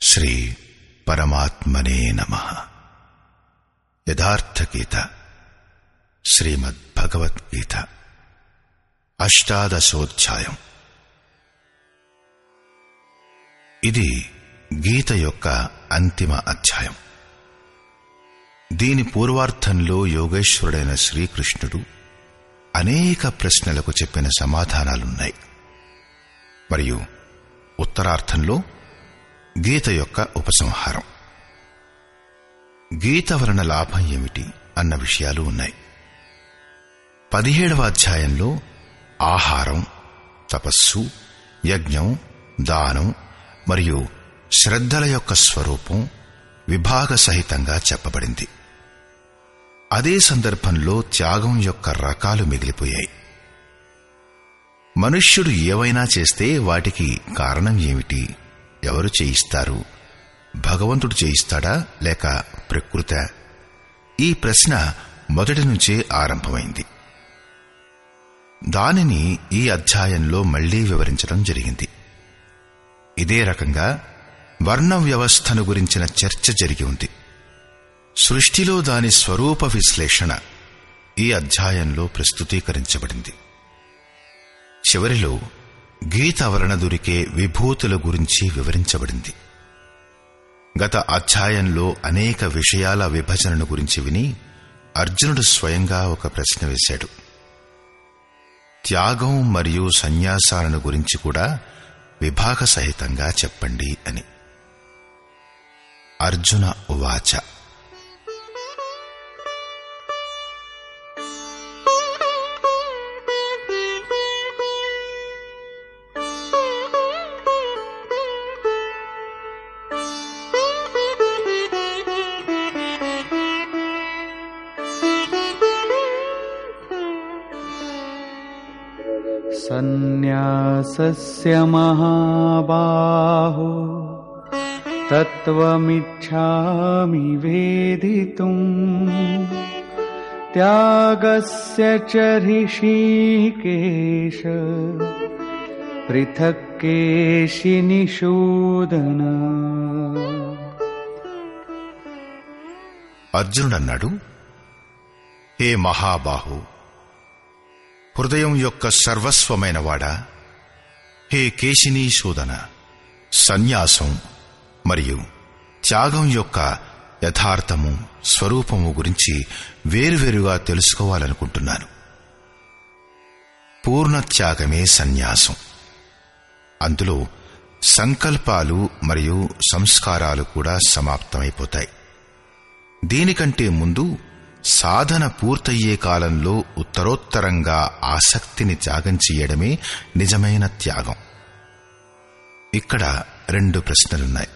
శ్రీ పరమాత్మనే నమ యథార్థ గీత శ్రీమద్ భగవద్గీత అష్టాదశోధ్యాయం ఇది గీత యొక్క అంతిమ అధ్యాయం. దీని పూర్వార్థంలో యోగేశ్వరుడైన శ్రీకృష్ణుడు అనేక ప్రశ్నలకు చెప్పిన సమాధానాలున్నాయి. మరియు ఉత్తరార్థంలో గీత యొక్క ఉపసంహారం. గీత వలన లాభం ఏమిటి అన్న విషయాలు ఉన్నాయి. పదిహేడవ అధ్యాయంలో ఆహారం తపస్సు యజ్ఞం దానం మరియు శ్రద్ధల యొక్క స్వరూపం విభాగ సహితంగా చెప్పబడింది. అదే సందర్భంలో త్యాగం యొక్క రకాలు మిగిలిపోయాయి. మనుష్యుడు ఏవైనా చేస్తే వాటికి కారణం ఏమిటి? ఎవరు చేయిస్తారు? భగవంతుడు చేయిస్తాడా లేక ప్రకృత? ఈ ప్రశ్న మొదటి నుంచే ఆరంభమైంది. దానిని ఈ అధ్యాయంలో మళ్ళీ వివరించడం జరిగింది. ఇదే రకంగా వర్ణ వ్యవస్థను గురించిన చర్చ జరిగి ఉంది. సృష్టిలో దాని స్వరూప విశ్లేషణ ఈ అధ్యాయంలో ప్రస్తుతీకరించబడింది. చివరిలో గీతవరణ దొరికే విభూతుల గురించి వివరించబడింది. గత అధ్యాయంలో అనేక విషయాల విభజనను గురించి విని అర్జునుడు స్వయంగా ఒక ప్రశ్న వేశాడు. త్యాగం మరియు సన్యాసాలను గురించి కూడా విభాగ సహితంగా చెప్పండి అని. అర్జున ఉవాచ सन्न्यासस्य महाबाहो तत्त्वमिच्छामि वेदितुम् त्यागस्य च ऋषिकेश पृथक् केशिनिषूदन అర్జునుడన్నాడు హే మహాబాహు హృదయం యొక్క సర్వస్వమైన వాడా హే కేశినీ శోధన సన్యాసం మరియు త్యాగం యొక్క యథార్థము స్వరూపము గురించి వేరువేరుగా తెలుసుకోవాలనుకుంటున్నాను. పూర్ణ త్యాగమే సన్యాసం. అందులో సంకల్పాలు మరియు సంస్కారాలు కూడా సమాప్తమైపోతాయి. దీనికంటే ముందు సాధన పూర్తయ్యే కాలంలో ఉత్తరోత్తరంగా ఆసక్తిని త్యాగం చేయడమే నిజమైన త్యాగం. ఇక్కడ రెండు ప్రశ్నలున్నాయి.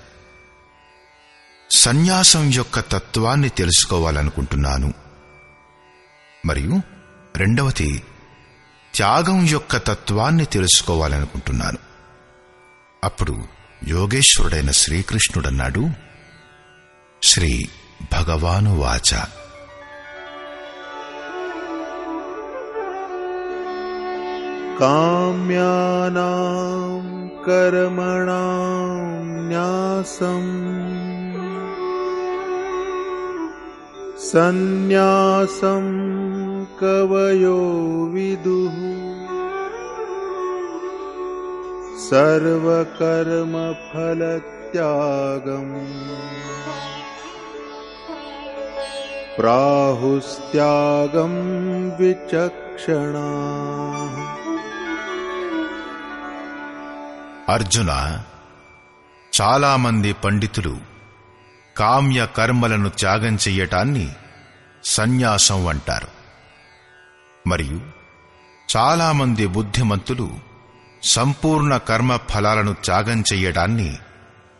సన్యాసం యొక్క తత్వాన్ని తెలుసుకోవాలనుకుంటున్నాను. మరియు రెండవది త్యాగం యొక్క తత్వాన్ని తెలుసుకోవాలనుకుంటున్నాను. అప్పుడు యోగేశ్వరుడైన శ్రీకృష్ణుడన్నాడు శ్రీ భగవాను వాచ काम्यानां कर्मणां न्यासम्। सन्न्यासं कवयो विदुः। सर्वकर्मफलत्यागम्। प्राहुस्त्यागं विचक्षणा అర్జున చాలామంది పండితులు కామ్య కర్మలను త్యాగం చెయ్యటాన్ని సన్యాసం అంటారు. మరియు చాలామంది బుద్ధిమంతులు సంపూర్ణ కర్మ ఫలాలను త్యాగం చెయ్యటాన్ని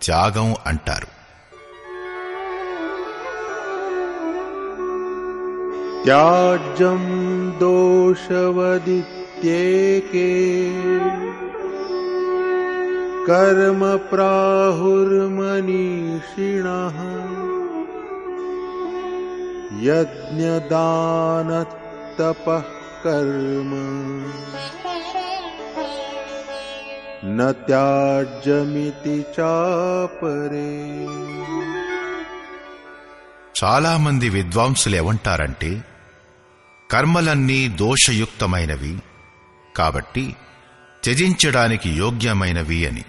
త్యాగం అంటారు. త్యాజ్యం దోషవదిత్యేకే. कर्म प्राहुर्मनीषिणः यज्ञदानतपः कर्म न त्याज्यमिति चापरे చాలామంది విద్వాంసులు ఏమంటారంటే కర్మలన్నీ దోషయుక్తమైనవి కాబట్టి త్యజించడానికి యోగ్యమైనవి అని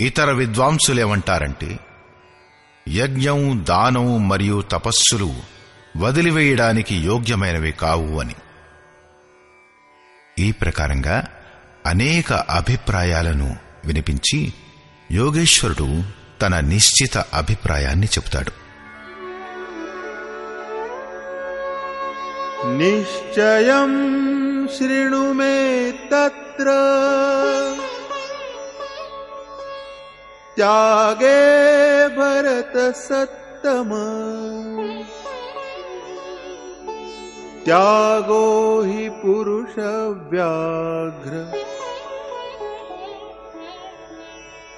ఇతర విద్వాంసులేమంటారంటే యజ్ఞం దానం మరియు తపస్సులు వదిలివేయడానికి యోగ్యమైనవి కావు అని. ఈ ప్రకారంగా అనేక అభిప్రాయాలను వినిపించి యోగేశ్వరుడు తన నిశ్చిత అభిప్రాయాన్ని చెబుతాడు. నిశ్చయం శృణు మే त्यागे भरतसत्तम त्यागो हि पुरुषव्याघ्र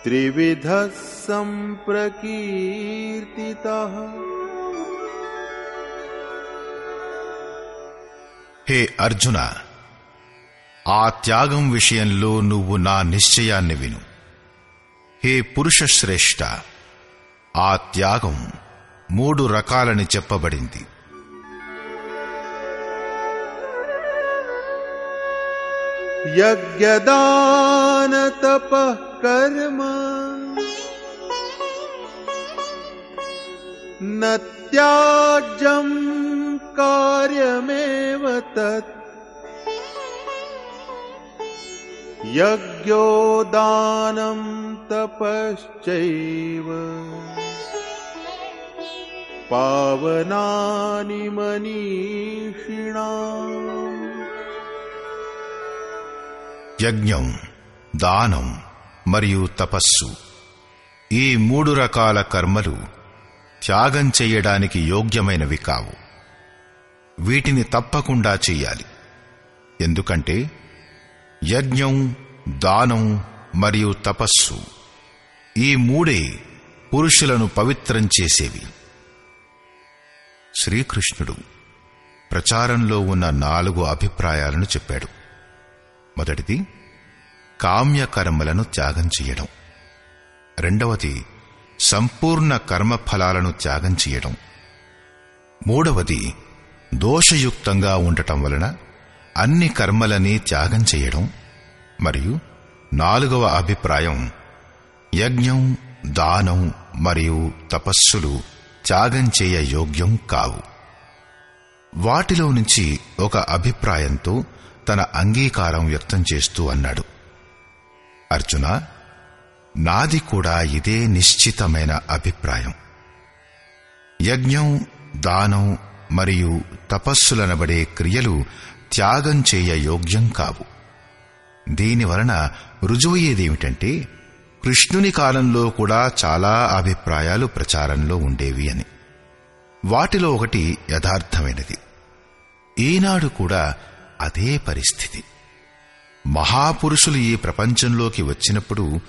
त्रिविधः सम्प्रकीर्तितः హే అర్జున ఆ త్యాగం విషయంలో నువ్వు నా నిశ్చయాన్ని విను హే పురుషశ్రేష్ట! ఆ త్యాగం మూడు రకాలని చెప్పబడింది. యజ్ఞదాన తప కర్మ నత్యాజ్యం కార్యమేవ తత్ यज्ञो दानम् तपश्चैव पावनानि मनीषिणाम् యజ్ఞం దానం మరియు తపస్సు ఈ మూడు రకాల కర్మలు త్యాగం చెయ్యడానికి యోగ్యమైనవి కావు వీటిని తప్పకుండా చెయ్యాలి ఎందుకంటే యజ్ఞం దానం మరియు తపస్సు. ఈ మూడే పురుషులను పవిత్రం చేసేవి. శ్రీకృష్ణుడు ప్రచారంలో ఉన్న నాలుగు అభిప్రాయాలను చెప్పాడు. మొదటిది కామ్యకర్మలను త్యాగం చేయడం. రెండవది సంపూర్ణ కర్మఫలాలను త్యాగం చేయడం. మూడవది దోషయుక్తంగా ఉండటం వలన అన్ని కర్మలని త్యాగం చేయడం మరియు నాలుగవ అభిప్రాయం యజ్ఞం దానం మరియు తపస్సులు త్యాగం చేయ యోగ్యం కావు. వాటిలో నుంచి ఒక అభిప్రాయంతో తన అంగీకారం వ్యక్తం చేస్తూ అన్నాడు. అర్జున నాది కూడా ఇదే నిశ్చితమైన అభిప్రాయం. యజ్ఞం దానం మరియు తపస్సులనబడే క్రియలు త్యాగం చేయ యోగ్యం కావు. దీనివలన రుజువయ్యేదేమిటంటే కృష్ణుని కాలంలో కూడా చాలా అభిప్రాయాలు ప్రచారంలో ఉండేవి అని. వాటిలో ఒకటి యథార్థమైనది. ఈనాడు కూడా అదే పరిస్థితి. మహాపురుషులు ఈ ప్రపంచంలోకి వచ్చినప్పుడు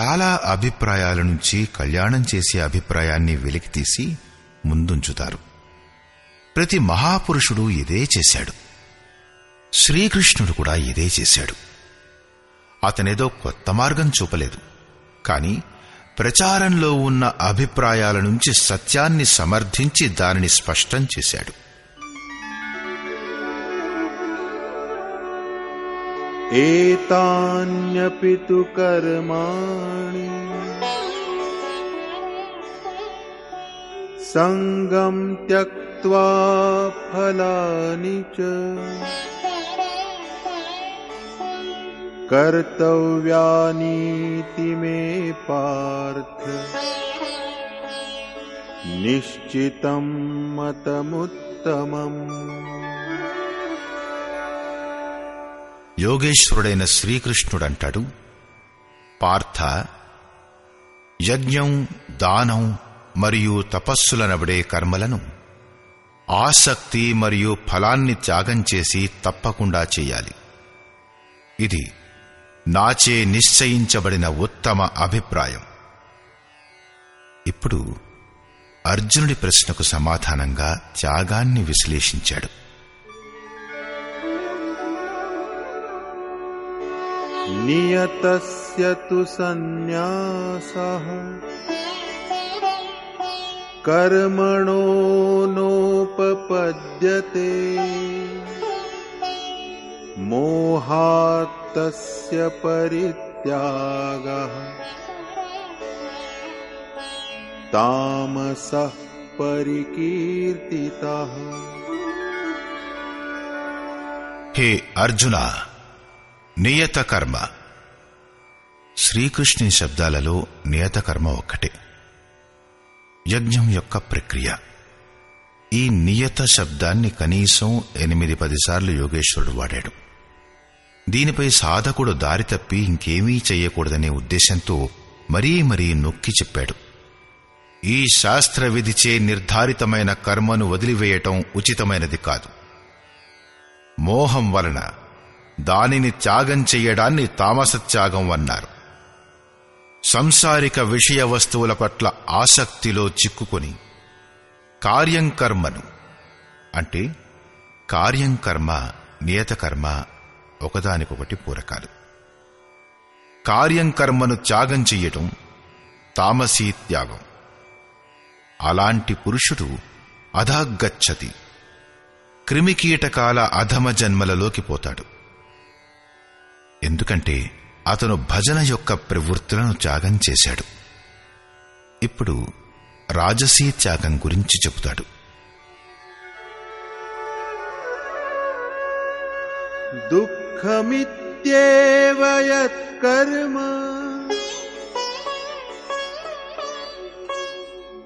చాలా అభిప్రాయాల నుంచి కళ్యాణం చేసే అభిప్రాయాన్ని వెలికితీసి ముందుంచుతారు. ప్రతి మహాపురుషుడు ఇదే చేశాడు. శ్రీకృష్ణుడు కూడా ఇదే చేశాడు. అతనేదో కొత్త మార్గం చూపలేదు. కాని ప్రచారంలో ఉన్న అభిప్రాయాల నుంచి సత్యాన్ని సమర్థించి దానిని స్పష్టం చేశాడు. సంగం త్యక్ त्यक्त्वा फलानि च कर्तव्यानीति मे पार्थ निश्चितं मतमुत्तमम् యోగేశ్వరుడైన శ్రీకృష్ణుడంటాడు పార్థ యజ్ఞం దానం మరియు తపస్సులనబడే కర్మలను ఆసక్తి మరియు ఫలాన్ని త్యాగం చేసి తప్పకుండా చేయాలి. ఇది నాచే నిశ్చయించబడిన ఉత్తమ అభిప్రాయం. ఇప్పుడు అర్జునుడి ప్రశ్నకు సమాధానంగా త్యాగాన్ని విశ్లేషించాడు. నియతస్య సన్యాస कर्मणो नोपपद्यते मोहात् तस्य परित्यागः तामसः परिकीर्तितः హే అర్జున నియత కర్మ శ్రీకృష్ణుని శబ్దాలలో నియత కర్మ ఒక్కటే యజ్ఞం యొక్క ప్రక్రియ. ఈ నియత శబ్దాన్ని కనీసం ఎనిమిది పదిసార్లు యోగేశ్వరుడు వాడాడు. దీనిపై సాధకుడు దారి తప్పి ఇంకేమీ చెయ్యకూడదనే ఉద్దేశంతో మరీ మరీ నొక్కి చెప్పాడు. ఈ శాస్త్ర విధిచే నిర్ధారితమైన కర్మను వదిలివేయటం ఉచితమైనది కాదు. మోహం వలన దానిని త్యాగం చెయ్యడాన్ని తామసత్యాగం అన్నారు. సంసారిక విషయ వస్తువుల పట్ల ఆసక్తిలో చిక్కుకొని కార్యం కర్మను అంటే కార్యం కర్మ నియతకర్మ ఒకదానికొకటి పూరకాలు. కార్యం కర్మను త్యాగం చెయ్యటం తామసీ త్యాగం అలాంటి పురుషుడు అధాగచ్చతి క్రిమికీటకాల అధమ జన్మలలోకి పోతాడు. ఎందుకంటే అతను భజన యొక్క ప్రవృత్తులను త్యాగం చేశాడు. ఇప్పుడు రాజసీ త్యాగం గురించి చెబుతాడు. దుఃఖమిత్యేవయత్కర్మ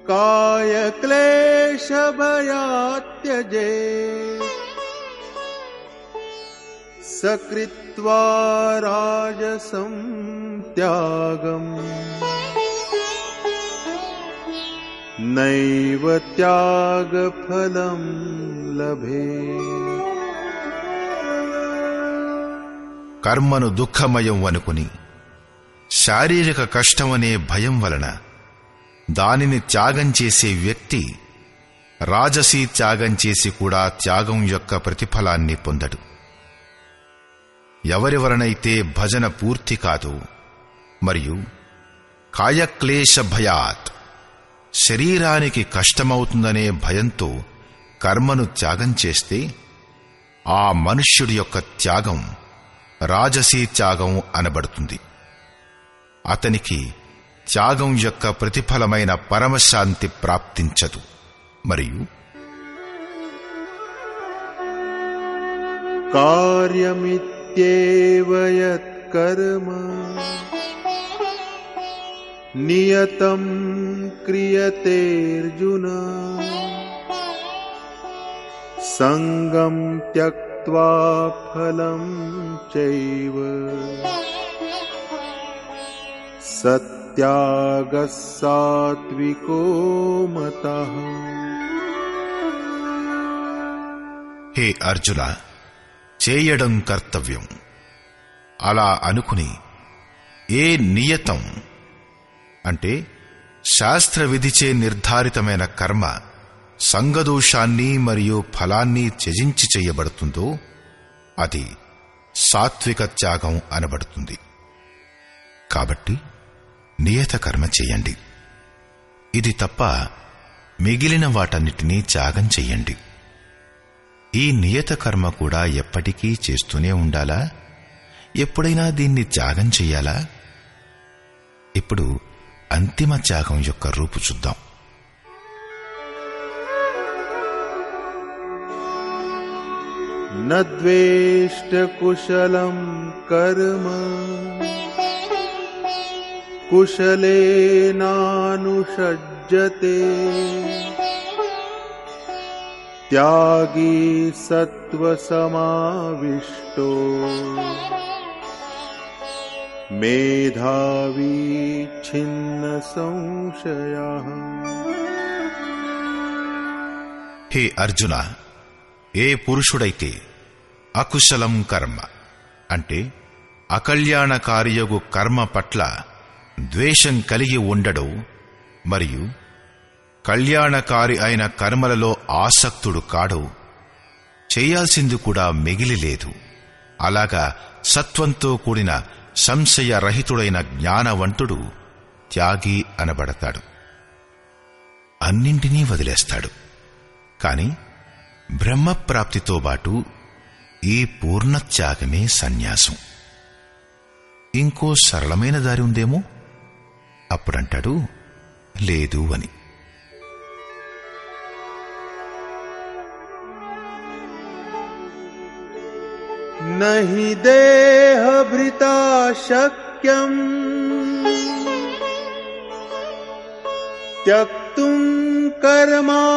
కాయక్లేశభయాత్యజే सकृत्वा राजसं त्यागम् नैव त्यागफलं लभे కర్మను దుఃఖమయం అనుకుని శారీరక కష్టమనే భయం వలన దానిని త్యాగం చేసే వ్యక్తి రాజసీ త్యాగం చేసి కూడా త్యాగం యొక్క ప్రతిఫలాన్ని పొందడు ఎవరెవరనైతే భజన పూర్తి కాదు మరియు కాయక్లేశ భయాత్ శరీరానికి కష్టమవుతుందనే భయంతో కర్మను త్యాగం చేస్తే ఆ మనుష్యుడి యొక్క త్యాగం రాజసీ త్యాగం అనబడుతుంది. అతనికి త్యాగం యొక్క ప్రతిఫలమైన పరమశాంతి ప్రాప్తించదు. మరియు नित्येव नियतम क्रियते अर्जुन संगम त्यक्त्वा फलं चैव। सत्यागः सात्विको मतः। हे अर्जुना చేయడం కర్తవ్యం. అలా అనుకుని ఏ నియతం? అంటే శాస్త్ర విధిచే నిర్ధారితమైన కర్మ సంగదోషాన్ని మరియు ఫలాన్ని త్యజించి చెయ్యబడుతుందో అది సాత్విక త్యాగం అనబడుతుంది. కాబట్టి నియత కర్మ చేయండి. ఇది తప్ప మిగిలిన వాటన్నిటినీ త్యాగం చెయ్యండి ఈ నియత కర్మ కూడా ఎప్పటికీ చేస్తూనే ఉండాలా? ఎప్పుడైనా దీన్ని త్యాగం చెయ్యాలా? ఇప్పుడు అంతిమ త్యాగం యొక్క రూపు చూద్దాం. నద్వేష్టకుశలం కర్మ కుశలే నానుషజ్జతే त्यागी सत्त्वसमाविष्टो मेधावी छिन्नसंशयः హే అర్జున ఏ పురుషుడైతే అకుశలం కర్మ అంటే అకళ్యాణకారియగు కర్మ పట్ల ద్వేషం కలిగి ఉండడో మరియు కళ్యాణకారి అయిన కర్మలలో ఆసక్తుడు కాడో. చేయాల్సింది కూడా మిగిలి లేదు అలాగా సత్వంతో కూడిన సంశయరహితుడైన జ్ఞానవంతుడు త్యాగి అనబడతాడు. అన్నింటినీ వదిలేస్తాడు. కాని బ్రహ్మప్రాప్తితో బాటు ఈ పూర్ణత్యాగమే సన్యాసం. ఇంకో సరళమైన దారి ఉందేమో? అప్పుడంటాడు లేదు అని. न हि देहभृता शक्यम्। त्यक्तुम् कर्माण्यशेषतः।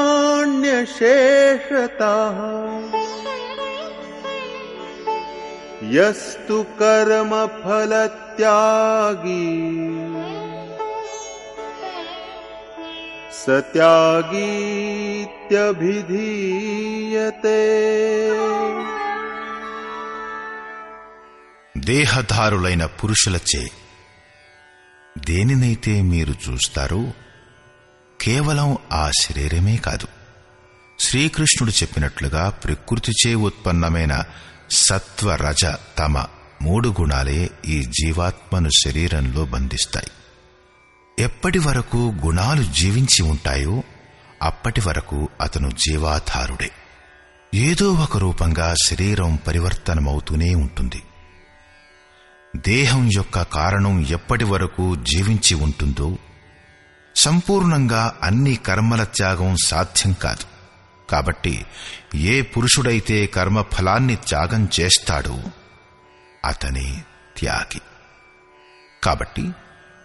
यस्तु कर्मफलत्यागी। स त्यागीत्यभिधीयते దేహధారులైన పురుషులచే దేనినైతే మీరు చూస్తారో కేవలం ఆ శరీరమే కాదు. శ్రీకృష్ణుడు చెప్పినట్లుగా ప్రకృతిచే ఉత్పన్నమైన సత్వ రజ తమ మూడు గుణాలే ఈ జీవాత్మను శరీరంలో బంధిస్తాయి. ఎప్పటి వరకు గుణాలు జీవించి ఉంటాయో అప్పటి వరకు అతను జీవాధారుడే. ఏదో ఒక రూపంగా శరీరం పరివర్తనమవుతూనే ఉంటుంది. దేహం యొక్క కారణం ఎప్పటి వరకు జీవించి ఉంటుందో సంపూర్ణంగా అన్ని కర్మల త్యాగం సాధ్యం కాదు. కాబట్టి ఏ పురుషుడైతే కర్మ ఫలాన్ని త్యాగం చేస్తాడో అతనే త్యాగి. కాబట్టి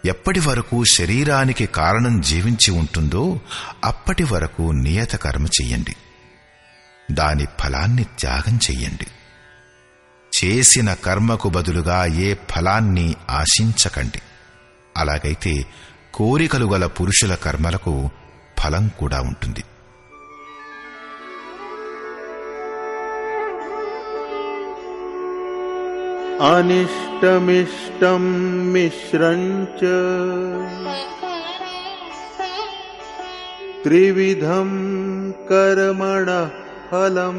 ఎప్పటి వరకు శరీరానికి కారణం జీవించి ఉంటుందో అప్పటి వరకు నియత కర్మ చెయ్యండి దాని ఫలాన్ని త్యాగం చెయ్యండి చేసిన కర్మకు బదులుగా ఏ ఫలాన్ని ఆశించకండి. అలాగైతే కోరికలు గల పురుషుల కర్మలకు ఫలం కూడా ఉంటుంది. అనిష్టమిష్టం మిశ్రంచ త్రివిధం కర్మణ ఫలం.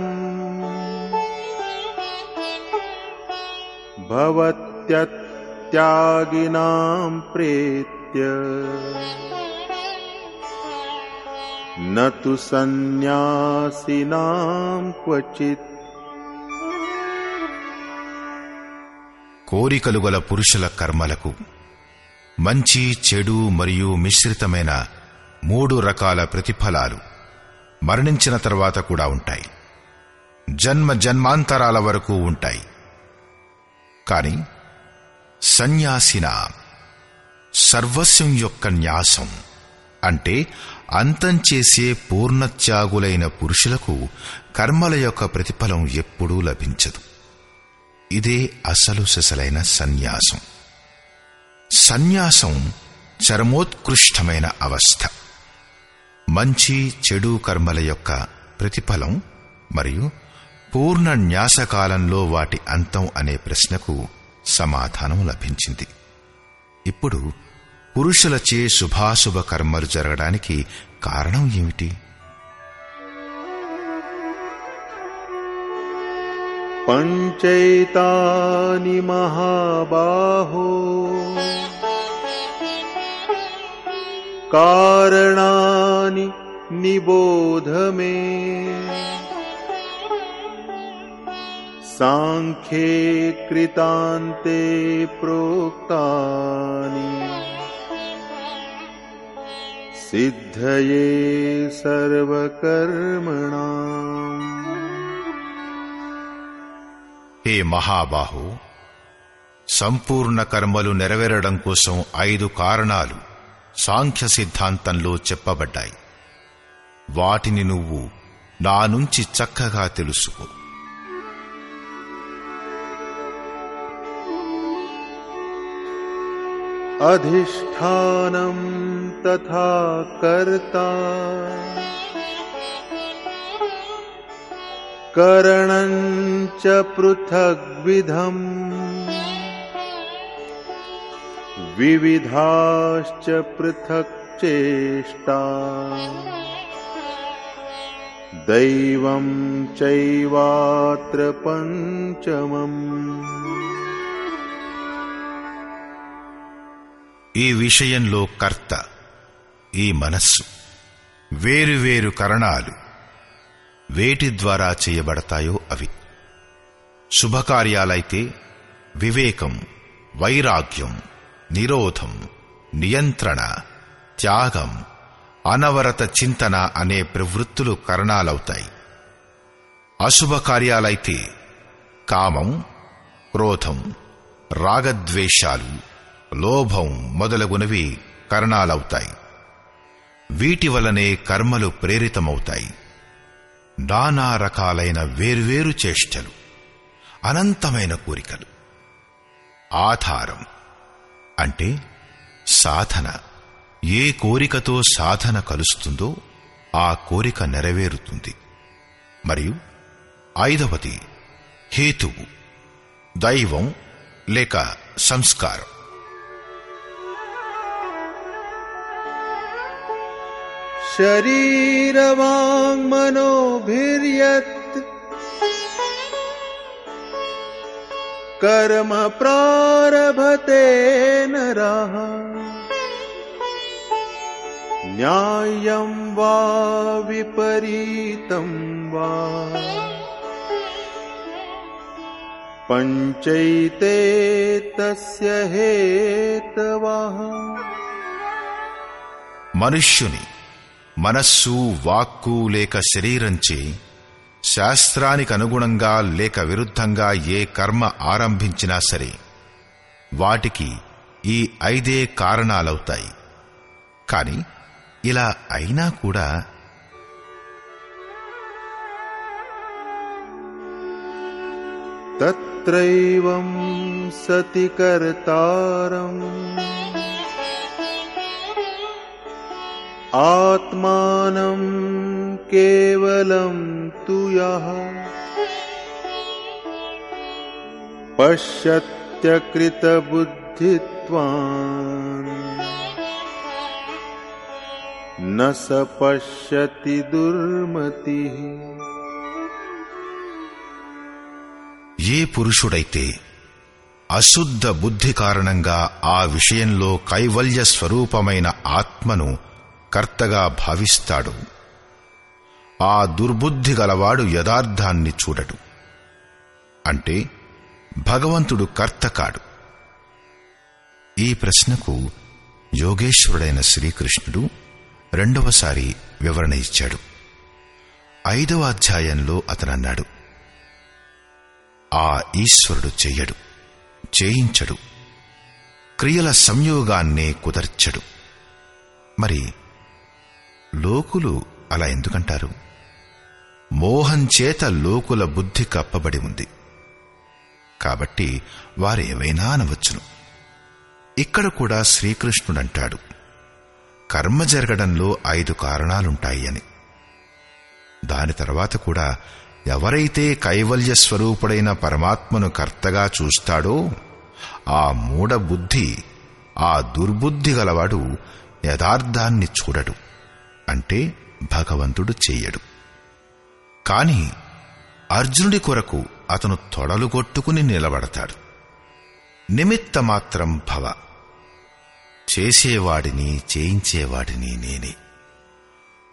भवत्यत्यागिनां प्रेत्य न तु सन्न्यासिनां क्वचित् కోరికలు గల పురుషుల కర్మలకు మంచి చెడు మరియు మిశ్రితమైన మూడు రకాల ప్రతిఫలాలు మరణించిన తర్వాత కూడా ఉంటాయి జన్మ జన్మాంతరాల వరకు ఉంటాయి కాని సన్యాసిన. సర్వస్వం యొక్క న్యాసం అంటే అంతం చేసే పూర్ణత్యాగులైన పురుషులకు కర్మల యొక్క ప్రతిఫలం ఎప్పుడూ లభించదు. ఇదే అసలు సిసలైన సన్యాసం. సన్యాసం చరమోత్కృష్టమైన అవస్థ. మంచి చెడు కర్మల యొక్క ప్రతిఫలం మరియు పూర్ణ న్యాసకాలంలో వాటి అంతం అనే ప్రశ్నకు సమాధానం లభించింది. ఇప్పుడు పురుషులచే శుభాశుభ కర్మలు జరగడానికి కారణం ఏమిటి? పంచైతాని మహాబాహో. కారణాని నిబోధమే. साङ्ख्ये कृतान्ते प्रोक्तानि सिद्धये सर्वकर्मणाम् హే మహాబాహో సంపూర్ణ కర్మలు నెరవేరడం కోసం ఐదు కారణాలు సాంఖ్య సిద్ధాంతంలో చెప్పబడ్డాయి వాటిని నువ్వు నా నుంచి చక్కగా తెలుసుకో अधिष्ठानं तथा कर्ता। करणं च पृथग्विधम् विविधाश्च पृथक् चेष्टा। दैवं चैवात्र पञ्चमम्। ఈ విషయంలో కర్త ఈ మనస్సు వేరువేరు కరణాలు వేటి ద్వారా చేయబడతాయో అవి. శుభకార్యాలైతే వివేకం వైరాగ్యం నిరోధం నియంత్రణ త్యాగం అనవరత చింతన అనే ప్రవృత్తులు కరణాలవుతాయి. అశుభ కార్యాలైతే కామం క్రోధం రాగద్వేషాలు లోభం మొదలగునవి కరణాలవుతాయి. వీటి వలనే కర్మలు ప్రేరితమవుతాయి. నానా రకాలైన వేర్వేరు చేష్టలు అనంతమైన కోరికలు. ఆధారం అంటే సాధన. ఏ కోరికతో సాధన కలుస్తుందో ఆ కోరిక నెరవేరుతుంది. మరియు ఐదవది హేతువు దైవం లేక సంస్కారం. शरीरवाङ्मनोभिर्यत् कर्म प्रारभते नरः। न्यायं वा विपरीतं वा। पञ्चैते तस्य हेतवः। मनुष्युनि। మనస్సు వాక్కు లేక శరీరంచే శాస్త్రానికి అనుగుణంగా లేక విరుద్ధంగా ఏ కర్మ ఆరంభించినా సరే వాటికి ఈ ఐదే కారణాలవుతాయి. కాని ఇలా అయినా కూడా తత్రైవం సతి కర్తారం आत्मानं केवलं तु यः पश्यत्यकृतबुद्धित्वान् न स पश्यति दुर्मतिः ఏ పురుషుడైతే అశుద్ధ బుద్ధి కారణంగా ఆ విషయంలో కైవల్య స్వరూపమైన ఆత్మను కర్తగా భావిస్తాడు. ఆ దుర్బుద్ధి గలవాడు యథార్థాన్ని చూడడు. అంటే భగవంతుడు కర్త కాడు. ఈ ప్రశ్నకు యోగేశ్వరుడైన శ్రీకృష్ణుడు రెండవసారి వివరణ ఇచ్చాడు. ఐదవ అధ్యాయంలో అతనన్నాడు. ఆ ఈశ్వరుడు చెయ్యడు చేయించడు. క్రియల సంయోగాన్నే కుదర్చడు. మరి లోకులు అలా ఎందుకంటారు? మోహంచేత లోకుల బుద్ధి కప్పబడి ఉంది. కాబట్టి వారేవైనా అనవచ్చును. ఇక్కడ కూడా శ్రీకృష్ణుడంటాడు కర్మ జరగడంలో ఐదు కారణాలుంటాయి అని. దాని తర్వాత కూడా ఎవరైతే కైవల్య స్వరూపుడైన పరమాత్మను కర్తగా చూస్తాడో ఆ మూఢబుద్ధి ఆ దుర్బుద్ధి గలవాడు యథార్థాన్ని చూడడు. అంటే భగవంతుడు చెయ్యడు. కాని అర్జునుడి కొరకు అతను తొడలుగొట్టుకుని నిలబడతాడు. నిమిత్త మాత్రం భవ. చేసేవాడిని చేయించేవాడిని నేనే.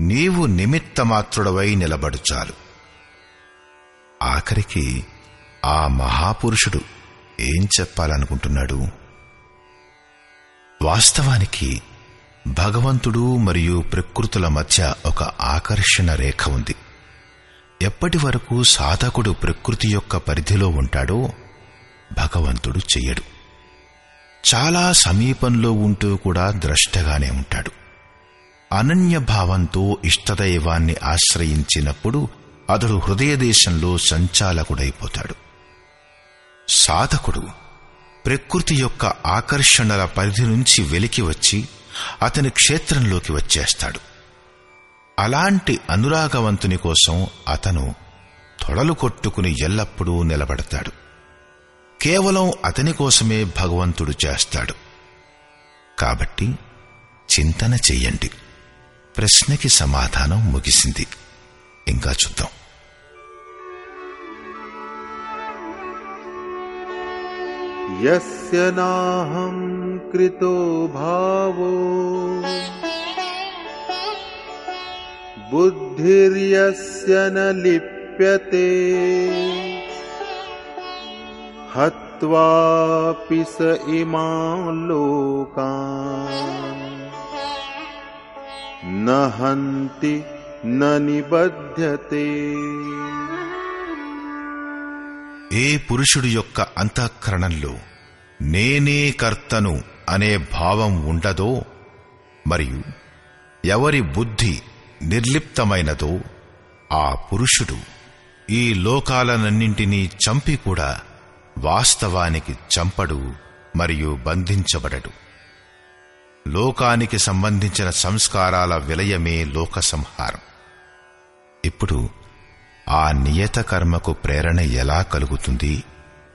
నీవు నిమిత్త మాత్రుడవై నిలబడు చాలు. ఆఖరికి ఆ మహాపురుషుడు ఏం చెప్పాలనుకుంటున్నాడు? వాస్తవానికి భగవంతుడు మరియు ప్రకృతుల మధ్య ఒక ఆకర్షణ రేఖ ఉంది. ఎప్పటి వరకు సాధకుడు ప్రకృతి యొక్క పరిధిలో ఉంటాడో భగవంతుడు చెయ్యడు. చాలా సమీపంలో ఉంటూ కూడా ద్రష్టగానే ఉంటాడు. అనన్య భావంతో ఇష్టదైవాన్ని ఆశ్రయించినప్పుడు అతడు హృదయదేశంలో సంచాలకుడైపోతాడు. సాధకుడు ప్రకృతి యొక్క ఆకర్షణల పరిధి నుంచి వెలికి వచ్చి అతని క్షేత్రంలోకి వచ్చేస్తాడు. అలాంటి అనురాగవంతుని కోసం అతను తొడలు కొట్టుకుని ఎల్లప్పుడూ నిలబడతాడు. కేవలం అతని కోసమే భగవంతుడు చేస్తాడు. కాబట్టి చింతన చెయ్యండి ప్రశ్నకి సమాధానం ముగిసింది. ఇంకా చూద్దాం. यस्य नाहं कृतो भावो। बुद्धिर्यस्य न लिप्यते। हत्वापि स इमान् लोकान्। न हन्ति न निबध्यते ఏ పురుషుడు యొక్క అంతఃకరణంలో నేనే కర్తను అనే భావం ఉండదో మరియు ఎవరి బుద్ధి నిర్లిప్తమైనదో ఆ పురుషుడు ఈ లోకాలనన్నింటినీ చంపి కూడా వాస్తవానికి చంపడు మరియు బంధించబడడు. లోకానికి సంబంధించిన సంస్కారాల విలయమే లోక సంహారం ఇప్పుడు ఆ నియత కర్మకు ప్రేరణ ఎలా కలుగుతుంది?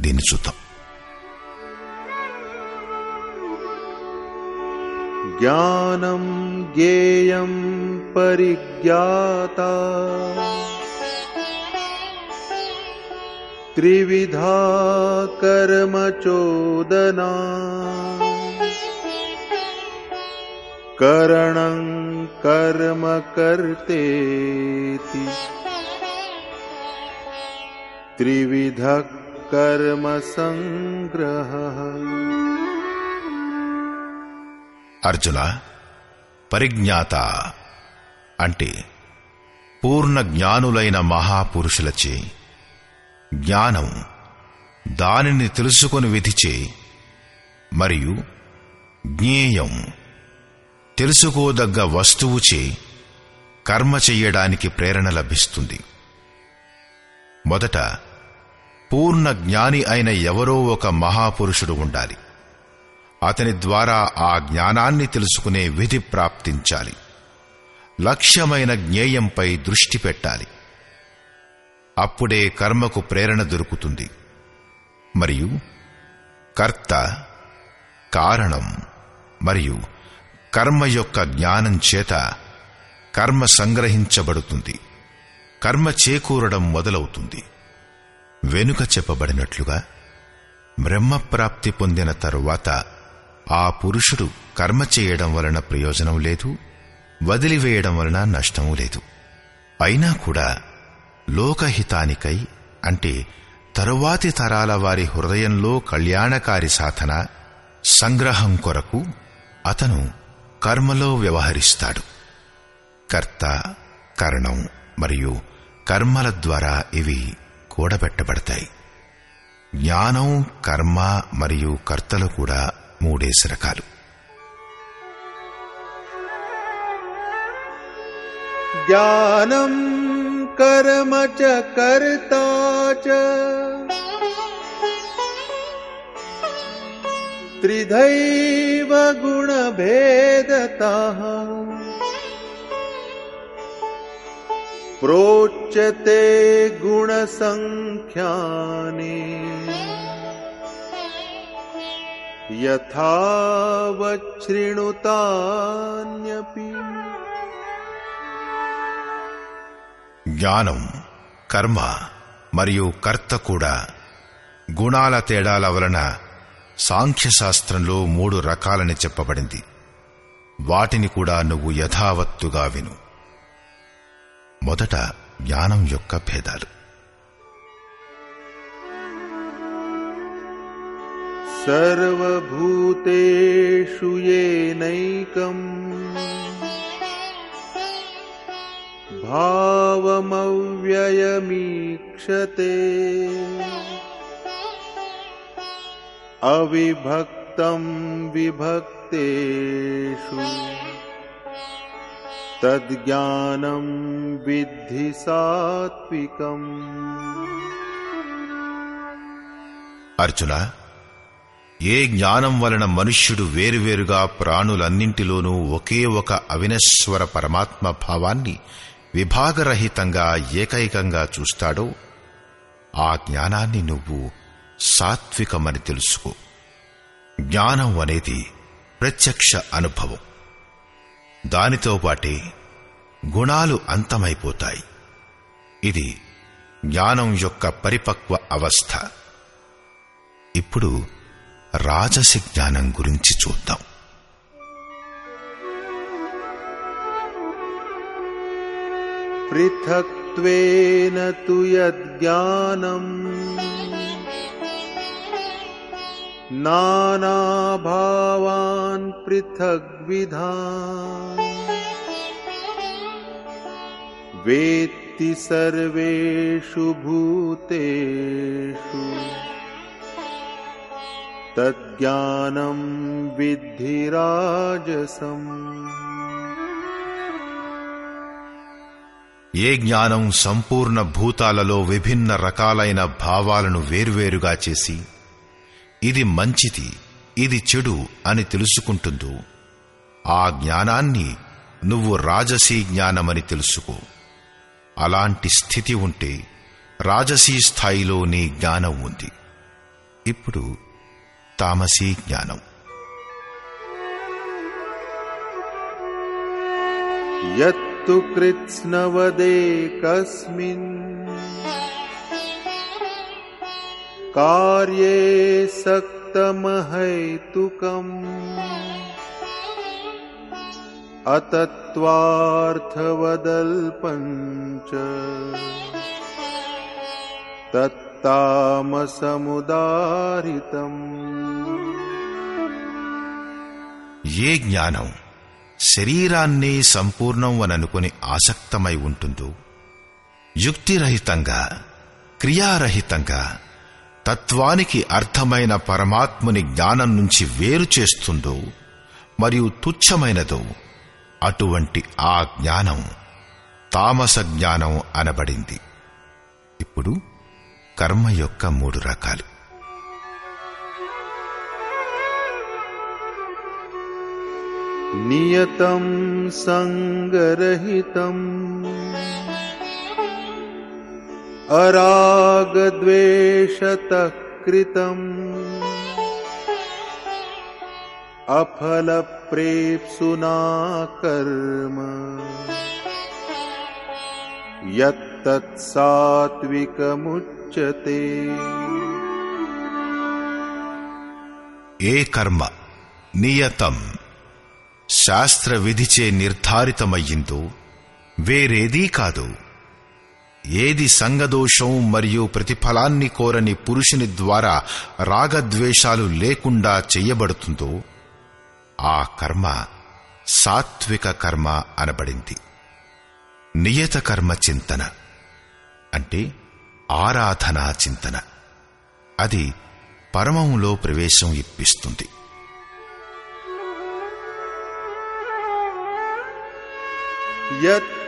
దీన్ని చూద్దాం. జ్ఞానం జ్ఞేయం పరిజ్ఞాత త్రివిధా కర్మచోదనా కరణం కర్మ కర్తేతి त्रिविधः कर्मसङ्ग्रहः అర్జున పరిజ్ఞాత అంటే పూర్ణ జ్ఞానులైన మహాపురుషులచే జ్ఞానం దానిని తెలుసుకొని విధిచే మరియు జ్ఞేయం తెలుసుకోదగ్గ వస్తువుచే కర్మ చెయ్యడానికి ప్రేరణ లభిస్తుంది మొదట పూర్ణ జ్ఞాని అయిన ఎవరో ఒక మహాపురుషుడు ఉండాలి. అతని ద్వారా ఆ జ్ఞానాన్ని తెలుసుకునే విధి ప్రాప్తించాలి. లక్ష్యమైన జ్ఞేయంపై దృష్టి పెట్టాలి. అప్పుడే కర్మకు ప్రేరణ దొరుకుతుంది. మరియు కర్త కారణం మరియు కర్మ యొక్క జ్ఞానం చేత కర్మ సంగ్రహించబడుతుంది. కర్మ చేకూరడం మొదలవుతుంది. వెనుక చెప్పబడినట్లుగా బ్రహ్మప్రాప్తి పొందిన తరువాత ఆ పురుషుడు కర్మ చేయడం వలన ప్రయోజనం లేదు వదిలివేయడం వలన నష్టము లేదు. అయినా కూడా లోకహితానికై అంటే తరువాతి తరాల వారి హృదయంలో కళ్యాణకారి సాధన సంగ్రహం కొరకు అతను కర్మలో వ్యవహరిస్తాడు. కర్త కరణం మరియు కర్మల ద్వారా ఇవి కూడబెట్టబడతాయి. జ్ఞానం కర్మ మరియు కర్తలు కూడా మూడేసి రకాలు జ్ఞానం కర్మ చ కర్త త్రిధైవ గుణభేదత प्रोच्यते गुणसङ्ख्यानि यथावच्छृणुतान्यपि జ్ఞానం కర్మ మరియు కర్త కూడా గుణాల తేడాల వలన సాంఖ్యశాస్త్రంలో మూడు రకాలని చెప్పబడింది వాటిని కూడా నువ్వు యథావత్తుగా విను మొదట జ్ఞానం యొక్క భేదాలు सर्वभूतेषु येनैकम् भावमव्ययमीक्षते अविभक्तं विभक्तेषु तद्ज्ञानं विद्धि सात्विकम् అర్జున ఏ జ్ఞానం వలన మనుష్యుడు వేరువేరుగా ప్రాణులన్నింటిలోనూ ఒకే ఒక అవినశ్వర పరమాత్మ భావాన్ని విభాగరహితంగా ఏకైకంగా చూస్తాడో ఆ జ్ఞానాన్ని నువ్వు సాత్వికమని తెలుసుకో జ్ఞానం అనేది ప్రత్యక్ష అనుభవం దానితో పాటే గుణాలు అంతమైపోతాయి. ఇది జ్ఞానం యొక్క పరిపక్వ అవస్థ. ఇప్పుడు రాజసి జ్ఞానం గురించి చూద్దాం. పృథక్వేన తు యజ్ఞానం नानाभावान् पृथग्विधा वेत्ति सर्वेषु भूतेषु तज्ज्ञानं विद्धि राजसम् ఏ జ్ఞానం సంపూర్ణ భూతాలలో విభిన్న రకాలైన భావాలను వేర్వేరుగా చేసి ఇది మంచిది ఇది చెడు అని తెలుసుకుంటుందో ఆ జ్ఞానాన్ని నువ్వు రాజసీ జ్ఞానమని తెలుసుకో అలాంటి స్థితి ఉంటే రాజసీ స్థాయిలో నీ జ్ఞానం ఉంది ఇప్పుడు తామసీ జ్ఞానం यत्तु कृत्स्नवदेकस्मिन् कार्ये सक्तमहैतुकम् अतत्त्वार्थवदल्पञ्च तत्तामसमुदारितम् ఏ జ్ఞానం శరీరాన్నే సంపూర్ణం అననుకుని ఆసక్తమై ఉంటుందో యుక్తిరహితంగా క్రియారహితంగా తత్వానికి అర్థమైన పరమాత్ముని జ్ఞానం నుంచి వేరు చేస్తుందో మరియు తుచ్చమైనదో అటువంటి ఆ జ్ఞానం తామస జ్ఞానం అనబడింది. ఇప్పుడు కర్మ యొక్క మూడు రకాలు. నియతం సంగరహితం. अरागद्वेषतः कृतम् अफलप्रेप्सुना कर्म यत्तत्सात्विकमुच्यते ఏ కర్మ నియతం శాస్త్ర విధిచే నిర్ధారితమయ్యిందో వేరేదీ కాదు ఏది సంగదోషం మరియు ప్రతిఫలాన్ని కోరని పురుషుని ద్వారా రాగద్వేషాలు లేకుండా చెయ్యబడుతుందో ఆ కర్మ సాత్విక కర్మ అనబడింది. నియత కర్మ చింతన అంటే ఆరాధనా చింతన. అది పరమంలో ప్రవేశం ఇప్పిస్తుంది.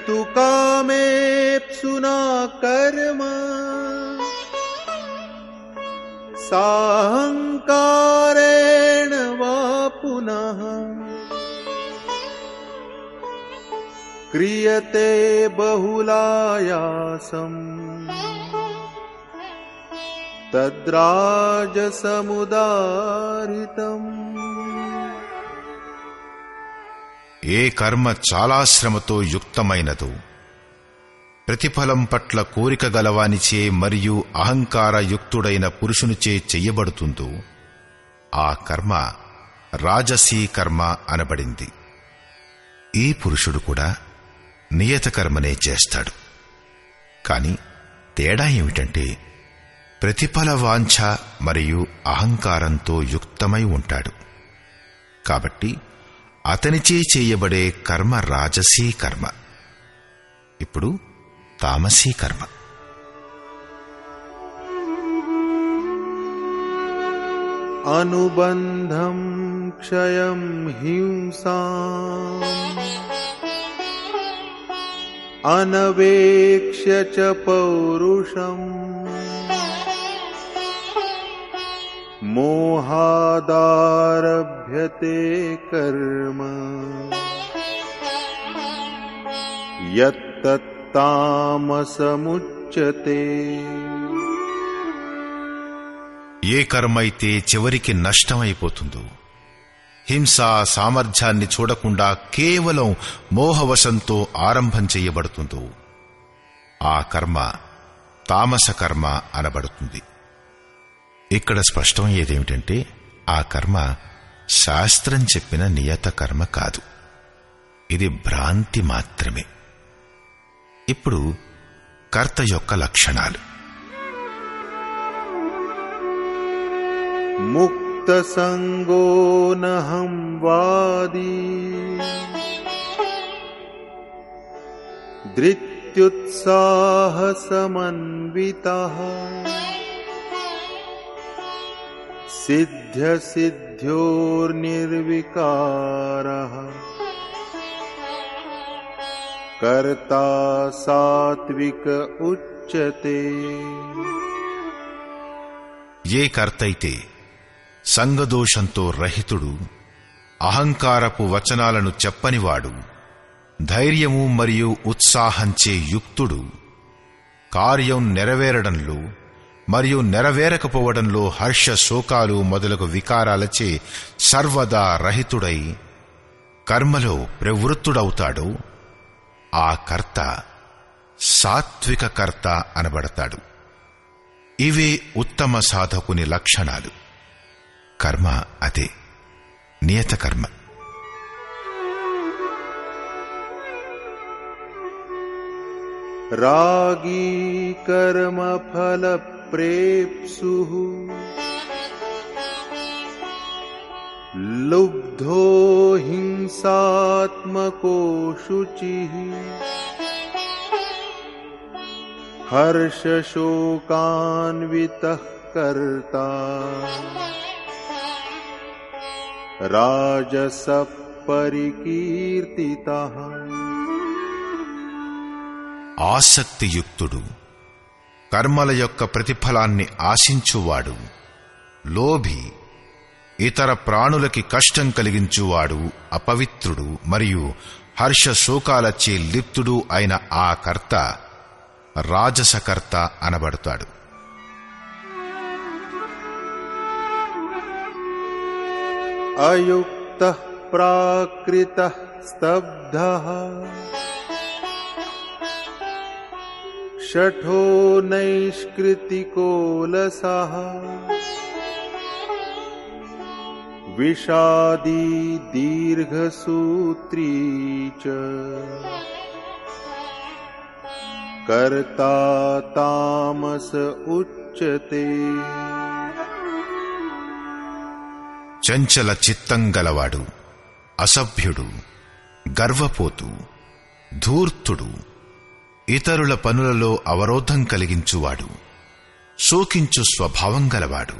यत्तु कामेप्सुना कर्म। साहङ्कारेण वा पुनः। क्रियते बहुलायासम् तद्राजसमुदारितम् ఏ కర్మ చాలా శ్రమతో యుక్తమైనదో. ప్రతిఫలం పట్ల కోరిక గలవానిచే మరియు అహంకారయుక్తుడైన పురుషునిచే చెయ్యబడుతుందో ఆ కర్మ రాజసీ కర్మ అనబడింది. ఈ పురుషుడు కూడా నియత కర్మనే చేస్తాడు. కాని తేడా ఏమిటంటే ప్రతిఫల వాంఛ మరియు అహంకారంతో యుక్తమై ఉంటాడు. కాబట్టి అతనిచే చేయబడే కర్మ రాజసీ కర్మ. ఇప్పుడు తామసీ కర్మ. అనుబంధం క్షయం హింసా. అనవేక్ష చ పౌరుషం. मोहादारभ्यते कर्म यत्तत्तामसमुच्यते ఏ కర్మ అయితే చివరికి నష్టమైపోతుందో హింసా సామర్థ్యాన్ని చూడకుండా కేవలం మోహవశంతో ఆరంభం చేయబడుతుందో ఆ కర్మ తామస కర్మ అనబడుతుంది ఇక్కడ స్పష్టం ఏదేమిటంటే ఆ కర్మ శాస్త్రం చెప్పిన నియత కర్మ కాదు. ఇది భ్రాంతి మాత్రమే. ఇప్పుడు కర్త యొక్క లక్షణాలు. ముక్త సంగోనహం వాది. దృత్యుత్సాహ సమన్విత सिद्ध्यसिद्ध्योर्निर्विकारः कर्ता सात्विक उच्यते ఏ కర్తైతే సంగదోషంతో రహితుడు అహంకారపు వచనాలను చెప్పనివాడు ధైర్యము మరియు ఉత్సాహంచే యుక్తుడు కార్యం నెరవేరడంలో మరియు నెరవేరకపోవడంలో హర్ష శోకాలు మొదలగు వికారాలచే సర్వదా రహితుడై కర్మలో ప్రవృత్తుడవుతాడో. ఆ కర్త సాత్విక కర్త అనబడతాడు. ఇవే ఉత్తమ సాధకుని లక్షణాలు. కర్మ అదే నియత కర్మ. ఫల प्रेप्सुः। लुब्धो हिंसात्मको शुचि हर्ष शोकान्वित कर्ता। राजसः परिकीर्तितः आसक्तियुक्तुडु। కర్మల యొక్క ప్రతిఫలాన్ని ఆశించువాడు. లోభి ఇతర ప్రాణులకి కష్టం కలిగించువాడు అపవిత్రుడు మరియు హర్షశోకాలచే లిప్తుడు అయిన ఆ కర్త రాజసకర్త అనబడతాడు. అయుక్త ప్రాకృత స్తబ్ధ शठो नैष्कृतिको लसः विषादी दीर्घसूत्री च कर्ता तामस उच्यते చంచల చిత్తం గలవాడు అసభ్యుడు గర్వపోతు ధూర్తుడు ఇతరుల పనులలో అవరోధం కలిగించువాడు. శోకించు స్వభావం గలవాడు.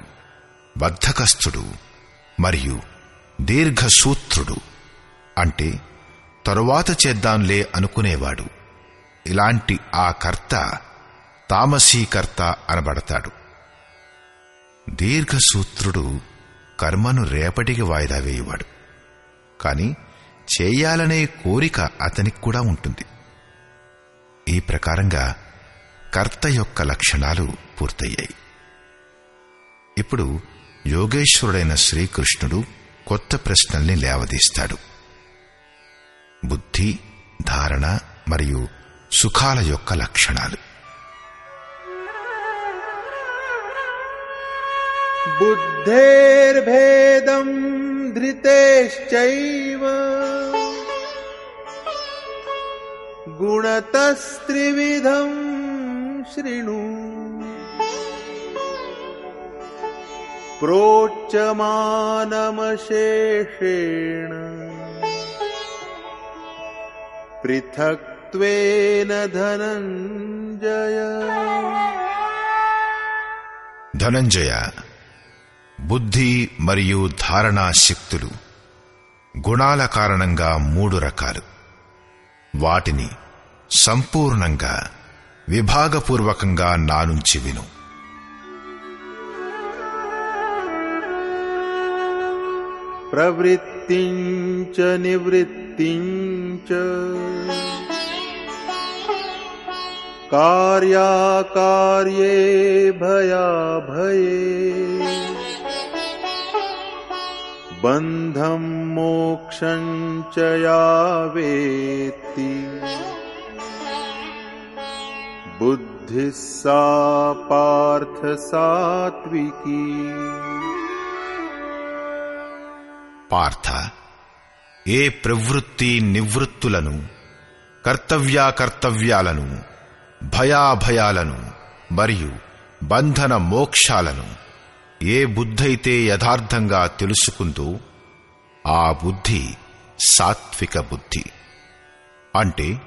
బద్ధకస్థుడు మరియు దీర్ఘసూత్రుడు. అంటే తరువాత చేద్దాంలే అనుకునేవాడు. ఇలాంటి ఆ కర్త తామసీకర్త అనబడతాడు. దీర్ఘసూత్రుడు కర్మను రేపటికి వాయిదా వేయువాడు. కాని చేయాలనే కోరిక అతనికి కూడా ఉంటుంది. ఈ ప్రకారంగా కర్త యొక్క లక్షణాలు పూర్తయ్యాయి. ఇప్పుడు యోగేశ్వరుడైన శ్రీకృష్ణుడు కొత్త ప్రశ్నల్ని లేవదీస్తాడు. బుద్ధి ధారణ మరియు సుఖాల యొక్క లక్షణాలు. బుద్ధేర్భేదం ధృతేశ్చైవ. गुणतस्त्रिविधम् शृणु प्रोच्यमानमशेषेण पृथक् सत्त्वेन धनञ्जय ధనంజయ బుద్ధి మరియు ధారణా శక్తులు గుణాల కారణంగా మూడు రకాలు వాటిని సంపూర్ణంగా విభాగపూర్వకంగా నా నుంచి విను प्रवृत्तिम् च निवृत्तिम् च कार्याकार्ये भयाभये बन्धम् मोक्षम् च या वेत्ति बुद्धिः सा पार्थ सात्विकी పార్థ ఏ ప్రవృత్తి నివృత్తులను కర్తవ్యాకర్తవ్యాలను భయాభయాలను మరియు బంధన మోక్షాలను ఏ బుద్ధైతే యథార్థంగా తెలుసుకుందో ఆ బుద్ధి సాత్విక బుద్ధి. అంటే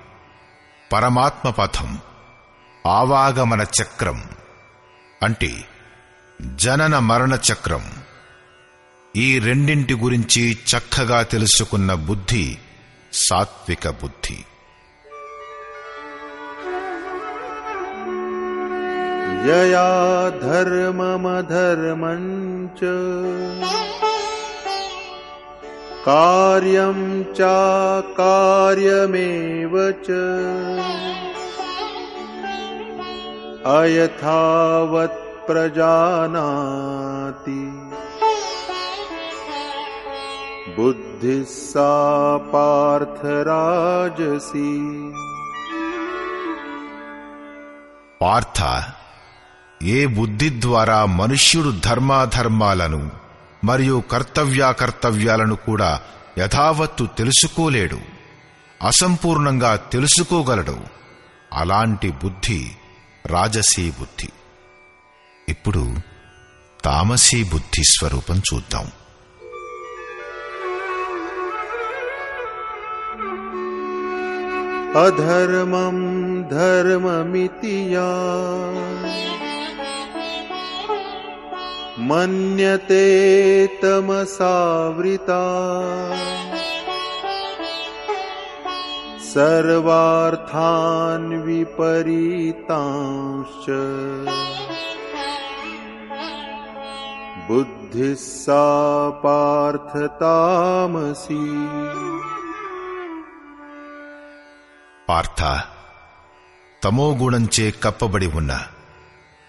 పరమాత్మ పథం ఆవాగమన చక్రం అంటే జనన మరణ చక్రం. ఈ రెండింటి గురించి చక్కగా తెలుసుకున్న బుద్ధి సాత్విక బుద్ధి. यया धर्ममधर्मञ्च कार्यं चाकार्यमेव च। अयथावत् प्रजानाति। बुद्धिः सा पार्थराजसी पार्था ఏ బుద్ధి ద్వారా మనుష్యుడు ధర్మాధర్మాలను మరియు కర్తవ్యాకర్తవ్యాలను కూడా యథావత్తు తెలుసుకోలేడు అసంపూర్ణంగా తెలుసుకోగలడు. అలాంటి బుద్ధి రాజసీ బుద్ధి. ఇప్పుడు తామసీ బుద్ధి స్వరూపం చూద్దాం. అధర్మం ధర్మమితియా. मन्यते तमसावृता सर्वार्थान् विपरीतांश बुद्धिः सा पार्थतामसी पार्थ तमोगुणंचे कपबडी हुन्ना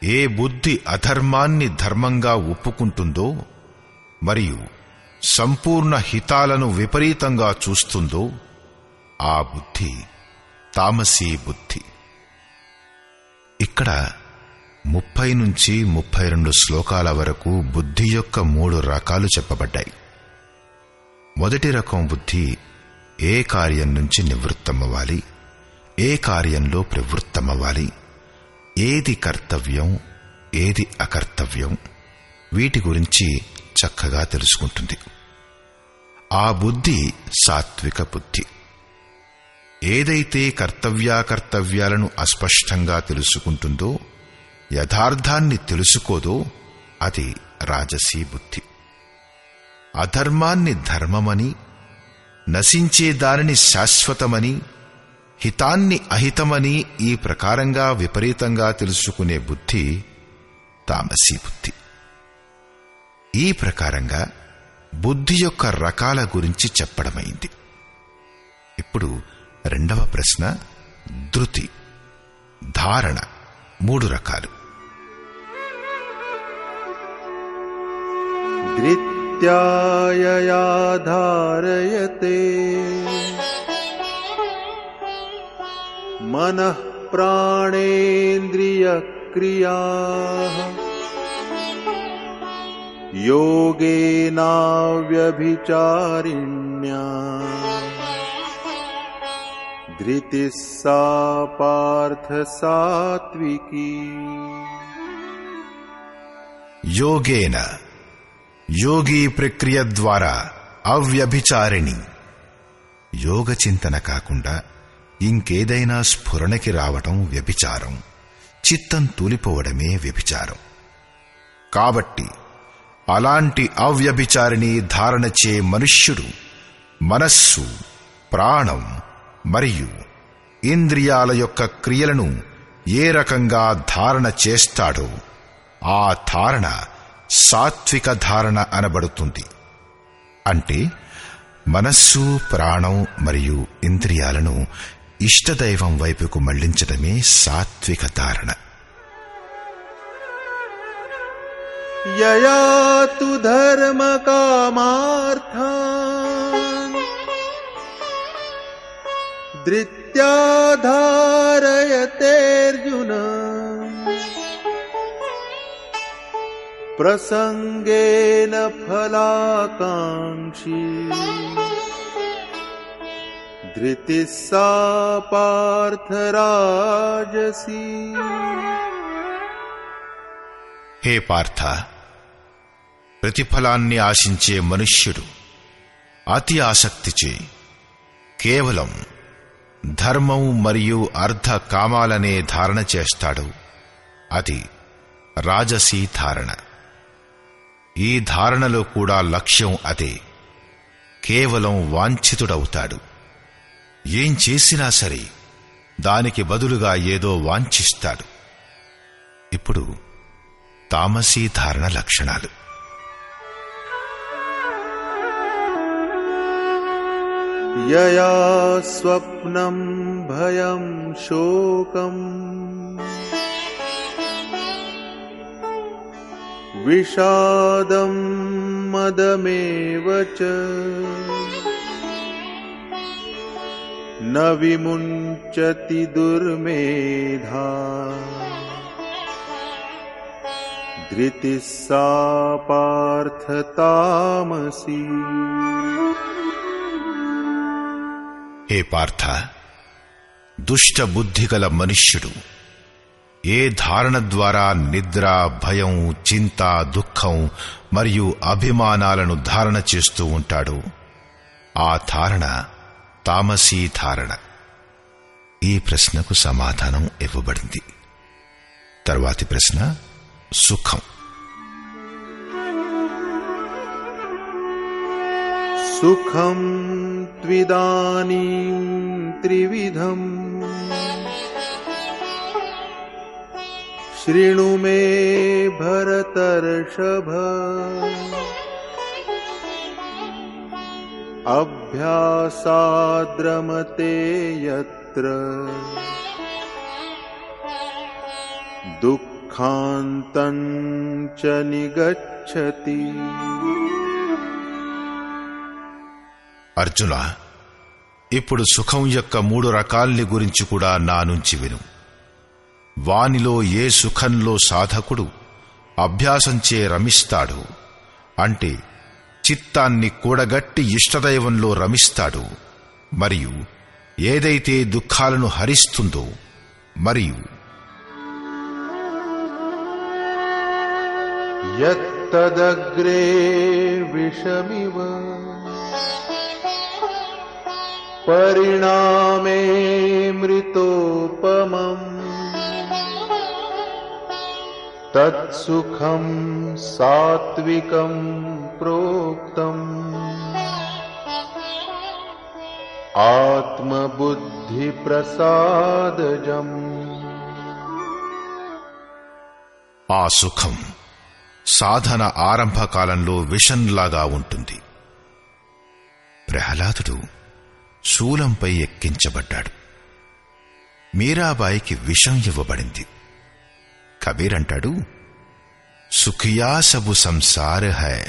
ఏ బుద్ధి అధర్మాన్ని ధర్మంగా ఒప్పుకుంటుందో మరియు సంపూర్ణ హితాలను విపరీతంగా చూస్తుందో ఆ బుద్ధి తామసీ బుద్ధి. ఇక్కడ ముప్పై నుంచి ముప్పై రెండు శ్లోకాల వరకు బుద్ధి యొక్క మూడు రకాలు చెప్పబడ్డాయి. మొదటి రకం బుద్ధి ఏ కార్యం నుంచి నివృత్తమవ్వాలి? ఏ కార్యంలో ప్రవృత్తమవ్వాలి? ఏది కర్తవ్యం ఏది అకర్తవ్యం వీటి గురించి చక్కగా తెలుసుకుంటుంది. ఆ బుద్ధి సాత్విక బుద్ధి. ఏదైతే కర్తవ్యాకర్తవ్యాలను అస్పష్టంగా తెలుసుకుంటుందో యథార్థాన్ని తెలుసుకోదో అది రాజసీ బుద్ధి. అధర్మాన్ని ధర్మమని నశించే దానిని శాశ్వతమని హితాన్ని అహితమని ఈ ప్రకారంగా విపరీతంగా తెలుసుకునే బుద్ధి తామసీ బుద్ధి. ఈ ప్రకారంగా బుద్ధి యొక్క రకాల గురించి చెప్పడమైంది. ఇప్పుడు రెండవ ప్రశ్న ధృతి ధారణ మూడు రకాలు. ధృత్యాయ ధారయతే मनः प्राणेन्द्रियक्रियाः योगेनाव्यभिचारिण्या धृतिः सा पार्थ सात्विकी యోగేన యోగి ప్రక్రియ ద్వారా అవ్యభిచారిణి యోగ చింతన కాకుండా ఇంకేదైనా స్ఫురణకి రావటం వ్యభిచారం. చిత్తం తూలిపోవడమే వ్యభిచారం. కాబట్టి అలాంటి అవ్యభిచారిని ధారణచే మనుష్యుడు మనస్సు ప్రాణం మరియు ఇంద్రియాల యొక్క క్రియలను ఏ రకంగా ధారణ చేస్తాడో ఆ ధారణ సాత్విక ధారణ అనబడుతుంది. అంటే మనస్సు ప్రాణం మరియు ఇంద్రియాలను ఇష్టదైవం వైపుకు మళ్ళించడమే సాత్విక ధారణ. యయాతు ధర్మ కామార్థ. ధృత్యాధారయతేర్జున. ప్రసంగేన ఫలాకాంక్షి. धृतिः सा पार्थराजसी హే పార్థ ప్రతిఫలాన్ని ఆశించే మనుష్యుడు అతి ఆసక్తిచే కేవలం ధర్మం మరియు అర్ధ కామాలనే ధారణ చేస్తాడు అది రాజసీ ధారణ ఈ ధారణలో కూడా లక్ష్యం అదే కేవలం వాంఛితుడవుతాడు ఏం చేసినా సరే దానికి బదులుగా ఏదో వాంఛిస్తాడు. ఇప్పుడు తామసీ ధారణ లక్షణాలు. యయా స్వప్నం భయం శోకం. విషాదం మదమే చ. न विमुञ्चति दुर्मेधा धृतिः सा पार्थतामसी హే పార్థ దుష్ట బుద్ధి గల మనుష్యుడు ఏ ధారణ ద్వారా నిద్ర భయం చింత దుఃఖం మరియు అభిమానాలను ధారణ చేస్తూ ఉంటాడో ఆ ధారణ తామసీధారణ. ఈ ప్రశ్నకు సమాధానం ఇవ్వబడింది. తరువాతి ప్రశ్న సుఖం. సుఖం త్విదానీ త్రివిధం. శృణు మే భరతర్షభ. अभ्यासाद्रमते यत्र दुःखान्तम् च निगच्छति అర్జున ఇప్పుడు సుఖం యొక్క మూడు రకాల్ని గురించి కూడా నా నుంచి విను వానిలో ఏ సుఖంలో సాధకుడు అభ్యాసంచే రమిస్తాడు అంటే చిత్తాన్ని కూడగట్టి ఇష్టదైవంలో రమిస్తాడు. మరియు ఏదైతే దుఃఖాలను హరిస్తుందో మరియు యత్తదగ్రే విషమివ పరిణామే మృతోపమం तत्सुखम् सात्विकम् प्रोक्तम् आत्मबुद्धिप्रसादजम् ఆ సుఖం సాధన ఆరంభ కాలంలో విషంలాగా ఉంటుంది ప్రహ్లాదుడు శూలంపై ఎక్కించబడ్డాడు మీరాబాయికి విషం ఇవ్వబడింది కబీర్ అంటాడు సుఖియా సబు సంసార్ హై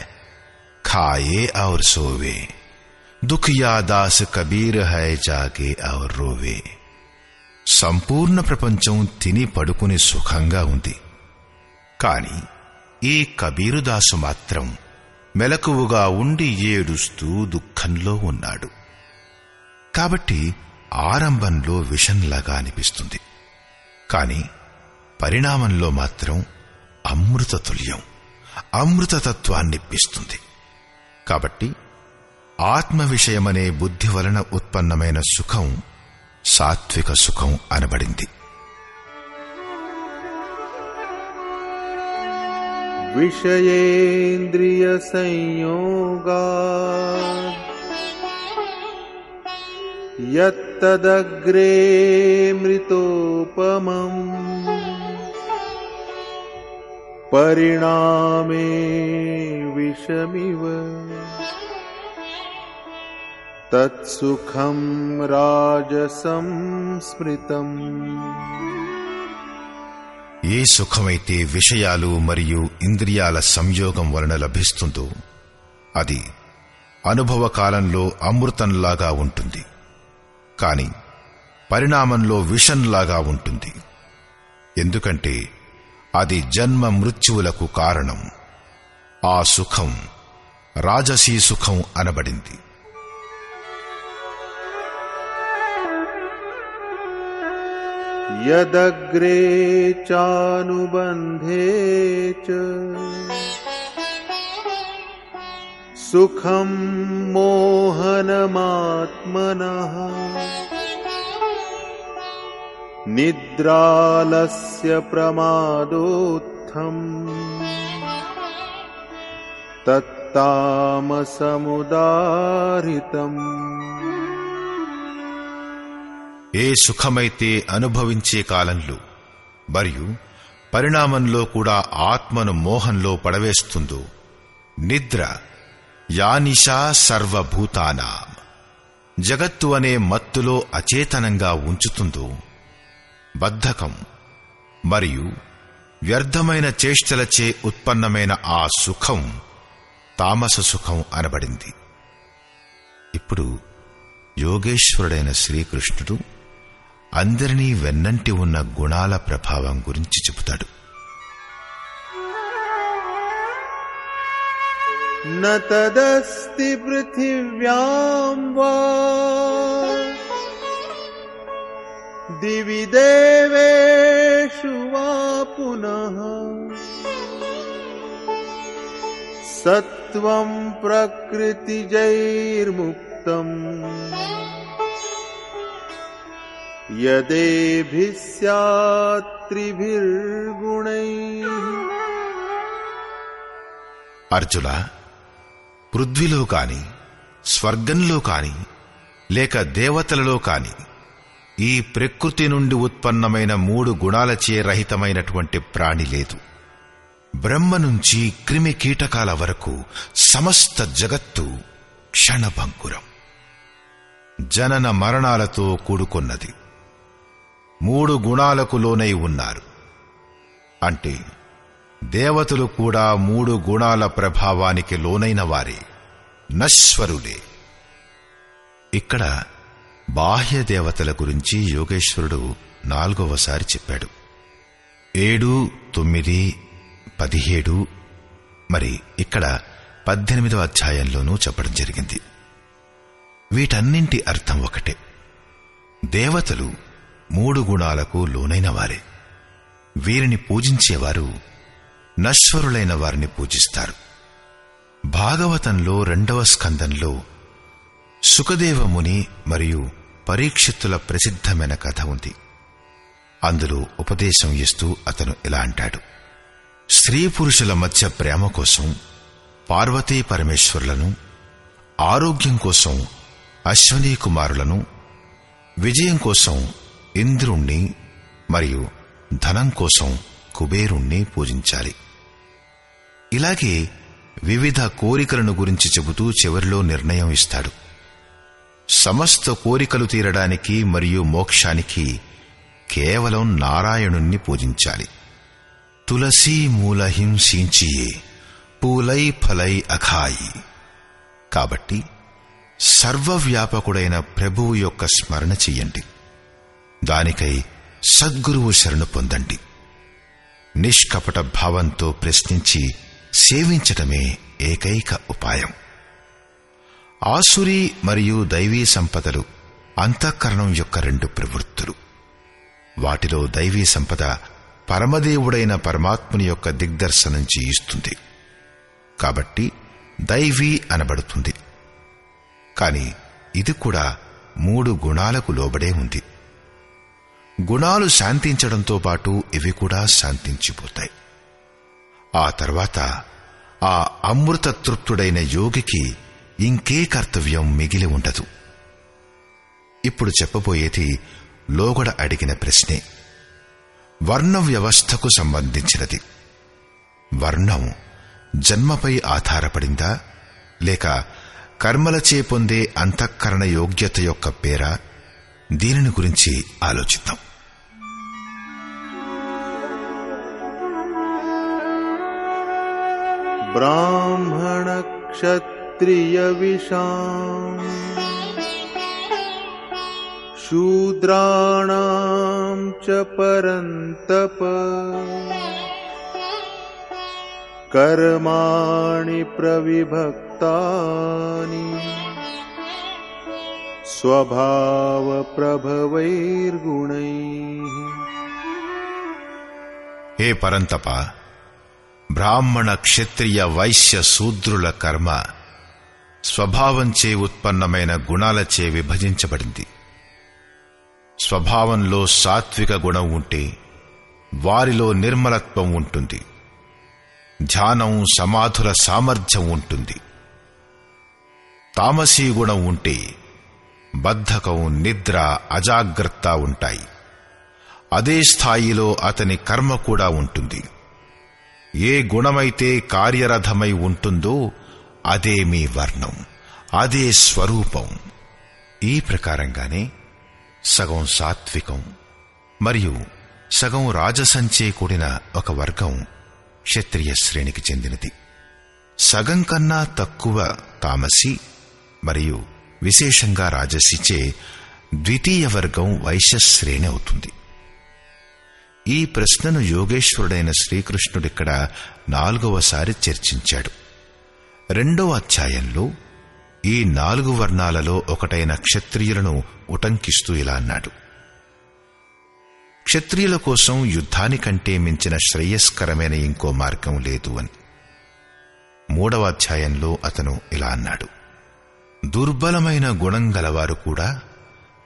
ఖాయే ఔర్ సోవే. దుఖియా దాస్ కబీర్ హై జాగే ఔర్ రోవే. సంపూర్ణ ప్రపంచం తిని పడుకుని సుఖంగా ఉంది. కాని ఈ కబీరుదాసు మాత్రం మెలకువగా ఉండి ఏడుస్తూ దుఃఖంలో ఉన్నాడు. కాబట్టి ఆరంభంలో విషంలాగా అనిపిస్తుంది. కానీ పరిణామంలో మాత్రం అమృతతుల్యం అమృతతత్వాన్ని ఇప్పిస్తుంది. కాబట్టి ఆత్మ విషయమనే బుద్ధి వలన ఉత్పన్నమైన సుఖం సాత్విక సుఖం అనబడింది. విషయేంద్రియ సంయోగా యత్తదగ్రే మృతోపమం. परिणामे विषमिव तत्सुखं राजसं स्मृतम् ఏ సుఖమైతే విషయాలు మరియు ఇంద్రియాల సంయోగం వలన లభిస్తుందో అది అనుభవ కాలంలో అమృతంలాగా ఉంటుంది కాని పరిణామంలో విషంలాగా ఉంటుంది ఎందుకంటే అది జన్మ మృత్యువులకు కారణం. ఆ సుఖం రాజసీ సుఖం అనబడింది. యదగ్రే చానుబంధే సుఖం మోహనమాత్మన निद्रालस्य प्रमादोत्थम् तत्तामसमुदारितम् ఏ సుఖమైతే అనుభవించే కాలంలో మరియు పరిణామంలో కూడా ఆత్మను మోహంలో పడవేస్తుందో నిద్ర యానిషా సర్వభూతానాం జగత్తు అనే మత్తులో అచేతనంగా ఉంచుతుందో బద్ధకం మరియు వ్యర్థమైన చేష్టలచే ఉత్పన్నమైన ఆ సుఖం తామస సుఖం అనబడింది ఇప్పుడు యోగేశ్వరుడైన శ్రీకృష్ణుడు అందరినీ వెన్నంటి ఉన్న గుణాల ప్రభావం గురించి చెబుతాడు न तदस्ति पृथिव्यां वा दिवि देवेषु वा पुनः सत्त्वं प्रकृतिजैर्मुक्तम् यदेभिः स्यात् त्रिभिर्गुणैः అర్జున పృథ్వీలో కాని స్వర్గంలో కాని లేక దేవతలలో కాని ఈ ప్రకృతి నుండి ఉత్పన్నమైన మూడు గుణాలచే రహితమైనటువంటి ప్రాణి లేదు. బ్రహ్మ నుంచి క్రిమి కీటకాల వరకు సమస్త జగత్తు క్షణభంగురం. జనన మరణాలతో కూడుకున్నది. మూడు గుణాలకు లోనై ఉన్నారు. అంటే దేవతలు కూడా మూడు గుణాల ప్రభావానికి లోనైన వారే నశ్వరులే. ఇక్కడ బాహ్య దేవతల గురించి యోగేశ్వరుడు నాలుగవసారి చెప్పాడు. ఏడు తొమ్మిది పదిహేడు మరి ఇక్కడ పద్దెనిమిదవ అధ్యాయంలోనూ చెప్పడం జరిగింది. వీటన్నింటి అర్థం ఒకటే. దేవతలు మూడు గుణాలకు లోనైన వారే. వీరిని పూజించేవారు నశ్వరులైన వారిని పూజిస్తారు. భాగవతంలో రెండవ స్కందంలో సుఖదేవముని మరియు పరీక్షిత్తుల ప్రసిద్ధమైన కథ ఉంది. అందులో ఉపదేశం ఇస్తూ అతను ఇలా అంటాడు. స్త్రీ పురుషుల మధ్య ప్రేమ కోసం పార్వతీ పరమేశ్వరులను ఆరోగ్యం కోసం అశ్వనీ కుమారులను విజయం కోసం ఇంద్రుణ్ణి మరియు ధనం కోసం కుబేరుణ్ణి పూజించాలి. ఇలాగే వివిధ కోరికలను గురించి చెబుతూ చివరిలో నిర్ణయం ఇస్తాడు. సమస్త కోరికలు తీరడానికి మరియు మోక్షానికి కేవలం నారాయణుణ్ణి పూజించాలి. తులసి మూలహిం పూలై ఫలై అఖాయి కాబట్టి సర్వవ్యాపకుడైన ప్రభువు యొక్క స్మరణ చెయ్యండి. దానికై సద్గురువు శరణు పొందండి. నిష్కపట భావంతో ప్రశ్నించి సేవించటమే ఏకైక ఉపాయం. ఆసురి మరియు దైవీ సంపదలు అంతఃకరణం యొక్క రెండు ప్రవృత్తులు. వాటిలో దైవీ సంపద పరమదేవుడైన పరమాత్ముని యొక్క దిగ్దర్శనం చేయిస్తుంది. కాబట్టి దైవీ అనబడుతుంది. కాని ఇది కూడా మూడు గుణాలకు లోబడే ఉంది. గుణాలు శాంతించడంతో పాటు ఇవి కూడా శాంతించిపోతాయి. ఆ తర్వాత ఆ అమృత తృప్తుడైన యోగికి ఇంకే కర్తవ్యం మిగిలి ఉండదు. ఇప్పుడు చెప్పబోయేది లోగడ అడిగిన ప్రశ్నే. వర్ణ వ్యవస్థకు సంబంధించినది. వర్ణం జన్మపై ఆధారపడిందా? లేక కర్మలచే పొందే అంతఃకరణ యోగ్యత యొక్క పేరా? దీనిని గురించి ఆలోచిద్దాం. क्षत्रियविषाम्। शूद्राणां च परन्तप। कर्माणि प्रविभक्तानि। स्वभावप्रभवैर्गुणैः। हे परन्तप ब्राह्मणक्षत्रियवैश्यसूदृकर्म స్వభావంచే ఉత్పన్నమైన గుణాలచే విభజించబడింది. స్వభావంలో సాత్విక గుణం ఉంటే వారిలో నిర్మలత్వం ఉంటుంది. ధ్యానం సమాధుల సామర్థ్యం ఉంటుంది. తామసీ గుణం ఉంటే బద్ధకం నిద్ర అజాగ్రత్త ఉంటాయి. అదే స్థాయిలో అతని కర్మ కూడా ఉంటుంది. ఏ గుణమైతే కార్యరథమై ఉంటుందో అదే మీ వర్ణం అదే స్వరూపం. ఈ ప్రకారంగానే సగం సాత్వికం మరియు సగం రాజసంచే కూడిన ఒక వర్గం క్షత్రియ శ్రేణికి చెందినది. సగం కన్నా తక్కువ తామసి మరియు విశేషంగా రాజసిచే ద్వితీయ వర్గం వైశ్య శ్రేణి అవుతుంది. ఈ ప్రశ్నను యోగేశ్వరుడైన శ్రీకృష్ణుడిక్కడ నాలుగవసారి చర్చించాడు. రెండవ అధ్యాయంలో ఈ నాలుగు వర్ణాలలో ఒకటైన క్షత్రియులను ఉటంకిస్తూ ఇలా అన్నాడు. క్షత్రియుల కోసం యుద్ధానికంటే మించిన శ్రేయస్కరమైన ఇంకో మార్గం లేదు అని. మూడవ అధ్యాయంలో అతను ఇలా అన్నాడు. దుర్బలమైన గుణం గలవారు కూడా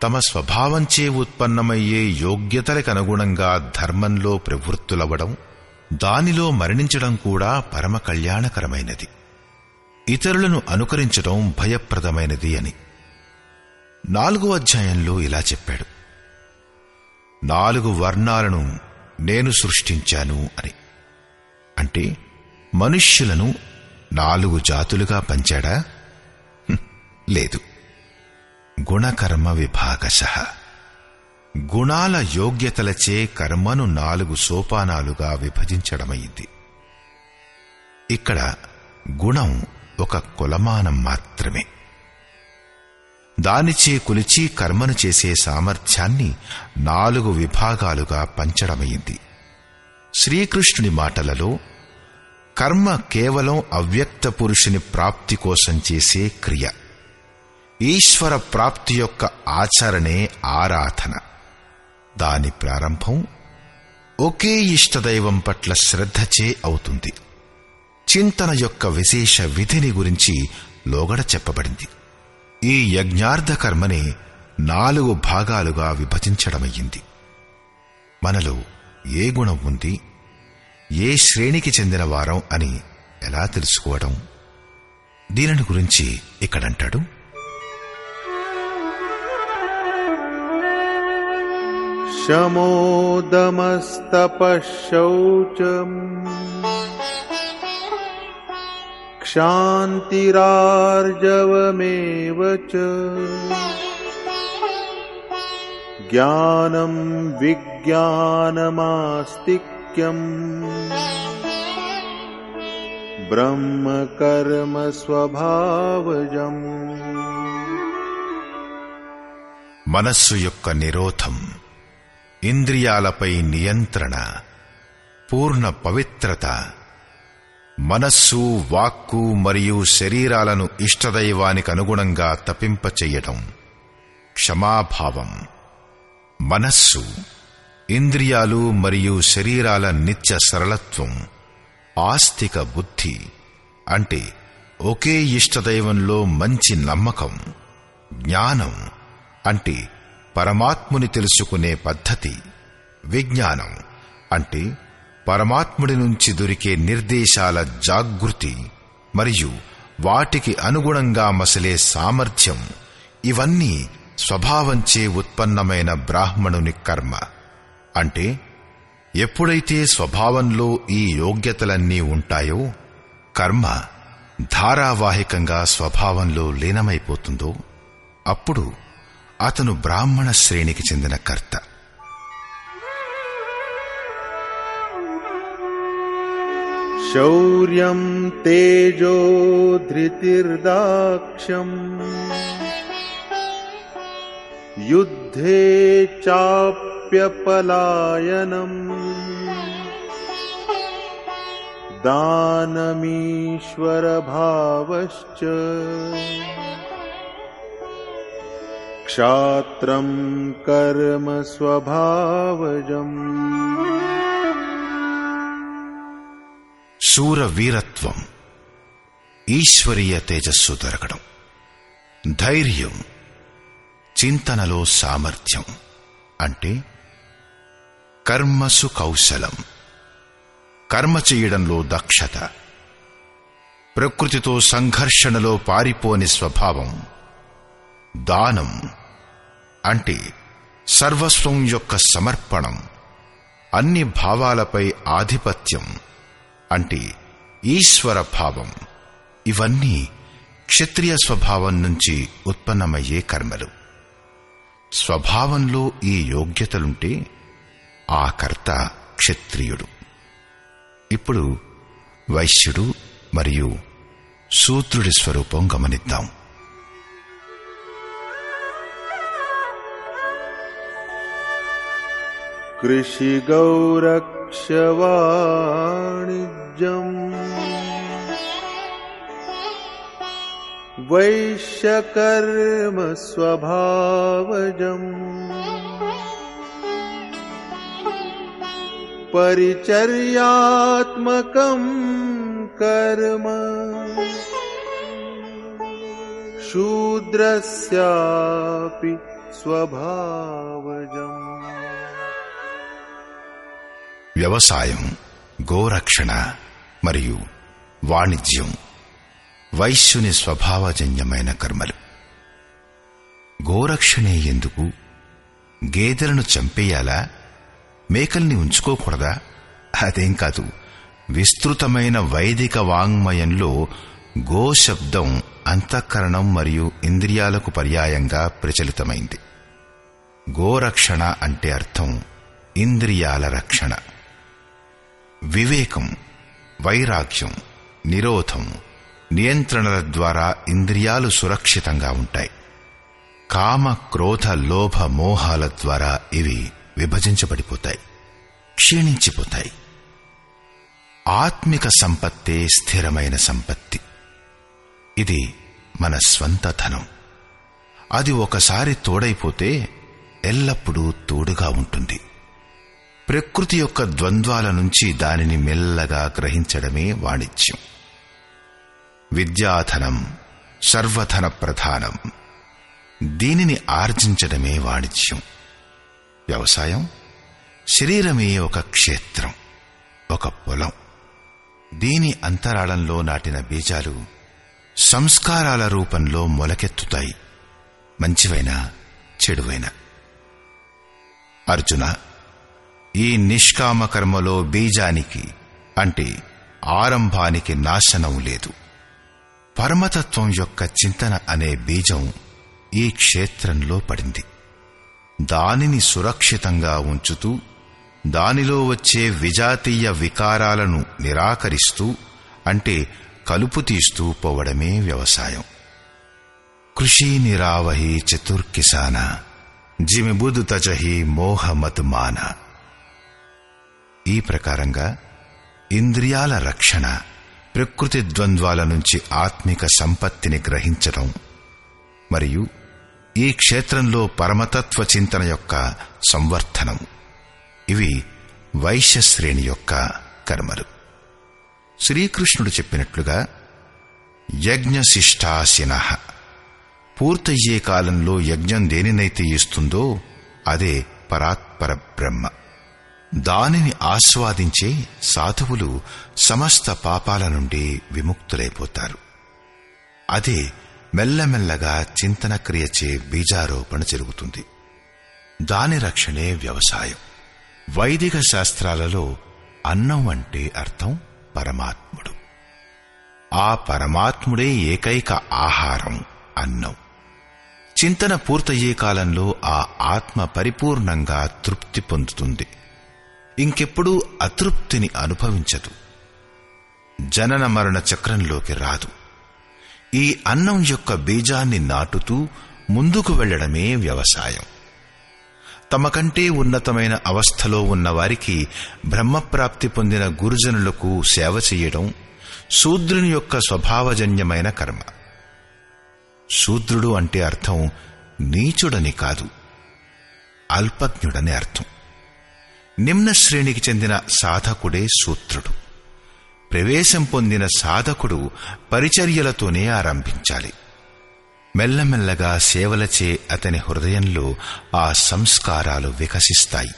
తమ స్వభావంచే ఉత్పన్నమయ్యే యోగ్యతలకు అనుగుణంగా ధర్మంలో ప్రవృత్తులవ్వడం దానిలో మరణించడం కూడా పరమ కళ్యాణకరమైనది. ఇతరులను అనుకరించడం భయప్రదమైనది అని. నాలుగు అధ్యాయంలో ఇలా చెప్పాడు. నాలుగు వర్ణాలను నేను సృష్టించాను అని. అంటే మనుష్యులను నాలుగు జాతులుగా పంచాడా? లేదు. గుణకర్మ విభాగశ. గుణాల యోగ్యతలచే కర్మను నాలుగు సోపానాలుగా విభజించడమైంది. ఇక్కడ గుణం ఒక కులమానం మాత్రమే. దానిచే కొలిచి కర్మను చేసే సామర్థ్యాన్ని నాలుగు విభాగాలుగా పంచడమైంది. శ్రీకృష్ణుని మాటలలో కర్మ కేవలం అవ్యక్త పురుషుని ప్రాప్తి కోసం చేసే క్రియ. ఈశ్వర ప్రాప్తి యొక్క ఆచరణే ఆరాధన. దాని ప్రారంభం ఒకే ఇష్టదైవం పట్ల శ్రద్ధచే అవుతుంది. చింతన యొక్క విశేష విధిని గురించి లోగడ చెప్పబడింది. ఈ యజ్ఞార్థ కర్మని నాలుగు భాగాలుగా విభజించడమయ్యింది. మనలో ఏ గుణం ఉంది? ఏ శ్రేణికి చెందిన వారం అని ఎలా తెలుసుకోవడం? దీనిని గురించి ఇక్కడంటాడు. శమోదమస్తపశౌచం. शौचम् क्षान्तिरार्जवमेव च ज्ञानम् विज्ञानमास्तिक्यम् ब्रह्मकर्म स्वभावजम् మనస్సు యొక్క నిరోధం ఇంద్రియాలపై నియంత్రణ పూర్ణ పవిత్రత మనస్సు వాక్కు మరియు శరీరాలను ఇష్టదైవానికి అనుగుణంగా తపింపచేయటం. క్షమాభావం. మనస్సు ఇంద్రియాలు మరియు శరీరాల నిత్య సరళత్వం. ఆస్తిక బుద్ధి అంటే ఒకే ఇష్టదైవంలో మంచి నమ్మకం. జ్ఞానం అంటే పరమాత్ముని తెలుసుకునే పద్ధతి. విజ్ఞానం అంటే పరమాత్ముడి నుంచి దొరికే నిర్దేశాల జాగృతి మరియు వాటికి అనుగుణంగా మసలే సామర్థ్యం ఇవన్నీ స్వభావంచే ఉత్పన్నమైన బ్రాహ్మణుని కర్మ. అంటే ఎప్పుడైతే స్వభావంలో ఈ యోగ్యతలన్నీ ఉంటాయో కర్మ ధారావాహికంగా స్వభావంలో లీనమైపోతుందో అప్పుడు అతను బ్రాహ్మణ శ్రేణికి చెందిన కర్త. शौर्यं तेजो धृतिर्दाक्ष्यम् युद्धे चाप्यपलायनम् दानमीश्वरभावश्च। क्षात्रं कर्म स्वभावजम् శూర వీరత్వం ఈశ్వరీయ తేజస్సు దొరకడం ధైర్యం చింతనలో సామర్థ్యం అంటే కర్మసు కౌశలం కర్మ చేయడంలో దక్షత ప్రకృతితో సంఘర్షణలో పారిపోని స్వభావం దానం అంటే సర్వస్వం యొక్క సమర్పణం అన్ని భావాలపై ఆధిపత్యం అంటే ఈశ్వర భావం ఇవన్నీ క్షత్రియ స్వభావం నుంచి ఉత్పన్నమయ్యే కర్మలు. స్వభావంలో ఈ యోగ్యతలుంటే ఆ కర్త క్షత్రియుడు. ఇప్పుడు వైశ్యుడు మరియు శూద్రుడి స్వరూపం గమనిద్దాం. कृषिगौरक्षवाणिज्यम् वैश्यकर्म स्वभावजम् परिचर्यात्मकम् कर्म। शूद्रस्यापि स्वभावजम् వ్యవసాయం గోరక్షణ మరియు వాణిజ్యం వైశ్యుని స్వభావజన్యమైన కర్మలు. గోరక్షణే ఎందుకు? గేదెలను చంపేయాలా? మేకల్ని ఉంచుకోకూడదా? అదేం కాదు. విస్తృతమైన వైదిక వాంగ్మయంలో గో శబ్దం అంతఃకరణం మరియు ఇంద్రియాలకు పర్యాయంగా ప్రచలితమైంది. గోరక్షణ అంటే అర్థం ఇంద్రియాల రక్షణ. వివేకం వైరాగ్యం నిరోధం నియంత్రణల ద్వారా ఇంద్రియాలు సురక్షితంగా ఉంటాయి. కామ క్రోధ లోభ మోహాల ద్వారా ఇవి విభజించబడిపోతాయి క్షీణించిపోతాయి. ఆత్మిక సంపత్తే స్థిరమైన సంపత్తి. ఇది మన స్వంత ధనం. అది ఒకసారి తోడైపోతే ఎల్లప్పుడూ తోడుగా ఉంటుంది. ప్రకృతి యొక్క ద్వంద్వాల నుంచి దానిని మెల్లగా గ్రహించడమే వాణిజ్యం. విద్యాధనం సర్వధన ప్రధానం. దీనిని ఆర్జించడమే వాణిజ్యం. వ్యవసాయం శరీరమే ఒక క్షేత్రం ఒక పొలం. దీని అంతరాళంలో నాటిన బీజాలు సంస్కారాల రూపంలో మొలకెత్తుతాయి. మంచివైనా చెడువైనా. అర్జున ఈ నిష్కామ కర్మలో బీజానికి అంటే ఆరంభానికి నాశనం లేదు. పరమతత్వం యొక్క చింతన అనే బీజం ఈ క్షేత్రంలో పడింది. దానిని సురక్షితంగా ఉంచుతూ దానిలో వచ్చే విజాతీయ వికారాలను నిరాకరిస్తూ అంటే కలుపు తీస్తూ పోవడమే వ్యవసాయం. కృషి నిరావహి చతుర్కిసాన జిమిబుదు తజహి మోహమతుమాన. ఈ ప్రకారంగా ఇంద్రియాల రక్షణ ప్రకృతి ద్వంద్వాల నుంచి ఆత్మిక సంపత్తిని గ్రహించడం మరియు ఈ క్షేత్రంలో పరమతత్వ చింతన యొక్క సంవర్ధనం. ఇవి వైశ్యశ్రేణి యొక్క కర్మలు. శ్రీకృష్ణుడు చెప్పినట్లుగా యజ్ఞశిష్టాసిన పూర్తయ్యే కాలంలో యజ్ఞం దేనినైతే ఇస్తుందో అదే పరాత్పర బ్రహ్మ దానిని ఆస్వాదించే సాధువులు సమస్త పాపాల నుండి విముక్తులైపోతారు. అదే మెల్లమెల్లగా చింతన క్రియచే బీజారోపణ జరుగుతుంది. దాని రక్షణే వ్యవసాయం. వైదిక శాస్త్రాలలో అన్నం అంటే అర్థం పరమాత్ముడు. ఆ పరమాత్ముడే ఏకైక ఆహారం అన్నం. చింతన పూర్తయ్యే కాలంలో ఆ ఆత్మ పరిపూర్ణంగా తృప్తి పొందుతుంది. ఇంకెప్పుడూ అతృప్తిని అనుభవించదు. జనన మరణ చక్రంలోకి రాదు. ఈ అన్నం యొక్క బీజాన్ని నాటుతూ ముందుకు వెళ్ళడమే వ్యవసాయం. తమకంటే ఉన్నతమైన అవస్థలో ఉన్నవారికి బ్రహ్మప్రాప్తి పొందిన గురుజనులకు సేవ చేయడం శూద్రుని యొక్క స్వభావజన్యమైన కర్మ. శూద్రుడు అంటే అర్థం నీచుడని కాదు అల్పజ్ఞుడని అర్థం. నిమ్న శ్రేణికి చెందిన సాధకుడే సూత్రుడు. ప్రవేశం పొందిన సాధకుడు పరిచర్యలతోనే ఆరంభించాలి. మెల్లమెల్లగా సేవలచే అతని హృదయంలో ఆ సంస్కారాలు వికసిస్తాయి.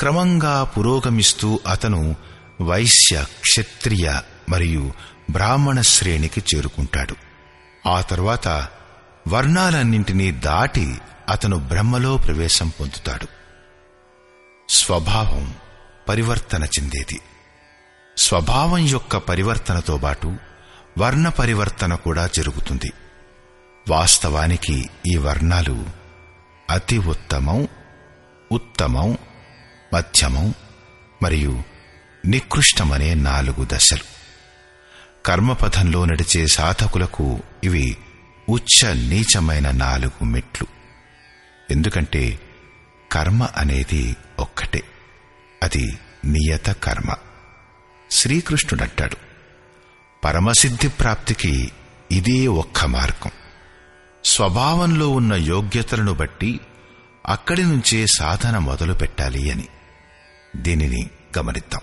క్రమంగా పురోగమిస్తూ అతను వైశ్య క్షత్రియ మరియు బ్రాహ్మణ శ్రేణికి చేరుకుంటాడు. ఆ తర్వాత వర్ణాలన్నింటినీ దాటి అతను బ్రహ్మలో ప్రవేశం పొందుతాడు. స్వభావం పరివర్తన చెందేది. స్వభావం యొక్క పరివర్తనతో పాటు వర్ణ పరివర్తన కూడా జరుగుతుంది. వాస్తవానికి ఈ వర్ణాలు అతి ఉత్తమం ఉత్తమం మధ్యమం మరియు నికృష్టమనే నాలుగు దశలు. కర్మపథంలో నడిచే సాధకులకు ఇవి ఉచ్చ నీచమైన నాలుగు మెట్లు. ఎందుకంటే కర్మ అనేది ఒక్కటే. అది నియత కర్మ. శ్రీకృష్ణుడంటాడు పరమసిద్ధి ప్రాప్తికి ఇదే ఒక్క మార్గం. స్వభావంలో ఉన్న యోగ్యతలను బట్టి అక్కడి నుంచే సాధన మొదలు పెట్టాలి అని. దీనిని గమనిద్దాం.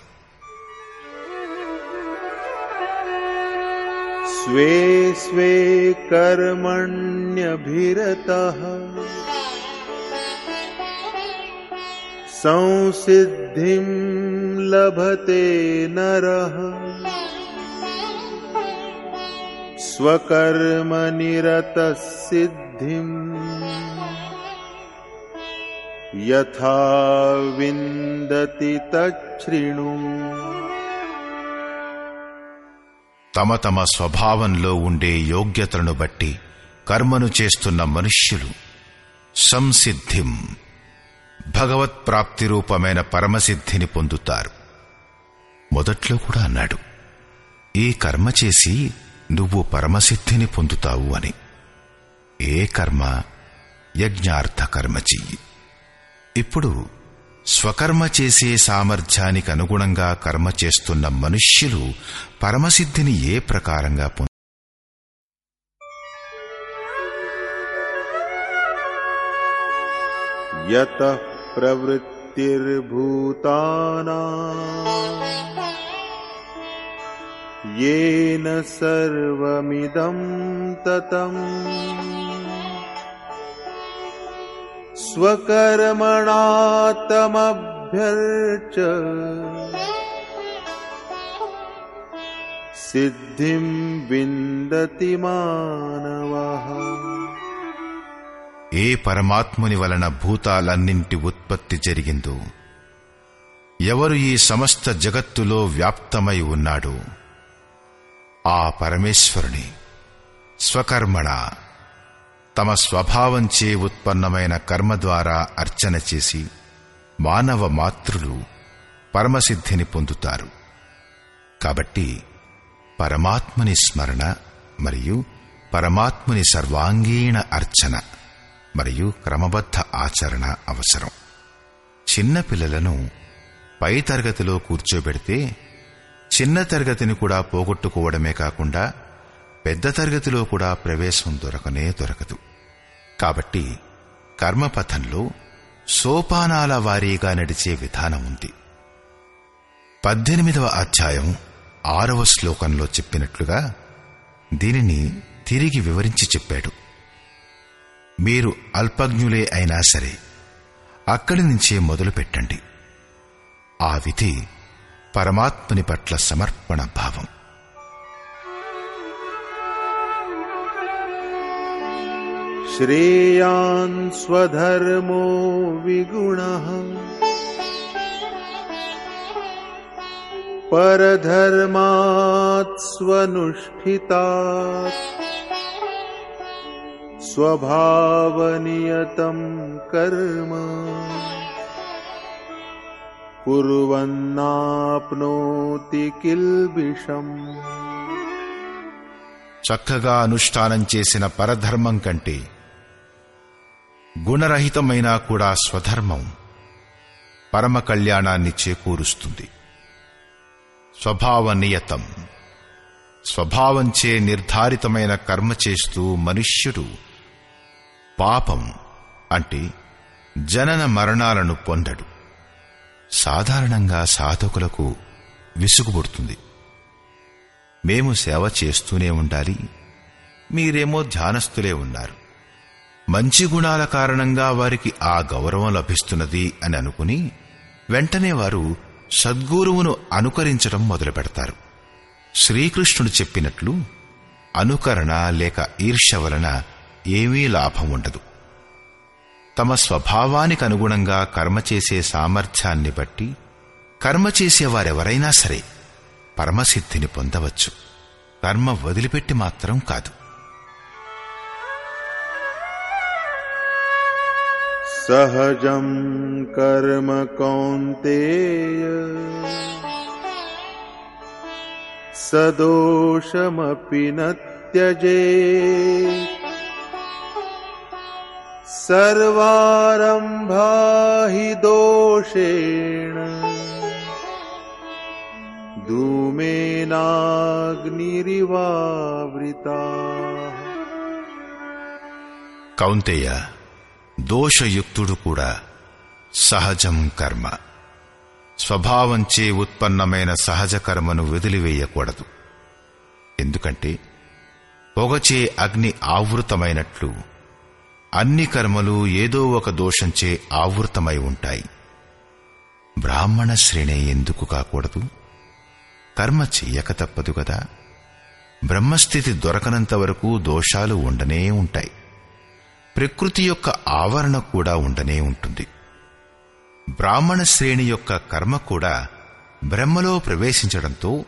స్వే స్వే కర్మణ్యభిరత संसिद्धिं लभते नरः स्वकर्मनिरतः सिद्धिम् यथा विन्दति तच्छृणु తమ తమ స్వభావంలో ఉండే యోగ్యతలను బట్టి కర్మను చేస్తున్న మనుష్యులు సంసిద్ధిం భగవత్ ప్రాప్తి రూపమైన పరమసిద్ధిని పొందుతారు. మొదట్లో కూడా అన్నాడు ఈ కర్మ చేసి నువ్వు పరమసిద్ధిని పొందుతావు అని. ఏ కర్మ? యజ్ఞార్థ కర్మ చెయ్యి. ఇప్పుడు స్వకర్మ చేసే సామర్థ్యానికి అనుగుణంగా కర్మ చేస్తున్న మనుష్యులు పరమసిద్ధిని ఏ ప్రకారంగా यतः प्रवृत्तिर्भूताना येन सर्वमिदं ततम् स्वकर्मणा तमभ्यर्च सिद्धिं विन्दति मानवः ఏ పరమాత్ముని వలన భూతాలన్నింటి ఉత్పత్తి జరిగిందో. ఎవరు ఈ సమస్త జగత్తులో వ్యాప్తమై ఉన్నాడో? ఆ పరమేశ్వరుని స్వకర్మణ తమ స్వభావంచే ఉత్పన్నమైన కర్మ ద్వారా అర్చన చేసి మానవ మాతృలు పరమసిద్ధిని పొందుతారు. కాబట్టి పరమాత్ముని స్మరణ మరియు పరమాత్ముని సర్వాంగీణ అర్చన. మరియు క్రమబద్ధ ఆచరణ అవసరం. చిన్న పిల్లలను పై తరగతిలో కూర్చోబెడితే చిన్న తరగతిని కూడా పోగొట్టుకోవడమే కాకుండా పెద్ద తరగతిలో కూడా ప్రవేశం దొరకనే దొరకదు. కాబట్టి కర్మపథంలో సోపానాల వారీగా నడిచే విధానం ఉంది. పద్దెనిమిదవ అధ్యాయం ఆరవ శ్లోకంలో చెప్పినట్లుగా దీనిని తిరిగి వివరించి చెప్పాడు. మీరు అల్పజ్ఞులే అయినా సరే అక్కడి నుంచే మొదలు పెట్టండి. ఆ విధి పరమాత్మని పట్ల సమర్పణ భావం. శ్రేయాన్ స్వధర్మో విగుణ పరధర్మాత్ స్వనుష్ఠితాత్ स्वभावनियतं कर्म कुर्वन्नाप्नोति किल्बिषम् చక్కగా అనుష్ఠానం చేసిన పరధర్మం కంటే గుణరహితమైనా కూడా స్వధర్మం పరమ కళ్యాణాన్ని చేకూరుస్తుంది స్వభావ నియతం స్వభావంచే నిర్ధారితమైన కర్మ చేస్తూ మనుష్యుడు పాపం అంటే జనన మరణాలను పొందడు. సాధారణంగా సాధకులకు విసుగుబుడుతుంది. మేము సేవ చేస్తూనే ఉండాలి. మీరేమో ధ్యానస్థులే ఉన్నారు. మంచి గుణాల కారణంగా వారికి ఆ గౌరవం లభిస్తున్నది అని అనుకుని వెంటనే వారు సద్గురువును అనుకరించడం మొదలు పెడతారు శ్రీకృష్ణుడు చెప్పినట్లు అనుకరణ లేక ఈర్ష్య వలన ఏమీ లాభం ఉండదు తమ స్వభావానికి అనుగుణంగా కర్మ చేసే సామర్థ్యాన్ని బట్టి కర్మ చేసేవారెవరైనా సరే పరమసిద్ధిని పొందవచ్చు కర్మ వదిలిపెట్టి మాత్రం కాదు सहजं कर्म कौन्तेय सदोषमपि न त्यजेत् सर्वारम्भा हि दोषेण धूमेनाग्निरिवावृताः కౌంతేయ దోషయుక్తుడు కూడా సహజం కర్మ స్వభావంచే ఉత్పన్నమైన సహజ కర్మను వదిలివేయకూడదు ఎందుకంటే పొగచే అగ్ని ఆవృతమైనట్లు అన్ని కర్మలు ఏదో ఒక దోషంచే ఆవృతమై ఉంటాయి. బ్రాహ్మణ శ్రేణి ఎందుకు కాకూడదు? కర్మ చెయ్యక తప్పదు కదా బ్రహ్మస్థితి దొరకనంత వరకు దోషాలు ఉండనే ఉంటాయి. ప్రకృతి యొక్క ఆవరణ కూడా ఉండనే ఉంటుంది. బ్రాహ్మణ శ్రేణి యొక్క కర్మ కూడా బ్రహ్మలో ప్రవేశించడంతో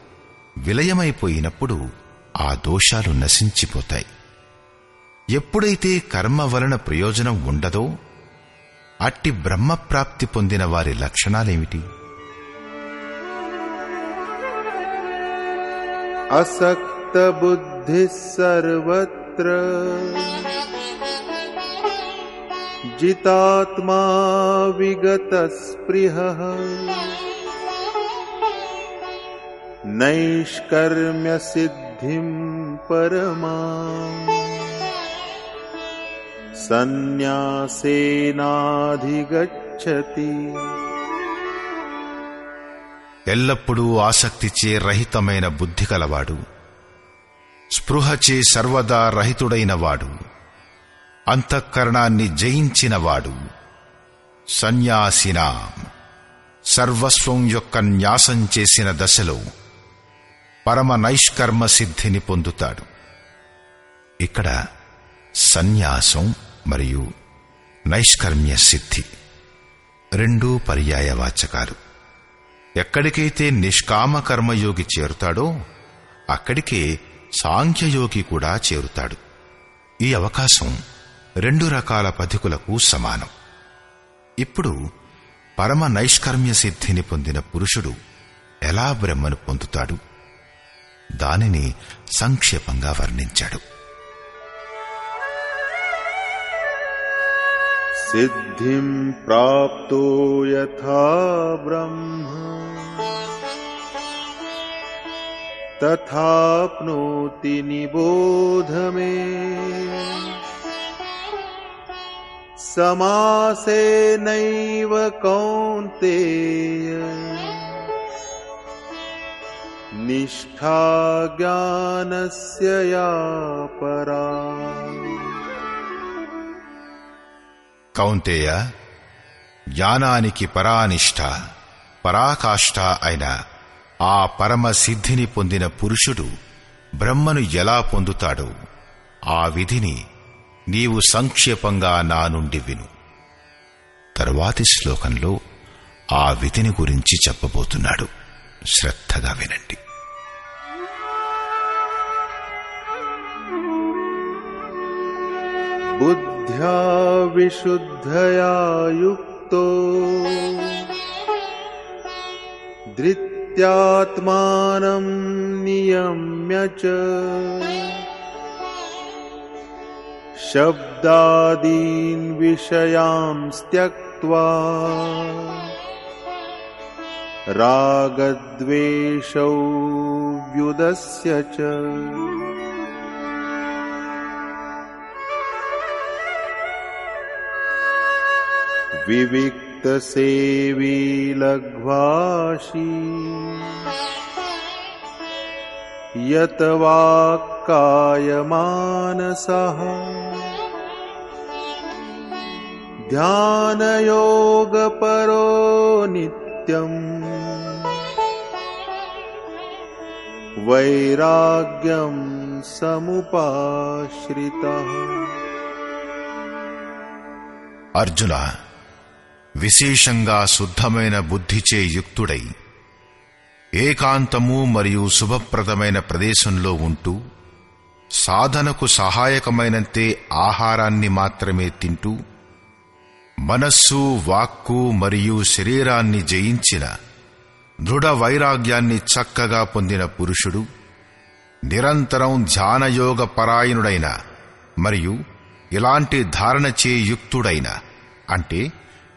విలయమైపోయినప్పుడు ఆ దోషాలు నశించిపోతాయి. ఎప్పుడైతే కర్మ వలన ప్రయోజనం ఉండదో అట్టి బ్రహ్మప్రాప్తి పొందిన వారి లక్షణాలేమిటి? అసక్త బుద్ధి సర్వత్ర జితాత్మా విగత స్పృహ నైష్కర్మ్య సిద్ధిం పరమా సన్యాసేనాధిగచ్చతి. ఎల్లప్పుడూ ఆసక్తిచే రహితమైన బుద్ధి కలవాడు. స్పృహచే సర్వదా రహితుడైనవాడు. అంతఃకరణాన్ని జయించినవాడు. సన్యాసినా. సర్వస్వం యొక్క న్యాసం చేసిన దశలో పరమ నైష్కర్మ సిద్ధిని పొందుతాడు. ఇక్కడ సన్యాసం మరియు నైష్కర్మ్య సిద్ధి రెండూ పర్యాయవాచకాలు ఎక్కడికైతే నిష్కామ కర్మయోగి చేరుతాడో అక్కడికే సాంఖ్యయోగి కూడా చేరుతాడు. ఈ అవకాశం రెండు రకాల పథికులకు సమానం. ఇప్పుడు పరమ నైష్కర్మ్య సిద్ధిని పొందిన పురుషుడు ఎలా బ్రహ్మను పొందుతాడు? దానిని సంక్షేపంగా వర్ణించాడు. सिद्धिं प्राप्तो यथा ब्रह्म। तथाप्नोति निबोध मे। समासेनैव निष्ठा ज्ञानस्य या परा కౌంతేయ జ్ఞానానికి పరానిష్ట పరాకాష్ఠ అయిన ఆ పరమ సిద్ధిని పొందిన పురుషుడు బ్రహ్మను ఎలా పొందుతాడో? ఆ విధిని నీవు సంక్షేపంగా నా నుండి విను. తరువాతి శ్లోకంలో ఆ విధిని గురించి చెప్పబోతున్నాడు. శ్రద్ధగా వినండి. बुद्ध्या विशुद्धया युक्तो धृत्यात्मानं नियम्य च। शब्दादीन् विषयांस्त्यक्त्वा रागद्वेषौ व्युदस्य च विविक्तसेवी लघ्वाशी यत वाक्कायमानसः ध्यानयोगपरो नित्यम्। वैराग्यम् समुपाश्रितः। अर्जुनः విశేషంగా శుద్ధమైన బుద్ధిచే యుక్తుడై ఏకాంతము మరియు శుభప్రదమైన ప్రదేశంలో ఉంటూ సాధనకు సహాయకమైనంతే ఆహారాన్ని మాత్రమే తింటూ మనస్సు వాక్కు మరియు శరీరాన్ని జయించిన దృఢ వైరాగ్యాన్ని చక్కగా పొందిన పురుషుడు నిరంతరం ధ్యానయోగ పరాయణుడైన మరియు ఇలాంటి ధారణచే యుక్తుడైన అంటే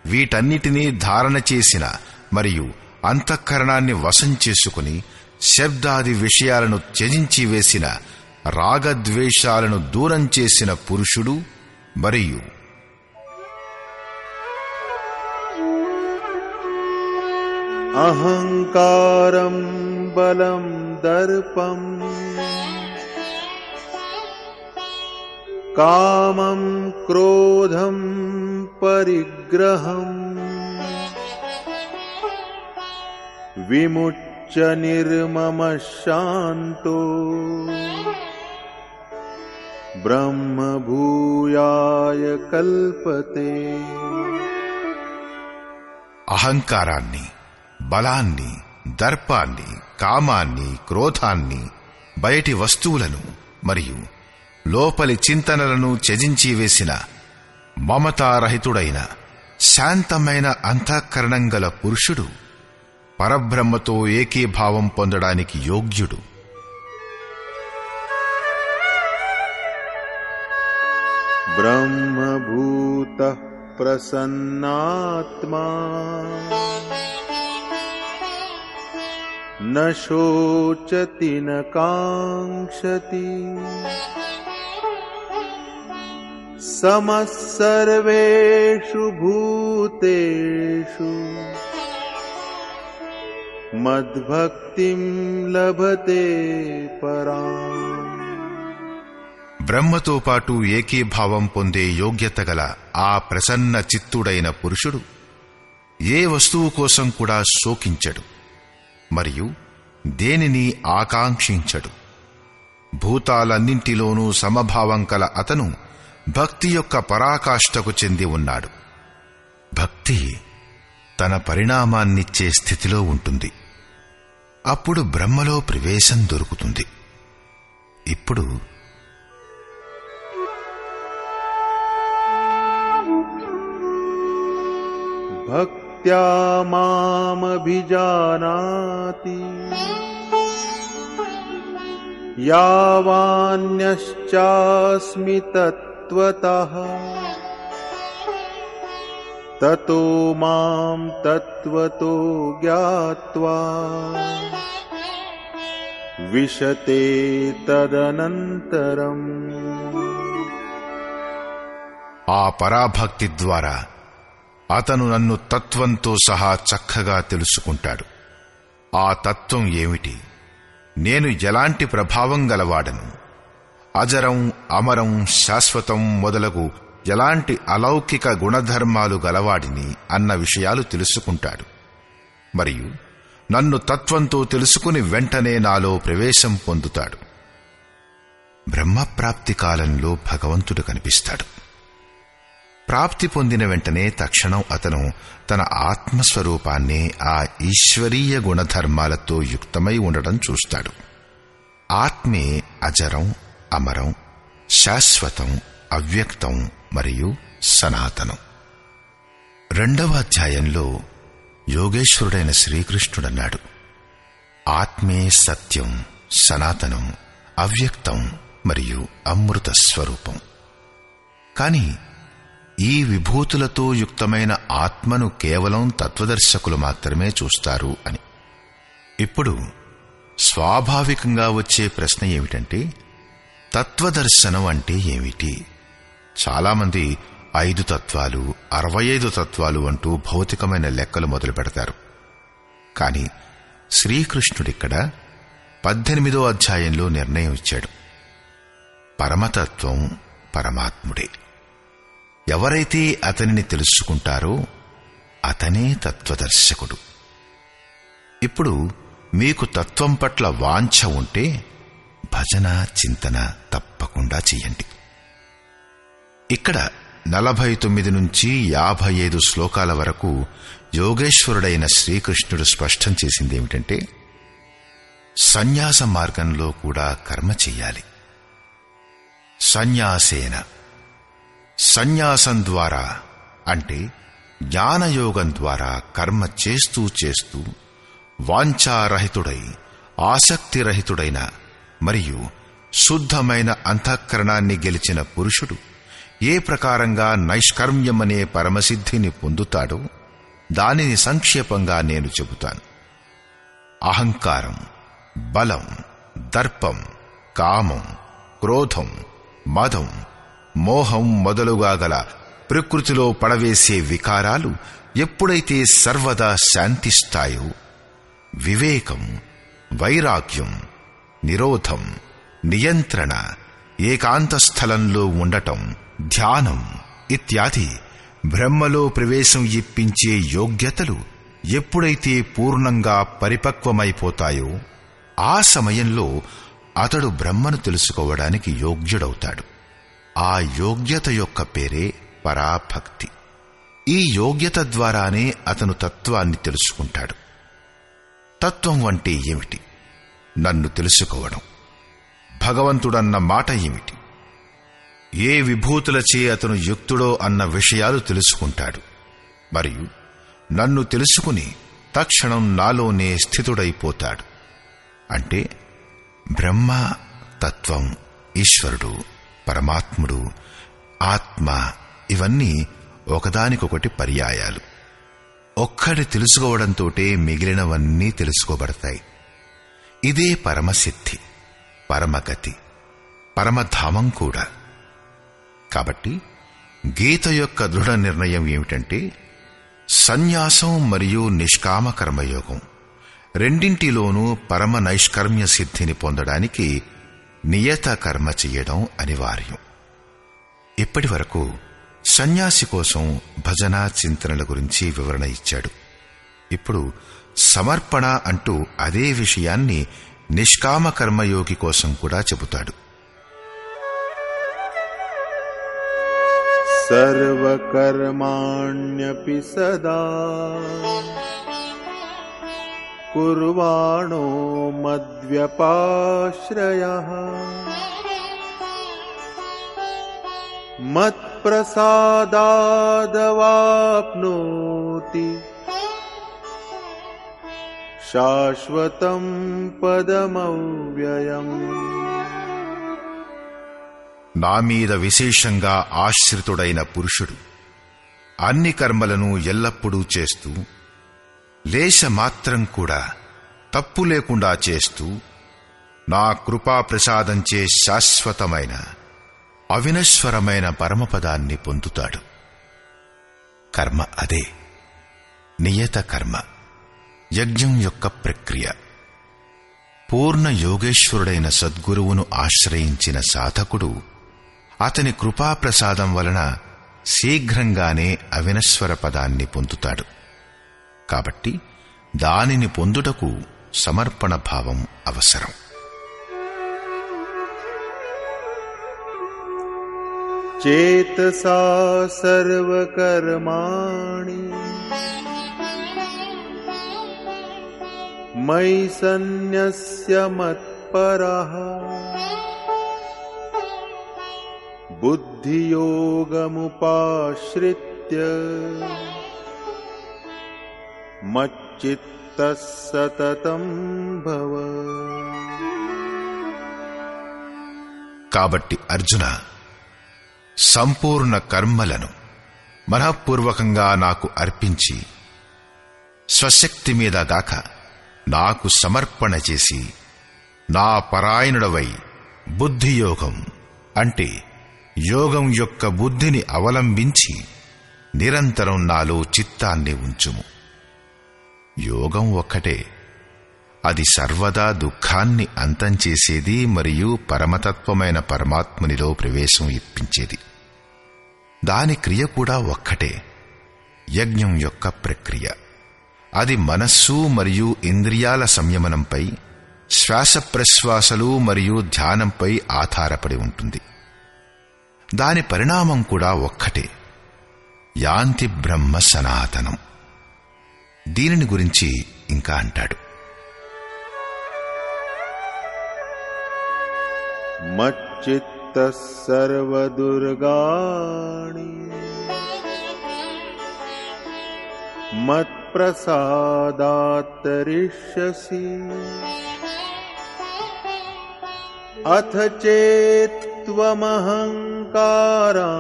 వీటన్నిటినీ ధారణ చేసిన మరియు అంతఃకరణాన్ని వశం చేసుకుని శబ్దాది విషయాలను త్యజించి వేసిన రాగద్వేషాలను దూరం చేసిన పురుషుడు మరియు అహంకారం బలం దర్పం कामं क्रोधं परिग्रहम् विमुच्य निर्ममः शान्तो ब्रह्मभूयाय कल्पते అహంకారాన్ని బలాన్ని దర్పాన్ని కామాన్ని క్రోధాన్ని బయటి వస్తువులను మరియు లోపలి చింతనలను త్యజించి వేసిన మమతారహితుడైన శాంతమైన అంతఃకరణం గల పురుషుడు పరబ్రహ్మతో ఏకీభావం పొందడానికి యోగ్యుడు ब्रह्मभूतः प्रसन्नात्मा न शोचति न काङ्क्षति समः सर्वेषु भूतेषु मद्भक्तिं लभते पराम् బ్రహ్మతో పాటు ఏకీభావం పొందే యోగ్యత గల ఆ ప్రసన్న చిత్తుడైన పురుషుడు ఏ వస్తువు కోసం కూడా శోకించడు మరియు దేనిని ఆకాంక్షించడు భూతాలన్నింటిలోనూ సమభావం కల అతను భక్తి యొక్క పరాకాష్ఠకు చెంది ఉన్నాడు. భక్తి తన పరిణామాన్నిచ్చే స్థితిలో ఉంటుంది. అప్పుడు బ్రహ్మలో ప్రవేశం దొరుకుతుంది. ఇప్పుడు భక్త్యా మామభిజానాతి. యావాన్యశ్చాస్మి తత్. तत्त्वतः ततो मां तत्त्वतो ज्ञात्वा विशते तदनन्तरम् ఆ పరాభక్తి ద్వారా అతను నన్ను తత్వంతో సహా చక్కగా తెలుసుకుంటాడు ఆ తత్వం ఏమిటి నేను ఎలాంటి ప్రభావం గలవాడను అజరం అమరం శాశ్వతం మొదలగు ఎలాంటి అలౌకిక గుణధర్మాలు గలవాడిని అన్న విషయాలు తెలుసుకుంటాడు. మరియు నన్ను తత్వంతో తెలుసుకుని వెంటనే నాలో ప్రవేశం పొందుతాడు. బ్రహ్మప్రాప్తి కాలంలో భగవంతుడు కనిపిస్తాడు. ప్రాప్తి పొందిన వెంటనే తక్షణం అతను తన ఆత్మస్వరూపాన్నే ఆ ఈశ్వరీయ గుణధర్మాలతో యుక్తమై ఉండడం చూస్తాడు. ఆత్మే అజరం అమరం శాశ్వతం అవ్యక్తం మరియు సనాతనం. రెండవ అధ్యాయంలో యోగేశ్వరుడైన శ్రీకృష్ణుడన్నాడు. ఆత్మే సత్యం సనాతనం అవ్యక్తం మరియు అమృత స్వరూపం. కాని ఈ విభూతులతో యుక్తమైన ఆత్మను కేవలం తత్వదర్శకులు మాత్రమే చూస్తారు అని. ఇప్పుడు స్వాభావికంగా వచ్చే ప్రశ్న ఏమిటంటే తత్వదర్శనం అంటే ఏమిటి? చాలామంది ఐదు తత్వాలు అరవై ఐదు తత్వాలు అంటూ భౌతికమైన లెక్కలు మొదలు పెడతారు. కాని శ్రీకృష్ణుడిక్కడ పద్దెనిమిదో అధ్యాయంలో నిర్ణయం ఇచ్చాడు. పరమతత్వం పరమాత్ముడే. ఎవరైతే అతనిని తెలుసుకుంటారో అతనే తత్వదర్శకుడు. ఇప్పుడు మీకు తత్వం పట్ల వాంఛ ఉంటే భజన చింతన తప్పకుండా చెయ్యండి. ఇక్కడ నలభై తొమ్మిది నుంచి యాభై ఐదు శ్లోకాల వరకు యోగేశ్వరుడైన శ్రీకృష్ణుడు స్పష్టం చేసింది ఏమిటంటే సన్యాస మార్గంలో కూడా కర్మ చెయ్యాలి. సన్యాసేన సన్యాసం ద్వారా అంటే జ్ఞానయోగం ద్వారా కర్మ చేస్తూ చేస్తూ వాంఛారహితుడై ఆసక్తిరహితుడైన మరియు శుద్ధమైన అంతఃకరణాన్ని గెలిచిన పురుషుడు ఏ ప్రకారంగా నైష్కర్మ్యమనే పరమసిద్ధిని పొందుతాడో దానిని సంక్షేపంగా నేను చెబుతాను. అహంకారం బలం దర్పం కామం క్రోధం మదం మోహం మొదలుగా గల ప్రకృతిలో పడవేసే వికారాలు ఎప్పుడైతే సర్వదా శాంతిస్తాయో వివేకం వైరాగ్యం నిరోధం నియంత్రణ ఏకాంత స్థలంలో ఉండటం ధ్యానం ఇత్యాది బ్రహ్మలో ప్రవేశం ఇప్పించే యోగ్యతలు ఎప్పుడైతే పూర్ణంగా పరిపక్వమైపోతాయో ఆ సమయంలో అతడు బ్రహ్మను తెలుసుకోవడానికి యోగ్యుడవుతాడు. ఆ యోగ్యత యొక్క పేరే పరాభక్తి. ఈ యోగ్యత ద్వారానే అతను తత్వాన్ని తెలుసుకుంటాడు. తత్వం అంటే ఏమిటి? నన్ను తెలుసుకోవడం. భగవంతుడన్న మాట ఏమిటి? ఏ విభూతులచే అతను యుక్తుడో అన్న విషయాలు తెలుసుకుంటాడు. మరియు నన్ను తెలుసుకుని తక్షణం నాలోనే స్థితుడైపోతాడు. అంటే బ్రహ్మ తత్వం ఈశ్వరుడు పరమాత్ముడు ఆత్మ ఇవన్నీ ఒకదానికొకటి పర్యాయాలు. ఒక్కడి తెలుసుకోవడంతోటే మిగిలినవన్నీ తెలుసుకోబడతాయి. ఇదే పరమసిద్ధి పరమగతి పరమధామం కూడా. కాబట్టి గీత యొక్క దృఢ నిర్ణయం ఏమిటంటే సన్యాసం మరియు నిష్కామ కర్మయోగం రెండింటిలోనూ పరమ నైష్కర్మ్య సిద్ధిని పొందడానికి నియత కర్మ చెయ్యడం అనివార్యం. ఇప్పటి వరకు సన్యాసి కోసం భజన చింతనల గురించి వివరణ ఇచ్చాడు. ఇప్పుడు సమర్పణ అంటూ అదే విషయాన్ని నిష్కామకర్మయోగి కోసం కూడా చెబుతాడు. సర్వకర్మాణ్యపి సదా కుర్వాణో మద్వ్యపాశ్రయ మత్ప్రసాదాదవాప్నోతి शाश्वतं पदमव्ययम् నా మీద విశేషంగా ఆశ్రితుడైన పురుషుడు అన్ని కర్మలను ఎల్లప్పుడూ చేస్తూ లేశ మాత్రం కూడా తప్పు లేకుండా చేస్తూ నా కృపా ప్రసాదంచే శాశ్వతమైన అవినశ్వరమైన పరమపదాన్ని పొందుతాడు కర్మ అదే నియత కర్మ యజ్ఞం యొక్క ప్రక్రియ. పూర్ణ యోగేశ్వరుడైన సద్గురువును ఆశ్రయించిన సాధకుడు అతని కృపాప్రసాదం వలన శీఘ్రంగానే అవినశ్వర పదాన్ని పొందుతాడు. కాబట్టి దానిని పొందుటకు సమర్పణ భావం అవసరం. చేతసా సర్వకర్మాణి मयि सन्न्यस्य मत्परः बुद्धियोगमुपाश्रित्य मच्चित्तः सततं भव కాబట్టి అర్జున సంపూర్ణ కర్మలను మనఃపూర్వకంగా నాకు అర్పించి స్వశక్తి మీద గాక నాకు సమర్పణ చేసి నా పరాయణుడవై బుద్ధియోగం అంటే యోగం యొక్క బుద్ధిని అవలంబించి నిరంతరం నాలో చిత్తాన్ని ఉంచుము. యోగం ఒక్కటే. అది సర్వదా దుఃఖాన్ని అంతం చేసేది మరియు పరమతత్వమైన పరమాత్మునిలో ప్రవేశం ఇప్పించేది. దాని క్రియ కూడా ఒక్కటే. యజ్ఞం యొక్క ప్రక్రియ. అది మనస్సు మరియు ఇంద్రియాల సంయమనంపై శ్వాసప్రశ్వాసలు మరియు ధ్యానంపై ఆధారపడి ఉంటుంది. దాని పరిణామం కూడా ఒక్కటే. యాంతి బ్రహ్మ సనాతనం. దీనిని గురించి ఇంకా అంటాడు. మచ్చిత్తర్వదుర్గా मत्प्रसादात्तरिष्यसि अथ चेत्त्वमहङ्कारा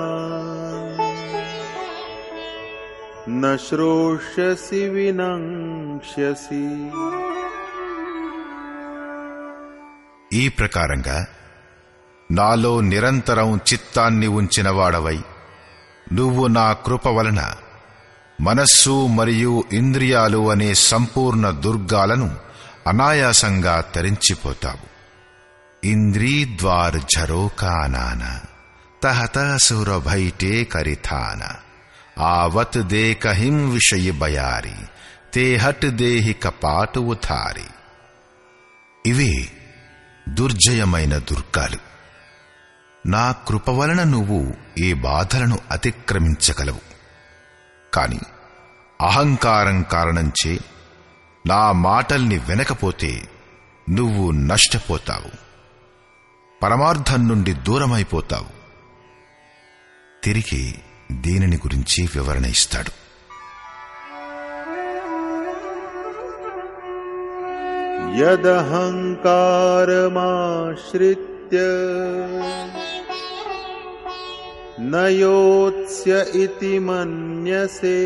न श्रोष्यसि विनङ्क्ष्यसि ఈ ప్రకారంగా నాలో నిరంతరం చిత్తాన్ని ఉంచినవాడవై నువ్వు నా కృప వలన మనస్సు మరియు ఇంద్రియాలు అనే సంపూర్ణ దుర్గాలను అనాయాసంగా తరించిపోతావు. ఇంద్రీద్వార్ ఝరోకానాన తహత సురభైటే కరిథాన ఆవత్ దేకహిం విషయ బయారి తే హట్ దేహి కపాటు ఉథారి. ఇవే దుర్జయమైన దుర్గాలు. నా కృప వలన నువ్వు ఈ బాధలను అతిక్రమించగలవు. కాని అహంకారం కారణంచే నా మాటల్ని వినకపోతే నువ్వు నష్టపోతావు పరమార్థం నుండి దూరమైపోతావు తిరిగి దీనిని గురించి వివరణ ఇస్తాడు यदहङ्कारमाश्रित्य न योत्स्य इति मन्यसे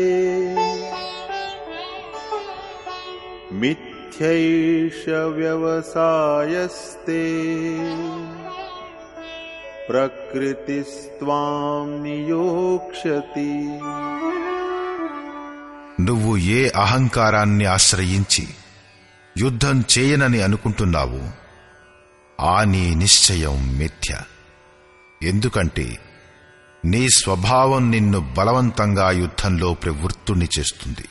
मिथ्यैष व्यवसायस्ते प्रकृतिस्त्वां नियोक्ष्यति నువ్వు ఏ అహంకారాన్ని ఆశ్రయించి యుద్ధం చేయనని అనుకుంటున్నావు ఆ నీ నిశ్చయం మిథ్య ఎందుకంటే నీ స్వభావం నిన్ను బలవంతంగా యుద్ధంలో ప్రవృత్తుని చేస్తుంది.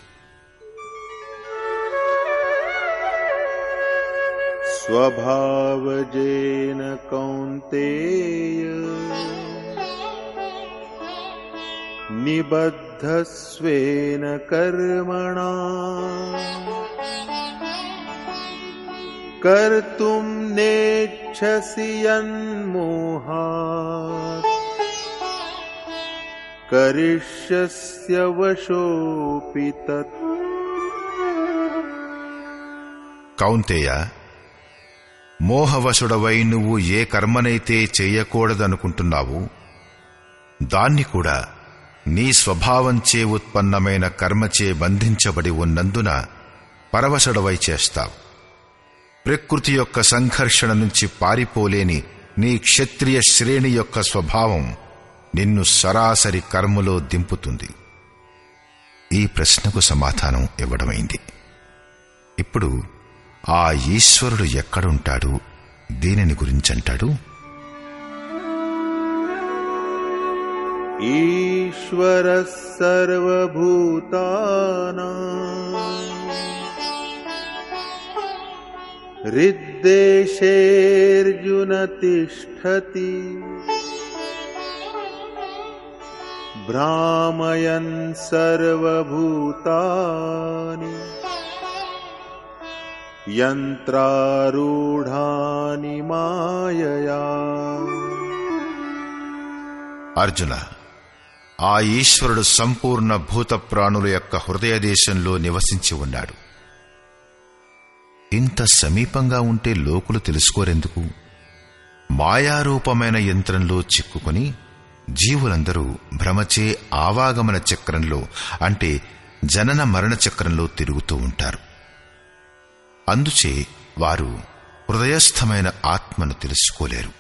స్వభావజేన కౌంతేయ నిబద్ధస్వేన కర్మణా కర్తుం నేచ్చసి యన్మోహాత్ करिष्यस्य वशोऽपि तत् కౌంతేయ మోహవశుడవై నువ్వు ఏ కర్మనైతే చేయకూడదనుకుంటున్నావు దాన్ని కూడా నీ స్వభావంచే ఉత్పన్నమైన కర్మచే బంధించబడి ఉన్నందున పరవశుడవై చేస్తావు ప్రకృతి యొక్క సంఘర్షణ నుంచి పారిపోలేని నీ క్షత్రియ శ్రేణి యొక్క స్వభావం నిన్ను సరాసరి కర్మలో దింపుతుంది ఈ ప్రశ్నకు సమాధానం ఇవ్వడమైంది ఇప్పుడు ఆ ఈశ్వరుడు ఎక్కడుంటాడు దీనిని గురించంటాడు ईश्वरः सर्वभूतानाम् हृद्देशेऽर्जुन तिष्ठति भ्रामयन् सर्वभूतानि यन्त्रारूढानि मायया అర్జున ఆ ఈశ్వరుడు సంపూర్ణ భూత ప్రాణుల యొక్క హృదయ దేశంలో నివసించి ఉన్నాడు ఇంత సమీపంగా ఉంటే లోకులు తెలుసుకోరెందుకు మాయారూపమైన యంత్రంలో చిక్కుకుని జీవులందరూ భ్రమచే ఆవాగమన చక్రంలో అంటే జనన మరణ చక్రంలో తిరుగుతూ ఉంటారు. అందుచే వారు హృదయస్థమైన ఆత్మను తెలుసుకోలేరు.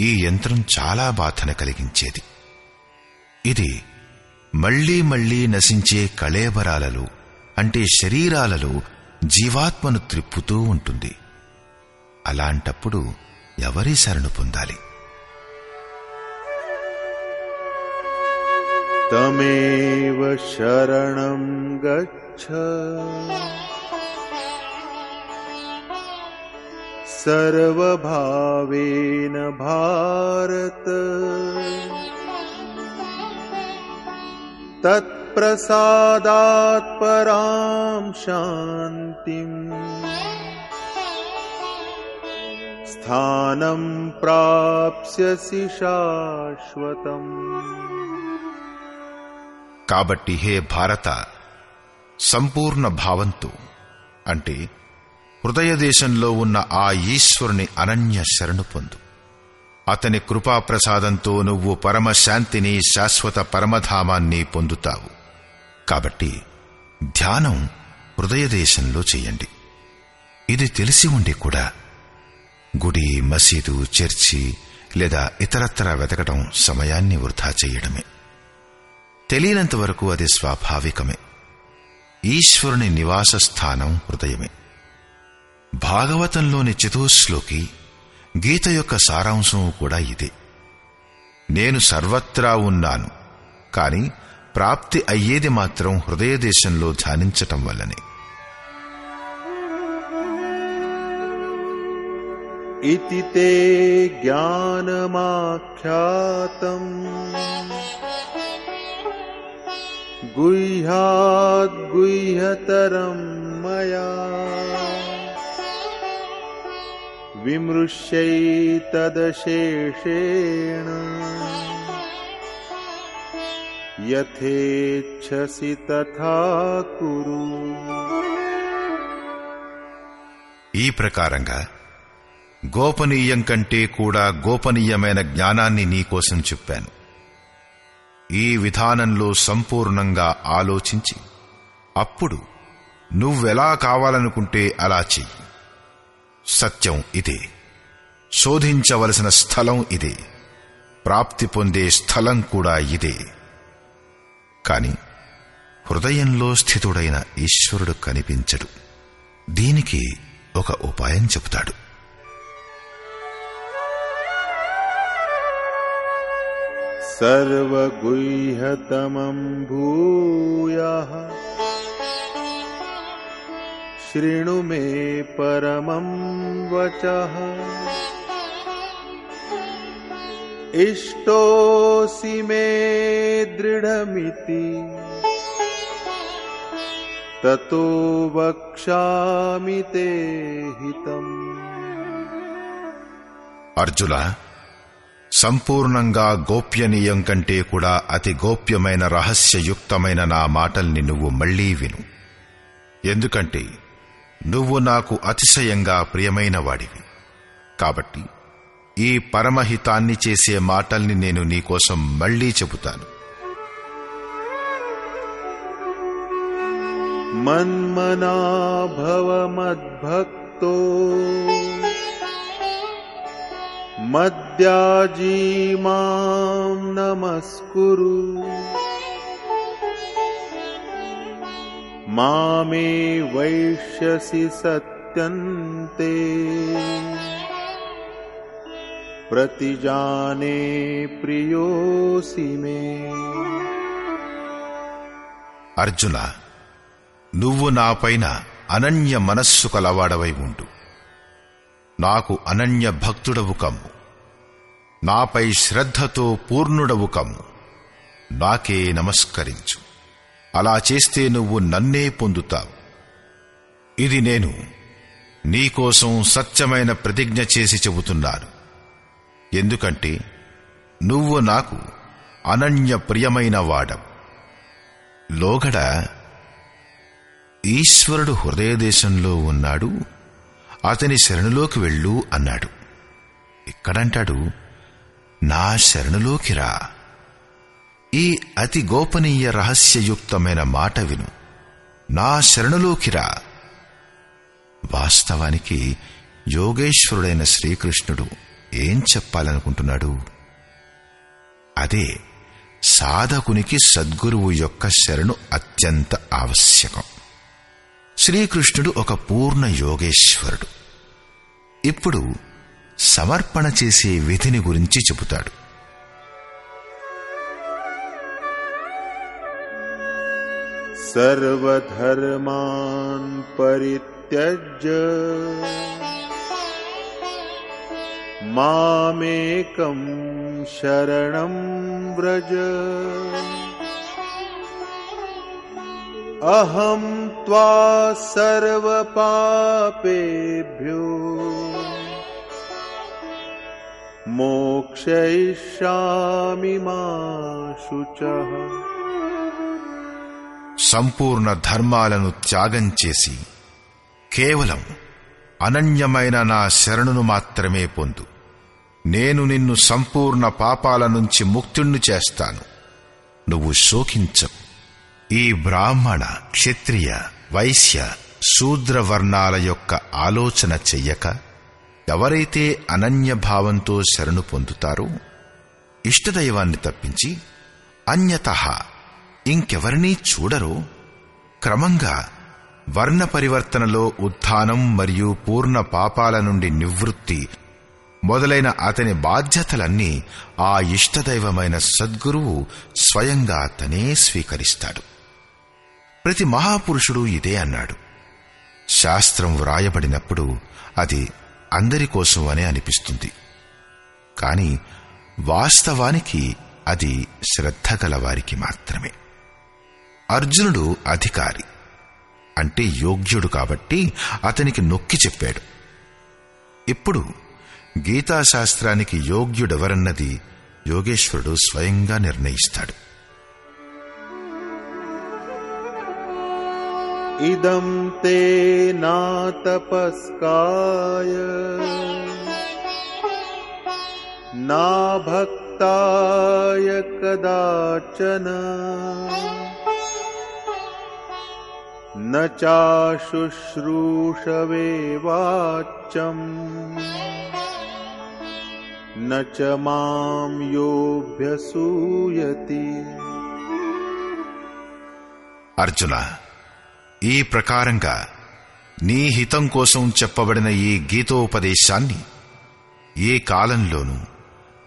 ఈ యంత్రం చాలా బాధన కలిగించేది. ఇది మళ్ళీ మళ్ళీ నశించే కళేబరాలలో అంటే శరీరాలలో జీవాత్మను త్రిప్పుతూ ఉంటుంది. అలాంటప్పుడు ఎవరి శరణు పొందాలి? तमेव शरणं गच्छ। सर्वभावेन भारत। तत्प्रसादात् परां शान्तिम्। स्थानं प्राप्स्यसि शाश्वतम् కాబట్టి హే భారత సంపూర్ణ భావంతో అంటే హృదయ దేశంలో ఉన్న ఆ ఈశ్వరుని అనన్య శరణు పొందు. అతని కృపాప్రసాదంతో నువ్వు పరమశాంతిని శాశ్వత పరమధామాన్ని పొందుతావు. కాబట్టి ధ్యానం హృదయ దేశంలో చెయ్యండి ఇది తెలిసి ఉండి కూడా గుడి మసీదు చర్చి లేదా ఇతరత్ర వెతకడం సమయాన్ని వృధా చేయడమే. తెలియనంత వరకు అది స్వాభావికమే. ఈశ్వరుని నివాస స్థానం హృదయమే. భాగవతంలోని చతుశ్లోకి గీత యొక్క సారాంశం కూడా ఇదే. నేను సర్వత్రా ఉన్నాను కాని ప్రాప్తి అయ్యేది మాత్రం హృదయ దేశంలో ధ్యానించటం వల్లనే. ఇతితే జ్ఞానమాఖ్యాతం. गुह्याद्गुह्यतरम् मया विमृश्यैतदशेषेण यथेच्छसि तथा कुरु ఈ ప్రకారంగా గోపనీయం కంటే కూడా గోపనీయమైన జ్ఞానాన్ని నీకోసం చెప్పాను ఈ విధానంలో సంపూర్ణంగా ఆలోచించి అప్పుడు నువ్వెలా కావాలనుకుంటే అలా చెయ్యి. సత్యం ఇదే. శోధించవలసిన స్థలం ఇదే. ప్రాప్తి పొందే స్థలం కూడా ఇదే. కాని హృదయంలో స్థితుడైన ఈశ్వరుడు కనిపించడు. దీనికి ఒక ఉపాయం చెబుతాడు. सर्वगुह्यतमम् भूयः। शृणु मे परमम् वचः। इष्टोऽसि मे दृढमिति। ततो वक्ष्यामि ते हितम्। अर्जुला సంపూర్ణంగా గోప్యనీయం కంటే కూడా అతి గోప్యమైన రహస్యయుక్తమైన నా మాటల్ని నువ్వు మళ్ళీ విను. ఎందుకంటే నువ్వు నాకు అతిశయంగా ప్రియమైన వాడివి కాబట్టి ఈ పరమహితాన్ని చేసే మాటల్ని నేను నీకోసం మళ్ళీ చెబుతాను. మన్మనాభవమద్భక్తో मद्याजी माम् नमस्कुरु मामे वैश्यसि सत्यन्ते प्रतिजाने प्रियोऽसि मे అర్జున నువ్వు నాపైన అనన్య మనస్సు కలవాడవై ఉండు నాకు అనన్య భక్తుడవు కమ్ము. నాపై శ్రద్ధతో పూర్ణుడవు కమ్ము. నాకే నమస్కరించు. అలా చేస్తే నువ్వు నన్నే పొందుతావు. ఇది నేను నీకోసం సత్యమైన ప్రతిజ్ఞ చేసి చెబుతున్నాను. ఎందుకంటే నువ్వు నాకు అనన్య ప్రియమైన వాడవు. లోగడ ఈశ్వరుడు హృదయదేశంలో ఉన్నాడు. అతని శరణులోకి వెళ్ళు అన్నాడు. ఇక్కడంటాడు నా శరణులోకి రా. ఈ అతి గోపనీయ రహస్యయుక్తమైన మాట విను. నా శరణులోకి రా. వాస్తవానికి యోగేశ్వరుడైన శ్రీకృష్ణుడు ఏం చెప్పాలనుకుంటున్నాడు? అదే సాధకునికి సద్గురువు యొక్క శరణు అత్యంత ఆవశ్యకం. శ్రీకృష్ణుడు ఒక పూర్ణ యోగేశ్వరుడు. ఇప్పుడు సమర్పణ చేసే విధిని గురించి చెబుతాడు. సర్వధర్మాన్ పరిత్యజ్య మామేకం శరణం వ్రజ अहं त्वा सर्वपापेभ्यो मोक्षयिष्यामि मा शुचः సంపూర్ణ ధర్మాలను త్యాగం చేసి కేవలం అనన్యమైన నా శరణును మాత్రమే పొందు నేను నిన్ను సంపూర్ణ పాపాల నుంచి ముక్తుణ్ణి చేస్తాను నువ్వు శోకించవు ఈ బ్రాహ్మణ క్షత్రియ వైశ్య శూద్ర వర్ణాల యొక్క ఆలోచన చెయ్యక ఎవరైతే అనన్య భావంతో శరణు పొందుతారో ఇష్టదైవాన్ని తప్పించి అన్యత ఇంకెవరినీ చూడరో క్రమంగా వర్ణ పరివర్తనలో ఉత్థానం మరియు పూర్ణ పాపాల నుండి నివృత్తి మొదలైన అతని బాధ్యతలన్నీ ఆ ఇష్టదైవమైన సద్గురువు స్వయంగా తనే స్వీకరిస్తాడు. ప్రతి మహాపురుషుడు ఇదే అన్నాడు. శాస్త్రం వ్రాయబడినప్పుడు అది అందరి కోసం అనే అనిపిస్తుంది. కాని వాస్తవానికి అది శ్రద్ధ గలవారికి మాత్రమే. అర్జునుడు అధికారి అంటే యోగ్యుడు కాబట్టి అతనికి నొక్కి చెప్పాడు. ఇప్పుడు గీతాశాస్త్రానికి యోగ్యుడెవరన్నది యోగేశ్వరుడు స్వయంగా నిర్ణయిస్తాడు. इदं ते नातपस्काय। नाभक्ताय कदाचन। न चाशुश्रूषवे वाच्यम्। न च माम् योऽभ्यसूयति। अर्जुनः ఈ ప్రకారంగా నీ హితం కోసం చెప్పబడిన ఈ గీతోపదేశాన్ని ఏ కాలంలోనూ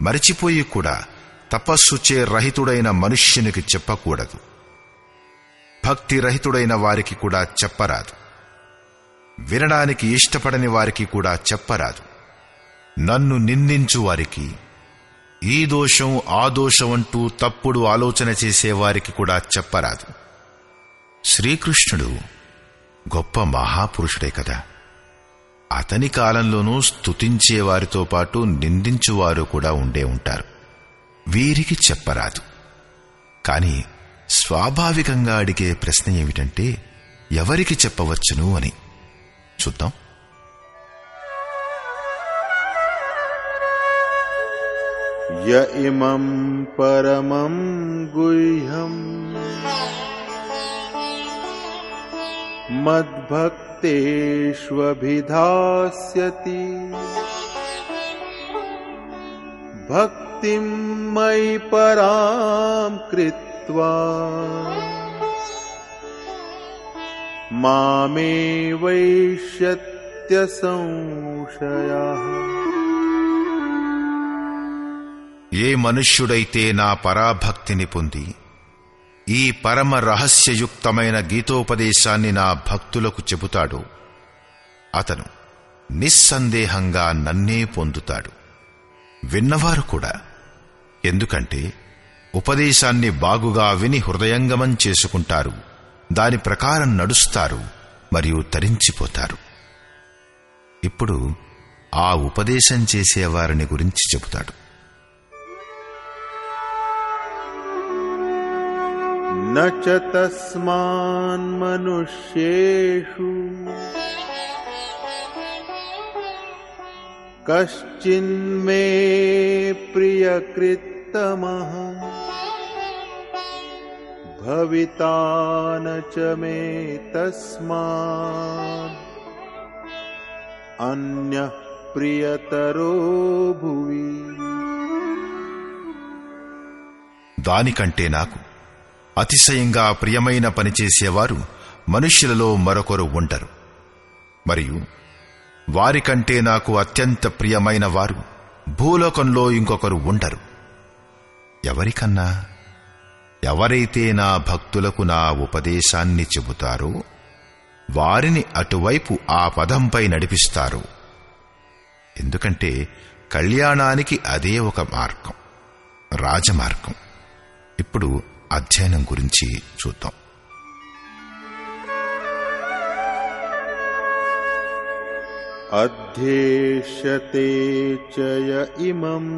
మరిచిపోయి కూడా తపస్సుచే రహితుడైన మనుష్యునికి చెప్పకూడదు. భక్తి రహితుడైన వారికి కూడా చెప్పరాదు. వినడానికి ఇష్టపడని వారికి కూడా చెప్పరాదు. నన్ను నిందించు వారికి ఈ దోషం ఆ దోషం అంటూ తప్పుడు ఆలోచన చేసేవారికి కూడా చెప్పరాదు. శ్రీకృష్ణుడు గొప్ప మహాపురుషుడే కదా. అతని కాలంలోనూ స్తుతించేవారితో పాటు నిందించువారు కూడా ఉండే ఉంటారు. వీరికి చెప్పరాదు. కాని స్వాభావికంగా అడిగే ప్రశ్న ఏమిటంటే ఎవరికి చెప్పవచ్చును అని. చూద్దాం. య ఇమం పరమం గుహ్యం मद्भक्तेष्वभिधास्यति भक्तिं मयि परां कृत्वा मामे वैष्यत्य संशयः ఏ మనుష్యుడైతే నా పరాభక్తిని పొంది ఈ పరమ రహస్యయుక్తమైన గీతోపదేశాన్ని నా భక్తులకు చెబుతాడు. అతను నిస్సందేహంగా నన్నే పొందుతాడు. విన్నవారు కూడా ఎందుకంటే ఉపదేశాన్ని బాగుగా విని హృదయంగమం చేసుకుంటారు. దాని ప్రకారం నడుస్తారు మరియు తరించిపోతారు. ఇప్పుడు ఆ ఉపదేశం చేసేవారిని గురించి చెబుతాడు. न च तस्मान्मनुष्येषु कश्चिन्मे प्रियकृत्तमः भविता न च मे तस्मात् अन्यः प्रियतरो भुवि దానికంటే నాకు అతిశయంగా ప్రియమైన పని చేసేవారు మనుష్యులలో మరొకరు ఉంటారు మరియు వారికంటే నాకు అత్యంత ప్రియమైన వారు భూలోకంలో ఇంకొకరు ఉండరు ఎవరికన్నా ఎవరైతే నా భక్తులకు నా ఉపదేశాన్ని చెబుతారో వారిని అటువైపు ఆ పదంపై నడిపిస్తారు. ఎందుకంటే కళ్యాణానికి అదే ఒక మార్గం రాజమార్గం. ఇప్పుడు అధ్యయనం గురించి చూద్దాం अध्येष्यते च य इमम्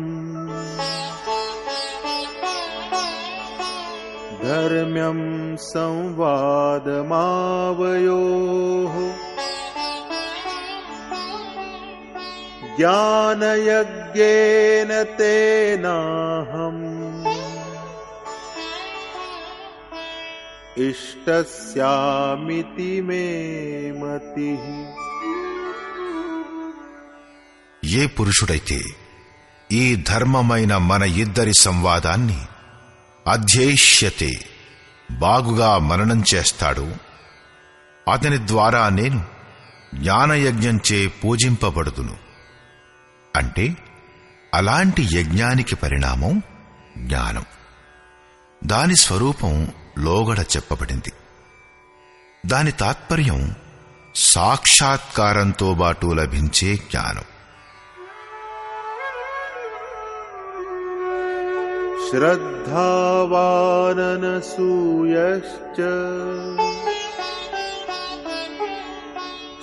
धर्म्यम् संवादमावयोः ज्ञानयज्ञेन तेनाहम् इष्टस्यामिति मे मतिः ఏ పురుషుడైతే ఈ ధర్మమైన మన ఇద్దరి సంవాదాన్ని అధ్యేష్యతే బాగుగా మననం చేస్తాడు అతని ద్వారా నేను జ్ఞానయజ్ఞంచే పూజింపబడుదును అంటే అలాంటి యజ్ఞానికి పరిణామం జ్ఞానం దాని స్వరూపం లోగడ చెప్పబడింది. దాని తాత్పర్యం సాక్షాత్కారంతో బాటు లభించే జ్ఞానం. శ్రద్ధావాననసూయశ్చ.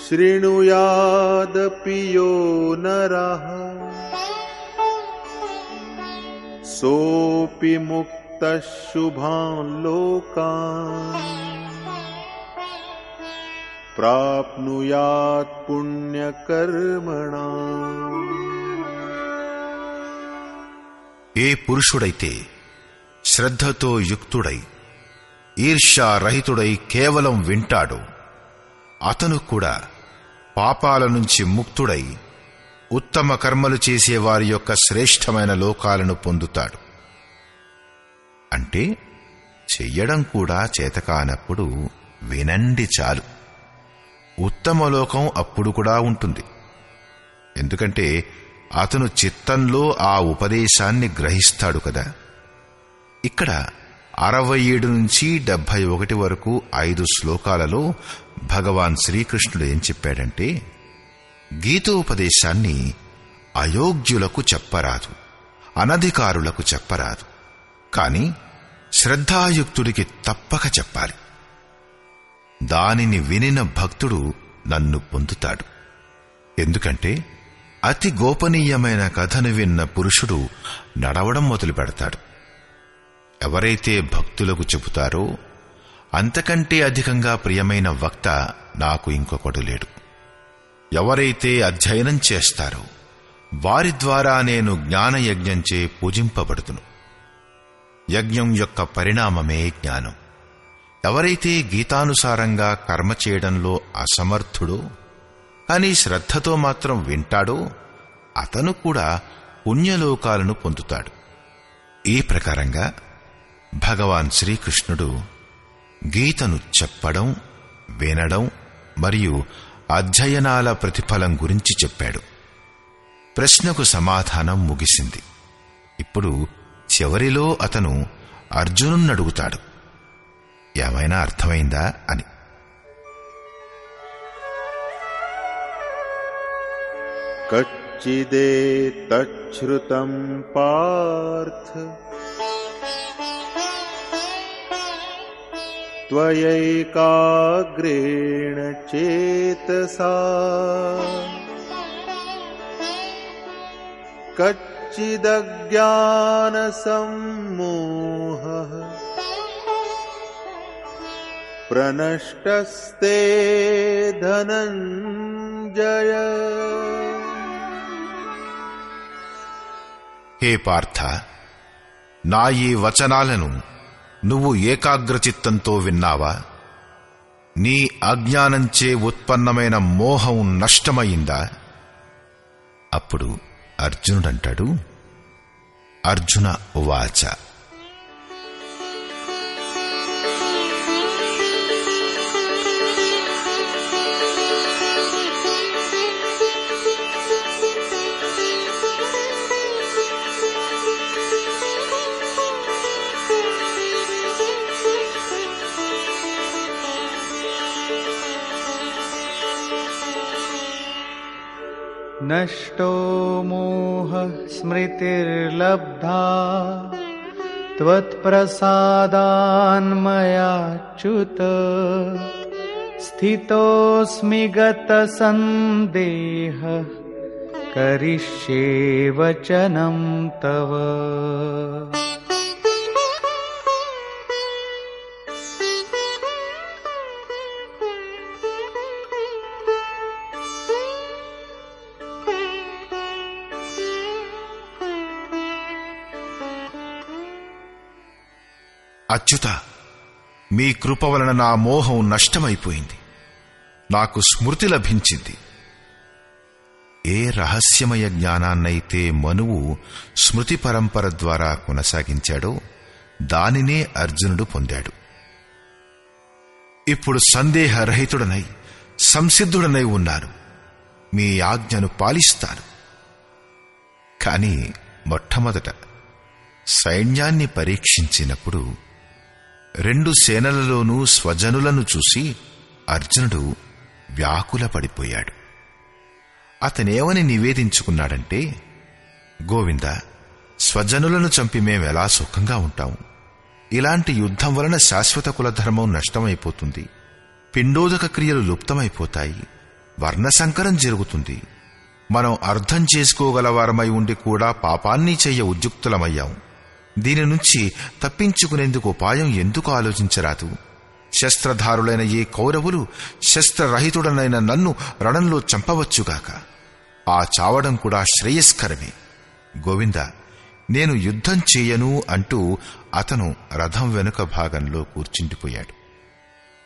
శృణుయాదపి యో నర. సోపి ముక్ शुभान् लोकान् प्राप्नुयात् पुण्यकर्मणा ఏ పురుషుడైతే శ్రద్ధతో యుక్తుడై ఈర్ష్యారహితుడై కేవలం వింటాడో అతను కూడా పాపాల నుంచి ముక్తుడై ఉత్తమ కర్మలు చేసేవారి యొక్క శ్రేష్టమైన లోకాలను పొందుతాడు అంటే చెయ్యడం కూడా చేతకానప్పుడు వినండి చాలు. ఉత్తమలోకం అప్పుడు కూడా ఉంటుంది. ఎందుకంటే అతను చిత్తంలో ఆ ఉపదేశాన్ని గ్రహిస్తాడు కదా. ఇక్కడ అరవై ఏడు నుంచి డెబ్భై ఒకటి వరకు ఐదు శ్లోకాలలో భగవాన్ శ్రీకృష్ణుడు ఏం చెప్పాడంటే గీతోపదేశాన్ని అయోగ్యులకు చెప్పరాదు అనధికారులకు చెప్పరాదు. కానీ శ్రద్ధాయుక్తుడికి తప్పక చెప్పాలి. దానిని వినిన భక్తుడు నన్ను పొందుతాడు. ఎందుకంటే అతి గోపనీయమైన కథను విన్న పురుషుడు నడవడం మొదలు పెడతాడు ఎవరైతే భక్తులకు చెబుతారో అంతకంటే అధికంగా ప్రియమైన వక్త నాకు ఇంకొకడు లేడు. ఎవరైతే అధ్యయనం చేస్తారో వారి ద్వారా నేను జ్ఞానయజ్ఞంచే పూజింపబడుతును యజ్ఞం యొక్క పరిణామమే జ్ఞానం. ఎవరైతే గీతానుసారంగా కర్మ చేయడంలో అసమర్థుడో కానీ శ్రద్ధతో మాత్రం వింటాడో అతను కూడా పుణ్యలోకాలను పొందుతాడు. ఈ ప్రకారంగా భగవాన్ శ్రీకృష్ణుడు గీతను చెప్పడం వినడం మరియు అధ్యయనాల ప్రతిఫలం గురించి చెప్పాడు. ప్రశ్నకు సమాధానం ముగిసింది. ఇప్పుడు చివరిలో అతను అర్జునుని అడుగుతాడు ఏమైనా అర్థమైందా అని कच्चिदेतच्छ्रुतम् पार्थ त्वयैकाग्रेण चेतसा कच्चिदज्ञानसम्मोहः प्रनष्टस्ते धनञ्जय హే పార్థ నా ఈ వచనాలను నువ్వు ఏకాగ్రచిత్తంతో విన్నావా నీ అజ్ఞానంచే ఉత్పన్నమైన మోహం నష్టమయిందా అప్పుడు అర్జునుడంటాడు అర్జున ఉవాచ नष्टो मोहः स्मृतिर्लब्धा त्वत्प्रसादान्मयाच्युत। स्थितोऽस्मि गतसन्देहः। करिष्ये वचनं तव అచ్యుత మీ కృప వలన నా మోహం నష్టమైపోయింది. నాకు స్మృతి లభించింది. ఏ రహస్యమయ జ్ఞానాన్నైతే మనువు స్మృతి పరంపర ద్వారా కొనసాగించాడో దానినే అర్జునుడు పొందాడు. ఇప్పుడు సందేహరహితుడనై సంసిద్ధుడనై ఉన్నాను మీ ఆజ్ఞను పాలిస్తాను కాని మొట్టమొదట సైన్యాన్ని పరీక్షించినప్పుడు రెండు సేనలలోనూ స్వజనులను చూసి అర్జునుడు వ్యాకుల పడిపోయాడు అతనేమని నివేదించుకున్నాడంటే గోవింద స్వజనులను చంపి మేమెలా సుఖంగా ఉంటాం ఇలాంటి యుద్ధం వలన శాశ్వత కులధర్మం నష్టమైపోతుంది. పిండోదక క్రియలు లుప్తమైపోతాయి. వర్ణసంకరం జరుగుతుంది. మనం అర్థం చేసుకోగలవారమై ఉండి కూడా పాపాన్ని చెయ్య ఉద్యుక్తులమయ్యాం. దీని నుంచి తప్పించుకునేందుకు ఉపాయం ఎందుకు ఆలోచించరాదు? శస్త్రధారులైన ఏ కౌరవులు శస్త్రరహితుడనైన నన్ను రణంలో చంపవచ్చుగాక. ఆ చావడం కూడా శ్రేయస్కరమే. గోవింద నేను యుద్ధం చేయను అంటూ అతను రథం వెనుక భాగంలో కూర్చుండిపోయాడు.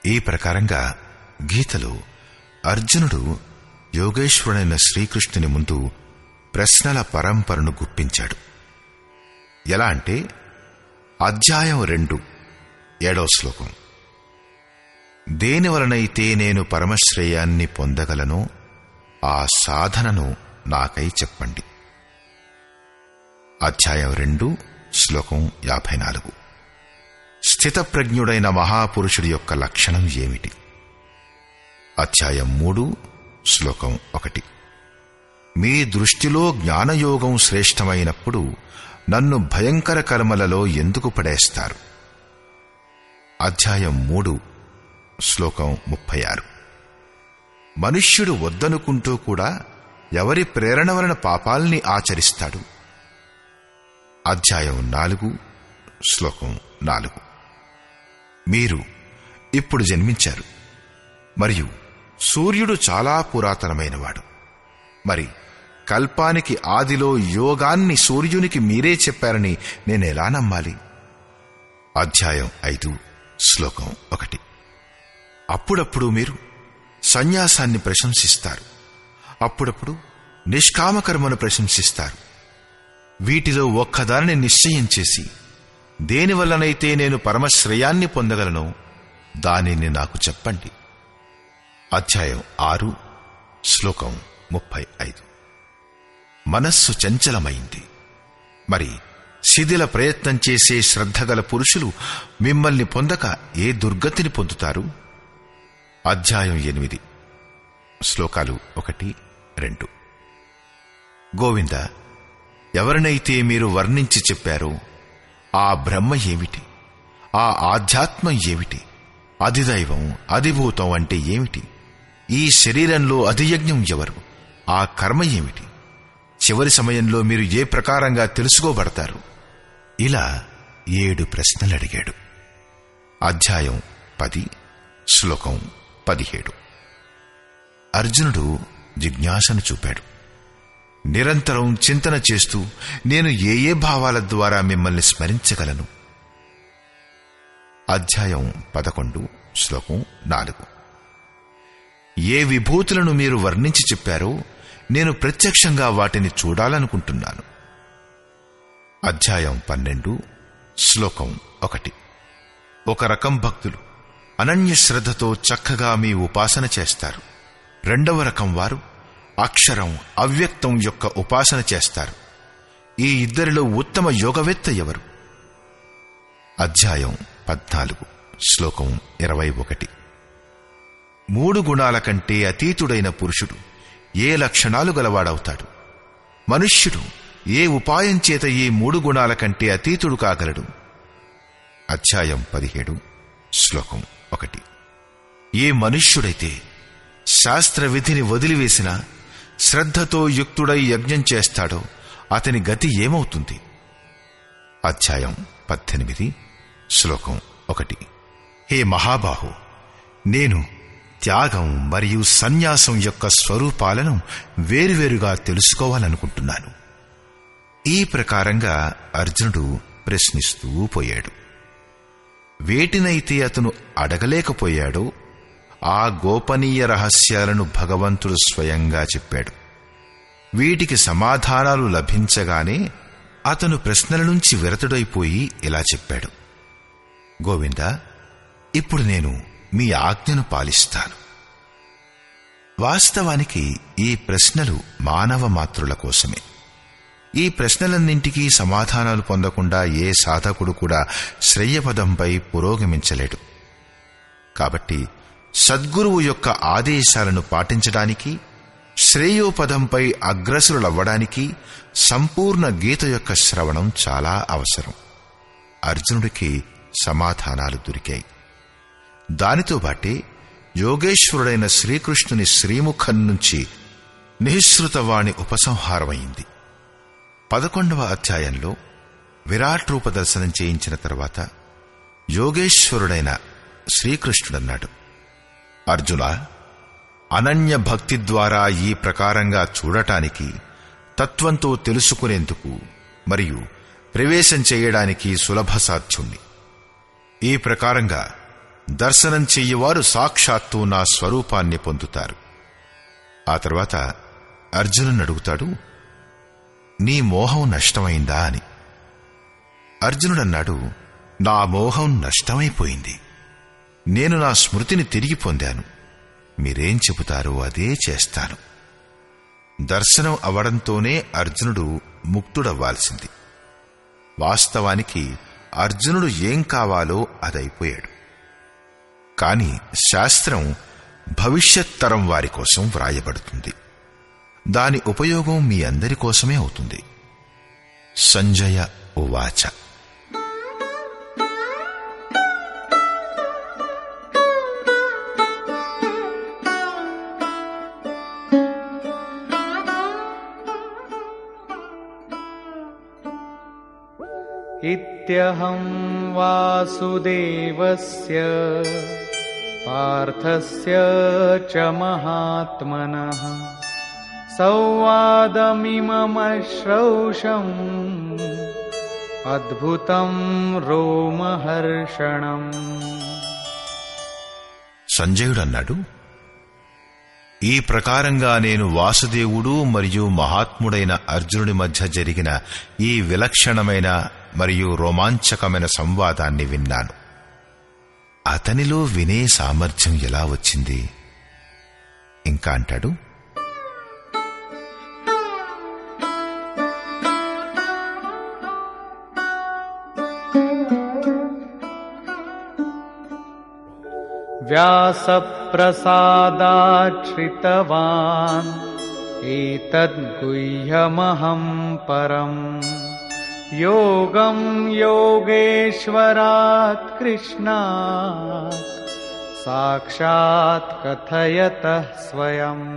ఈ ప్రకారంగా గీతలో అర్జునుడు యోగేశ్వరుడైన శ్రీకృష్ణుని ముందు ప్రశ్నల పరంపరను గుప్పించాడు. ఎలా అంటే అధ్యాయం రెండు ఏడవ శ్లోకం. దేనివలనైతే నేను పరమశ్రేయాన్ని పొందగలనో ఆ సాధనను నాకై చెప్పండి. అధ్యాయం రెండు శ్లోకం యాభై నాలుగు. స్థితప్రజ్ఞుడైన మహాపురుషుడి యొక్క లక్షణం ఏమిటి? అధ్యాయం మూడు శ్లోకం ఒకటి. మీ దృష్టిలో జ్ఞానయోగం శ్రేష్టమైనప్పుడు నన్ను భయంకర కర్మలలో ఎందుకు పడేస్తారు? అధ్యాయం మూడు శ్లోకం ముప్పై ఆరు. మనుష్యుడు వద్దనుకుంటూ కూడా ఎవరి ప్రేరణ వలన పాపాల్ని ఆచరిస్తాడు. అధ్యాయం నాలుగు శ్లోకం నాలుగు. మీరు ఇప్పుడు జన్మించారు. మరియు సూర్యుడు చాలా పురాతనమైనవాడు. మరి కల్పానికి ఆదిలో యోగాన్ని సూర్యునికి మీరే చెప్పారని నేనెలా నమ్మాలి? అధ్యాయం ఐదు శ్లోకం ఒకటి. అప్పుడప్పుడు మీరు సన్యాసాన్ని ప్రశంసిస్తారు. అప్పుడప్పుడు నిష్కామకర్మను ప్రశంసిస్తారు. వీటిలో ఒక్కదానిని నిశ్చయం చేసి దేనివల్లనైతే నేను పరమశ్రేయాన్ని పొందగలను దానిని నాకు చెప్పండి. అధ్యాయం ఆరు శ్లోకం ముప్పై ఐదు. మనస్సు చంచలమైంది. మరి శిథిల ప్రయత్నం చేసే శ్రద్ధగల పురుషులు మిమ్మల్ని పొందక ఏ దుర్గతిని పొందుతారు? అధ్యాయం ఎనిమిది. శ్లోకాలు ఒకటి రెండు. గోవింద ఎవరినైతే మీరు వర్ణించి చెప్పారో ఆ బ్రహ్మ ఏమిటి? ఆ ఆధ్యాత్మం ఏమిటి? అధిదైవం అధిభూతం అంటే ఏమిటి? ఈ శరీరంలో అధియజ్ఞం ఎవరు? ఆ కర్మ ఏమిటి? చివరి సమయంలో మీరు ఏ ప్రకారంగా తెలుసుకోబడతారు? ఇలా ఏడు ప్రశ్నలు అడిగాడు. అధ్యాయం పది శ్లోకం పదిహేడు. అర్జునుడు జిజ్ఞాసను చూపాడు. నిరంతరం చింతన చేస్తూ నేను ఏ ఏ భావాల ద్వారా మిమ్మల్ని స్మరించగలను? అధ్యాయం పదకొండు శ్లోకం నాలుగు. ఏ విభూతులను మీరు వర్ణించి చెప్పారో నేను ప్రత్యక్షంగా వాటిని చూడాలనుకుంటున్నాను. అధ్యాయం పన్నెండు శ్లోకం ఒకటి. ఒక రకం భక్తులు అనన్య శ్రద్ధతో చక్కగా మీ ఉపాసన చేస్తారు. రెండవ రకం వారు అక్షరం అవ్యక్తం యొక్క ఉపాసన చేస్తారు. ఈ ఇద్దరిలో ఉత్తమ యోగవేత్త ఎవరు? అధ్యాయం పద్నాలుగు శ్లోకం ఇరవై ఒకటి. మూడు గుణాల కంటే అతీతుడైన పురుషుడు ఏ లక్షణాలు గలవాడవుతాడు? మనుష్యుడు ఏ ఉపాయం చేత ఈ మూడు గుణాల కంటే అతీతుడు కాగలడు? అధ్యాయం పదిహేడు శ్లోకం ఒకటి. ఏ మనుష్యుడైతే శాస్త్ర విధిని వదిలివేసిన శ్రద్ధతో యుక్తుడై యజ్ఞం చేస్తాడో అతని గతి ఏమవుతుంది? అధ్యాయం పద్దెనిమిది శ్లోకం ఒకటి. హే మహాబాహు నేను త్యాగం మరియు సన్యాసం యొక్క స్వరూపాలను వేరువేరుగా తెలుసుకోవాలనుకుంటున్నాను. ఈ ప్రకారంగా అర్జునుడు ప్రశ్నిస్తూ పోయాడు. వేటినైతే అతను అడగలేకపోయాడో ఆ గోపనీయ రహస్యాలను భగవంతుడు స్వయంగా చెప్పాడు. వీటికి సమాధానాలు లభించగానే అతను ప్రశ్నల నుంచి విరతుడైపోయి ఇలా చెప్పాడు. గోవింద ఇప్పుడు నేను మీ ఆజ్ఞను పాలిస్తాను. వాస్తవానికి ఈ ప్రశ్నలు మానవ మాతృల కోసమే. ఈ ప్రశ్నలన్నింటికీ సమాధానాలు పొందకుండా ఏ సాధకుడు కూడా శ్రేయపదంపై పురోగమించలేడు. కాబట్టి సద్గురువు యొక్క ఆదేశాలను పాటించడానికి శ్రేయోపదంపై అగ్రసులవ్వడానికి సంపూర్ణ గీత యొక్క శ్రవణం చాలా అవసరం. అర్జునుడికి సమాధానాలు దొరికాయి. దానితో బాటే యోగేశ్వరుడైన శ్రీకృష్ణుని శ్రీముఖం నుంచి నిహిశ్రుతవాణి ఉపసంహారమైంది. పదకొండవ అధ్యాయంలో విరాట్ రూప దర్శనం చేయించిన తర్వాత యోగేశ్వరుడైన శ్రీకృష్ణుడన్నాడు. అర్జున అనన్య భక్తి ద్వారా ఈ ప్రకారంగా చూడటానికి తత్వంతో తెలుసుకునేందుకు మరియు ప్రవేశం చేయడానికి సులభ సాధ్యుణ్ణి. ఈ ప్రకారంగా దర్శనం చెయ్యవారు సాక్షాత్తు నా స్వరూపాన్ని పొందుతారు. ఆ తర్వాత అర్జునుని అడుగుతాడు నీ మోహం నష్టమైందా? అని. అర్జునుడన్నాడు నా మోహం నష్టమైపోయింది. నేను నా స్మృతిని తిరిగి పొందాను. మీరేం చెబుతారో అదే చేస్తాను. దర్శనం అవడంతోనే అర్జునుడు ముక్తుడవ్వాల్సింది. వాస్తవానికి అర్జునుడు ఏం కావాలో అదైపోయాడు. కాని శాస్త్రం భవిష్యత్ తరం వారి కోసం వ్రాయబడుతుంది దాని ఉపయోగం మీ అందరి కోసమే అవుతుంది సంజయ ఉవాచ इत्यहं वासुदेवस्य पार्थस्य च महात्मनः संवादमिममश्रौषम् अद्भुतं रोमहर्षणम् సంజయుడన్నాడు ఈ ప్రకారంగా నేను వాసుదేవుడు మరియు మహాత్ముడైన అర్జునుడి మధ్య జరిగిన ఈ విలక్షణమైన మరియు రోమాంచకమైన సంవాదాన్ని విన్నాను అతనిలో వినే సామర్థ్యం ఎలా వచ్చింది? ఇంకా అంటాడు వ్యాస ప్రసాదాశ్రితవాన్ ఏతద్గుహ్యమహం పరం योगं योगेश्वरात् कृष्णात् साक्षात् कथयतः स्वयम्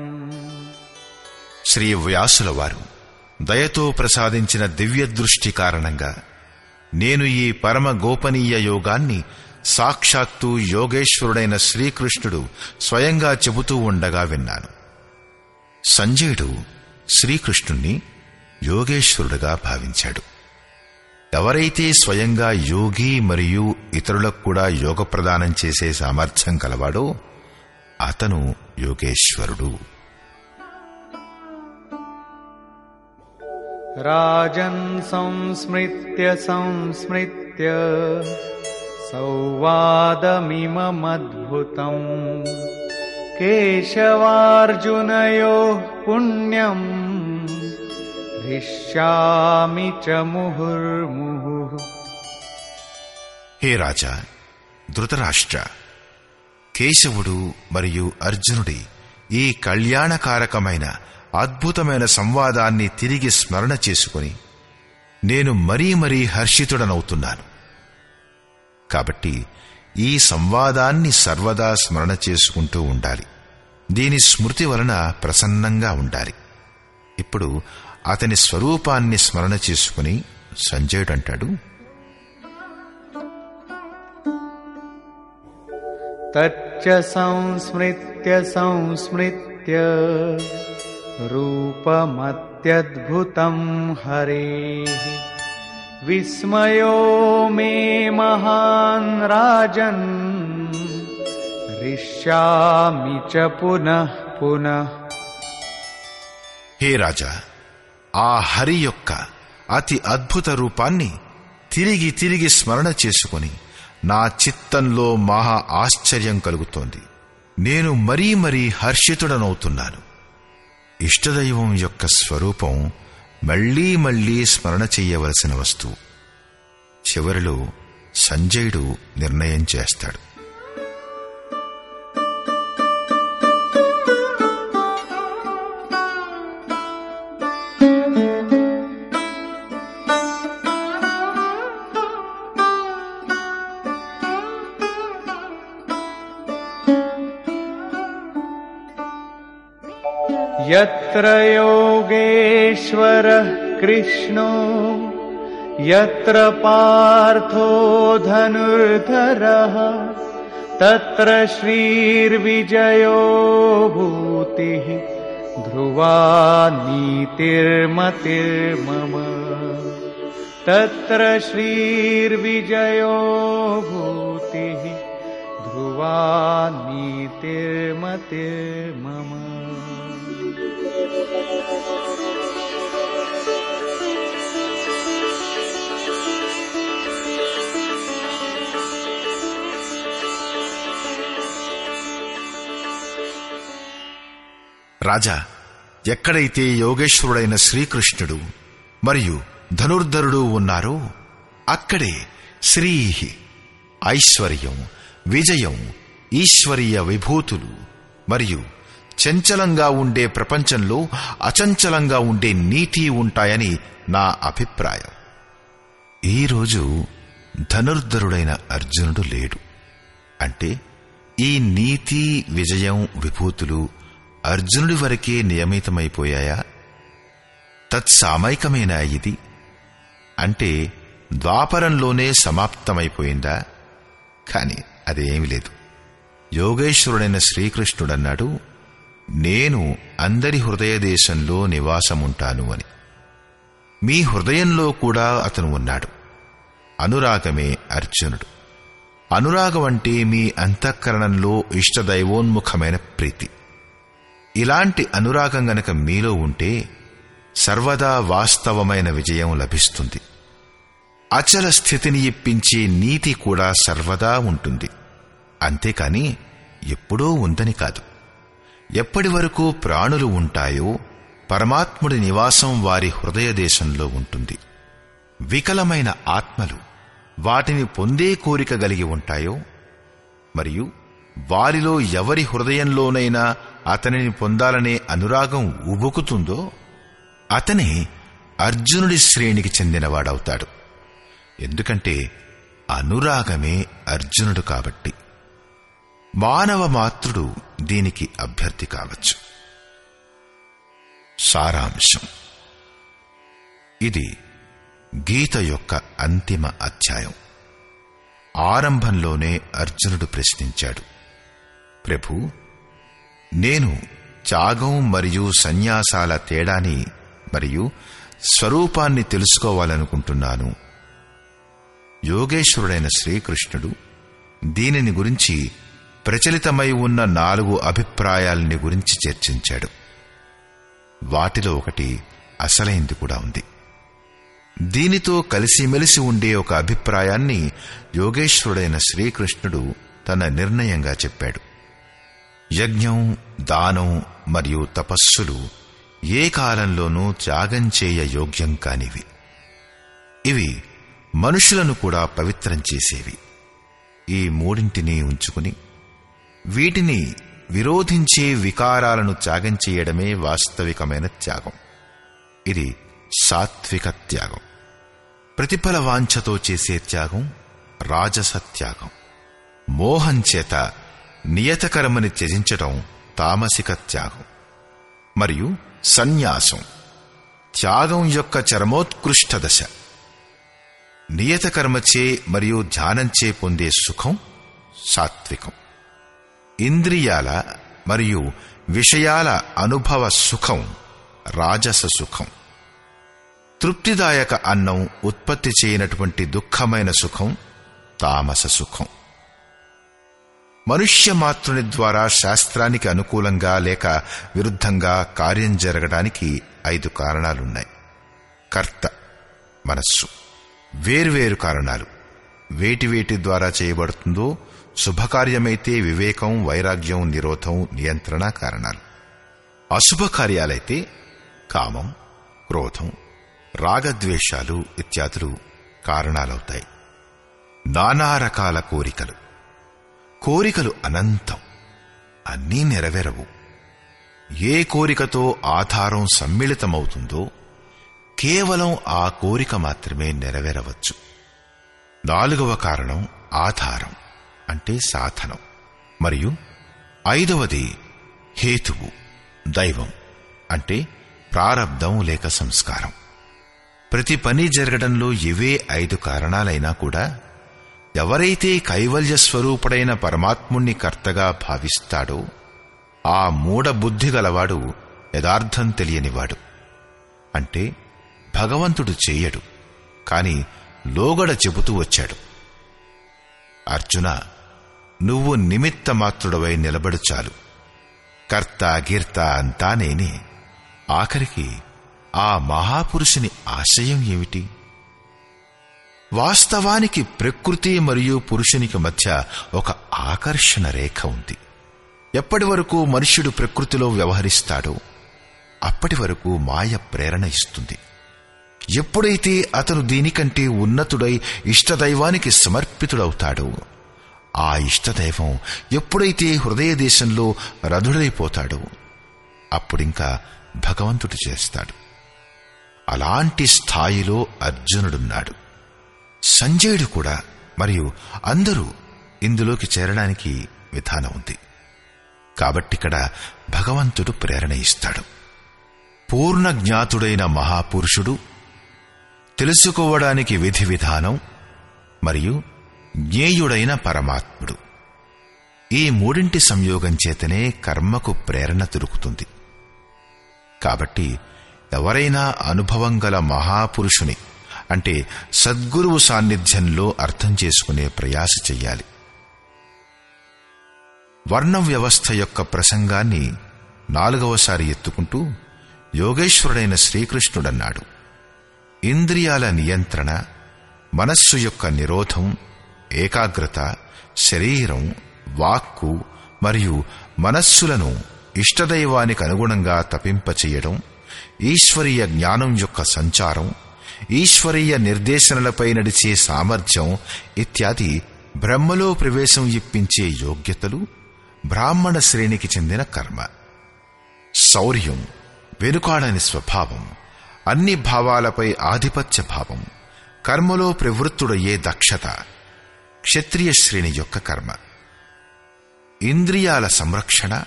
శ్రీ వ్యాసుల వారు దయతో ప్రసాదించిన దివ్య దృష్టి కారణంగా నేను ఈ పరమ గోపనీయ యోగాన్ని సాక్షాత్తు యోగేశ్వరుడైన శ్రీకృష్ణుడు స్వయంగా చెబుతూ ఉండగా విన్నాను సంజయుడు శ్రీకృష్ణుణ్ణి యోగేశ్వరుడుగా భావించాడు ఎవరైతే స్వయంగా యోగి మరియు ఇతరులకు కూడా యోగ ప్రదానం చేసే సామర్థ్యం కలవాడో అతను యోగేశ్వరుడు. రాజన్ సంస్మృత్య సంస్మృత్య సౌవాదమిమద్భుతం కేశవార్జునయో పుణ్యం హరిష్యామి చ ముహుర్ముహు. హే రాజా ధృతరాష్ట్ర కేశవుడు మరియు అర్జునుడి ఈ కళ్యాణకారకమైన అద్భుతమైన సంవాదాన్ని తిరిగి స్మరణ చేసుకుని నేను మరీ మరీ హర్షితుడనవుతున్నాను. కాబట్టి ఈ సంవాదాన్ని సర్వదా స్మరణ చేసుకుంటూ ఉండాలి. దీని స్మృతి వలన ప్రసన్నంగా ఉండాలి. ఇప్పుడు అతని స్వరూపాన్ని స్మరణ చేసుకుని సంజయుడంటాడు సంస్మృత్య సంస్మృత్య రూపమత్యద్భుతం హరే. విస్మయో మే మహాన్ రాజన్ రిష్యామి చ పునః పునః. హే రాజా ఆ హరి యొక్క అతి అద్భుత రూపాన్ని తిరిగి తిరిగి స్మరణ చేసుకుని నా చిత్తంలో మహా ఆశ్చర్యం కలుగుతోంది. నేను మరీ మరీ హర్షితుడనవుతున్నాను. ఇష్టదైవం యొక్క స్వరూపం మళ్ళీ మళ్ళీ స్మరణ చెయ్యవలసిన వస్తువు. చివరిలో సంజయుడు నిర్ణయం చేస్తాడు. यत्र योगेश्वरः कृष्णो यत्र पार्थो धनुर्धरः तत्र श्रीर्विजयो भूतिः ध्रुवा नीतिर्मतिर्मम तत्र श्रीर्विजयो भूतिः ध्रुवा नीतिर्मतिर्मम రాజా ఎక్కడైతే యోగేశ్వరుడైన శ్రీకృష్ణుడు మరియు ధనుర్ధరుడు ఉన్నారో అక్కడే శ్రీ ఐశ్వర్యం విజయం ఈశ్వరీయ విభూతులు మరియు చంచలంగా ఉండే ప్రపంచంలో అచంచలంగా ఉండే నీతి ఉంటాయని నా అభిప్రాయం. ఈరోజు ధనుర్ధరుడైన అర్జునుడు లేడు. అంటే ఈ నీతి విజయం విభూతులు అర్జునుడి వరకే నియమితమైపోయాయా? తత్సామైకమేనా ఇది? అంటే ద్వాపరంలోనే సమాప్తమైపోయిందా? కాని అదేమీ లేదు. యోగేశ్వరుడైన శ్రీకృష్ణుడన్నాడు నేను అందరి హృదయదేశంలో నివాసముంటాను అని. మీ హృదయంలో కూడా అతను ఉన్నాడు. అనురాగమే అర్జునుడు. అనురాగం అంటే మీ అంతఃకరణంలో ఇష్టదైవోన్ముఖమైన ప్రీతి. ఇలాంటి అనురాగం గనక మీలో ఉంటే సర్వదా వాస్తవమైన విజయం లభిస్తుంది. అచల స్థితిని ఇప్పించే నీతి కూడా సర్వదా ఉంటుంది. అంతేకాని ఎప్పుడూ ఉందని కాదు. ఎప్పటి వరకు ప్రాణులు ఉంటాయో పరమాత్ముడి నివాసం వారి హృదయ దేశంలో ఉంటుంది. వికలమైన ఆత్మలు వాటిని పొందే కోరిక కలిగి ఉంటాయో మరియు వారిలో ఎవరి హృదయంలోనైనా అతనిని పొందాలనే అనురాగం ఉబుకుతుందో అతనే అర్జునుడి శ్రేణికి చెందినవాడవుతాడు. ఎందుకంటే అనురాగమే అర్జునుడు కాబట్టి. మానవ మాతృడు దీనికి అభ్యర్థి కావచ్చు. సారాంశం. ఇది గీత యొక్క అంతిమ అధ్యాయం. ఆరంభంలోనే అర్జునుడు ప్రశ్నించాడు. ప్రభు నేను త్యాగం మరియు సన్యాసాల తేడాని మరియు స్వరూపాన్ని తెలుసుకోవాలనుకుంటున్నాను. యోగేశ్వరుడైన శ్రీకృష్ణుడు దీనిని గురించి ప్రచలితమై ఉన్న నాలుగు అభిప్రాయాలని గురించి చర్చించాడు. వాటిలో ఒకటి అసలైంది కూడా ఉంది. దీనితో కలిసిమెలిసి ఉండే ఒక అభిప్రాయాన్ని యోగేశ్వరుడైన శ్రీకృష్ణుడు తన నిర్ణయంగా చెప్పాడు. యజ్ఞం దానం మరియు తపస్సులు ఏ కాలంలోనూ త్యాగం చేయ యోగ్యం కానివి. ఇవి మనుషులను కూడా పవిత్రం చేసేవి. ఈ మూడింటిని ఉంచుకుని వీటిని విరోధించే వికారాలను త్యాగం చేయడమే వాస్తవికమైన త్యాగం. ఇది సాత్విక త్యాగం. ప్రతిఫల వాంఛతో చేసే త్యాగం రాజస త్యాగం. మోహం చేత నియతకర్మని త్యజించటం తామసిక త్యాగం. మరియు సన్యాసం త్యాగం యొక్క చరమోత్కృష్ట దశ. నియతకర్మచే మరియు ధ్యానంచే పొందే సుఖం సాత్వికం. ఇంద్రియాల మరియు విషయాల అనుభవ సుఖం రాజస సుఖం. తృప్తిదాయక అన్నం ఉత్పత్తి చేయనటువంటి దుఃఖమైన సుఖం తామస సుఖం. మనుష్య మాతృని ద్వారా శాస్త్రానికి అనుకూలంగా లేక విరుద్ధంగా కార్యం జరగడానికి ఐదు కారణాలున్నాయి. కర్త మనస్సు. వేర్వేరు కారణాలు. వేటి వేటి ద్వారా చేయబడుతుందో శుభకార్యమైతే వివేకం వైరాగ్యం నిరోధం నియంత్రణ కారణాలు. అశుభకార్యాలైతే కామం క్రోధం రాగద్వేషాలు ఇత్యాదులు కారణాలవుతాయి. నానా రకాల కోరికలు. కోరికలు అనంతం. అన్నీ నెరవేరవు. ఏ కోరికతో ఆధారం సమ్మిళితమవుతుందో కేవలం ఆ కోరిక మాత్రమే నెరవేరవచ్చు. నాలుగవ కారణం ఆధారం అంటే సాధనం. మరియు ఐదవది హేతువు దైవం అంటే ప్రారబ్ధం లేక సంస్కారం. ప్రతి పని జరగడంలో ఇవే ఐదు కారణాలైనా కూడా ఎవరైతే కైవల్య స్వరూపుడైన పరమాత్ముణ్ణి కర్తగా భావిస్తాడో ఆ మూఢ బుద్ధి గలవాడు యథార్థం తెలియనివాడు. అంటే భగవంతుడు చేయడు కాని లోగడ చెబుతూ వచ్చాడు. అర్జున నువ్వు నిమిత్త మాత్రుడవై నిలబడు చాలు. కర్త గీర్త అంతా నేనే. ఆఖరికి ఆ మహాపురుషుని ఆశయం ఏమిటి? వాస్తవానికి ప్రకృతి మరియు పురుషునికి మధ్య ఒక ఆకర్షణ రేఖ ఉంది. ఎప్పటి వరకు మనుష్యుడు ప్రకృతిలో వ్యవహరిస్తాడో అప్పటి వరకు మాయ ప్రేరణ ఇస్తుంది. ఎప్పుడైతే అతను దీనికంటే ఉన్నతుడై ఇష్టదైవానికి సమర్పితుడవుతాడో ఆ ఇష్టదైవం ఎప్పుడైతే హృదయ దేశంలో రథుడైపోతాడో అప్పుడింకా భగవంతుడు చేస్తాడు. అలాంటి స్థాయిలో అర్జునుడున్నాడు. సంజయుడు కూడా మరియు అందరూ ఇందులోకి చేరడానికి విధానం ఉంది. కాబట్టిక్కడ భగవంతుడు ప్రేరణ ఇస్తాడు. పూర్ణ జ్ఞాతుడైన మహాపురుషుడు తెలుసుకోవడానికి విధి విధానం మరియు జ్ఞేయుడైన పరమాత్ముడు. ఈ మూడింటి సంయోగం చేతనే కర్మకు ప్రేరణ దొరుకుతుంది. కాబట్టి ఎవరైనా అనుభవం గల మహాపురుషుని అంటే సద్గురువు సాన్నిధ్యంలో అర్థం చేసుకునే ప్రయాస చెయ్యాలి. వర్ణ వ్యవస్థ యొక్క ప్రసంగాన్ని నాలుగవసారి ఎత్తుకుంటూ యోగేశ్వరుడైన శ్రీకృష్ణుడన్నాడు. ఇంద్రియాల నియంత్రణ మనస్సు యొక్క నిరోధం ఏకాగ్రత శరీరం వాక్కు మరియు మనస్సులను ఇష్టదైవానికి అనుగుణంగా తపింపచేయడం ఈశ్వరీయ జ్ఞానం యొక్క సంచారం ఈశ్వరీయ నిర్దేశనలపై నడిచే సామర్థ్యం ఇత్యాది బ్రహ్మలో ప్రవేశం ఇప్పించే యోగ్యతలు బ్రాహ్మణ శ్రేణికి చెందిన కర్మ. శౌర్యం వెనుకాడని స్వభావం అన్ని భావాలపై ఆధిపత్య భావం కర్మలో ప్రవృత్తుడయ్యే దక్షత క్షత్రియ శ్రేణి యొక్క కర్మ. ఇంద్రియాల సంరక్షణ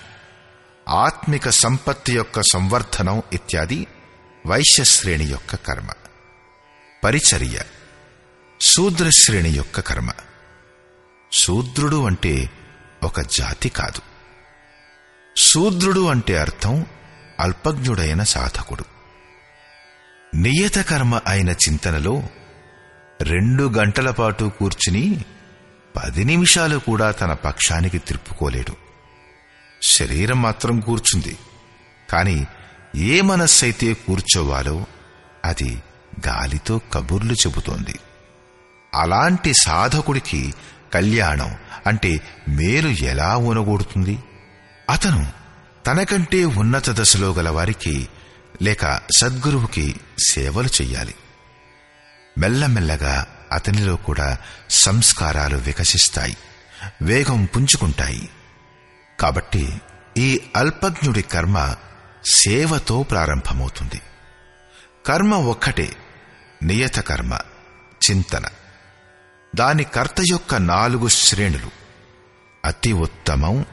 ఆత్మిక సంపత్తి యొక్క సంవర్ధనం ఇత్యాది వైశ్యశ్రేణి యొక్క కర్మ. పరిచర్య. శూద్రశ్రేణి యొక్క కర్మ. శూద్రుడు అంటే ఒక జాతి కాదు. శూద్రుడు అంటే అర్థం అల్పజ్ఞుడైన సాధకుడు. నియత కర్మ అయిన చింతనలో రెండు గంటల పాటు కూర్చుని పది నిమిషాలు కూడా తన పక్షానికి తిప్పుకోలేడు శరీరం మాత్రం కూర్చుంది. కాని ఏ మనస్సైతే కూర్చోవాలో అది గాలితో కబుర్లు చెబుతోంది. అలాంటి సాధకుడికి కళ్యాణం అంటే మేలు ఎలా ఉనగూడుతుంది అతను తనకంటే ఉన్నత దశలో గల వారికి లేక సద్గురువుకి సేవలు చెయ్యాలి. మెల్లమెల్లగా అతనిలో కూడా సంస్కారాలు వికసిస్తాయి. వేగం పుంజుకుంటాయి. కాబట్టి ఈ అల్పజ్ఞుడి కర్మ సేవతో ప్రారంభమవుతుంది. కర్మ ఒక్కటే నియతకర్మ చింతన. దాని కర్త యొక్క నాలుగు శ్రేణులు. అతి ఉత్తమం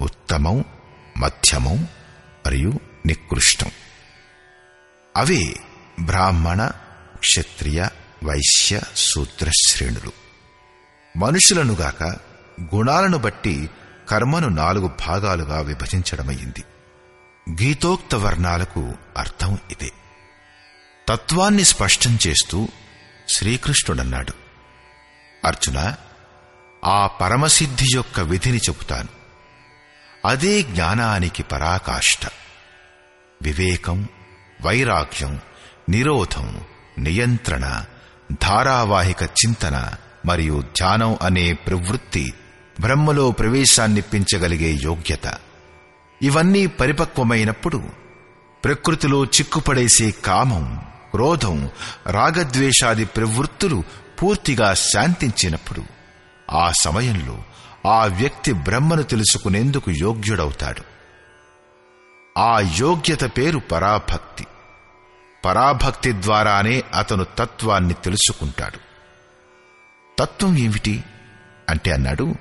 ఉత్తమం మధ్యమం మరియు నికృష్టం. అవి బ్రాహ్మణ క్షత్రియ వైశ్య శూద్ర శ్రేణులు. మనుషులనుగాక గుణాలను బట్టి కర్మను నాలుగు భాగాలుగా విభజించడమయ్యింది గీతోక్త వర్ణాలకు అర్థం ఇదే. తత్వాన్ని స్పష్టం చేస్తూ శ్రీకృష్ణుడన్నాడు. అర్జున ఆ పరమసిద్ధి యొక్క విధిని చెబుతాను. అదే జ్ఞానానికి పరాకాష్ట. వివేకం వైరాగ్యం నిరోధం నియంత్రణ ధారావాహిక చింతన మరియు ధ్యానం అనే ప్రవృత్తి బ్రహ్మలో ప్రవేశాన్నిప్పించగలిగే యోగ్యత. ఇవన్నీ పరిపక్వమైనప్పుడు ప్రకృతిలో చిక్కుపడేసే కామం క్రోధం రాగద్వేషాది ప్రవృత్తులు పూర్తిగా శాంతించినప్పుడు ఆ సమయంలో ఆ వ్యక్తి బ్రహ్మను తెలుసుకునేందుకు యోగ్యుడవుతాడు. ఆ యోగ్యత పేరు పరాభక్తి. పరాభక్తి ద్వారానే అతను తత్వాన్ని తెలుసుకుంటాడు. తత్వం ఏమిటి? అంటే అన్నాడు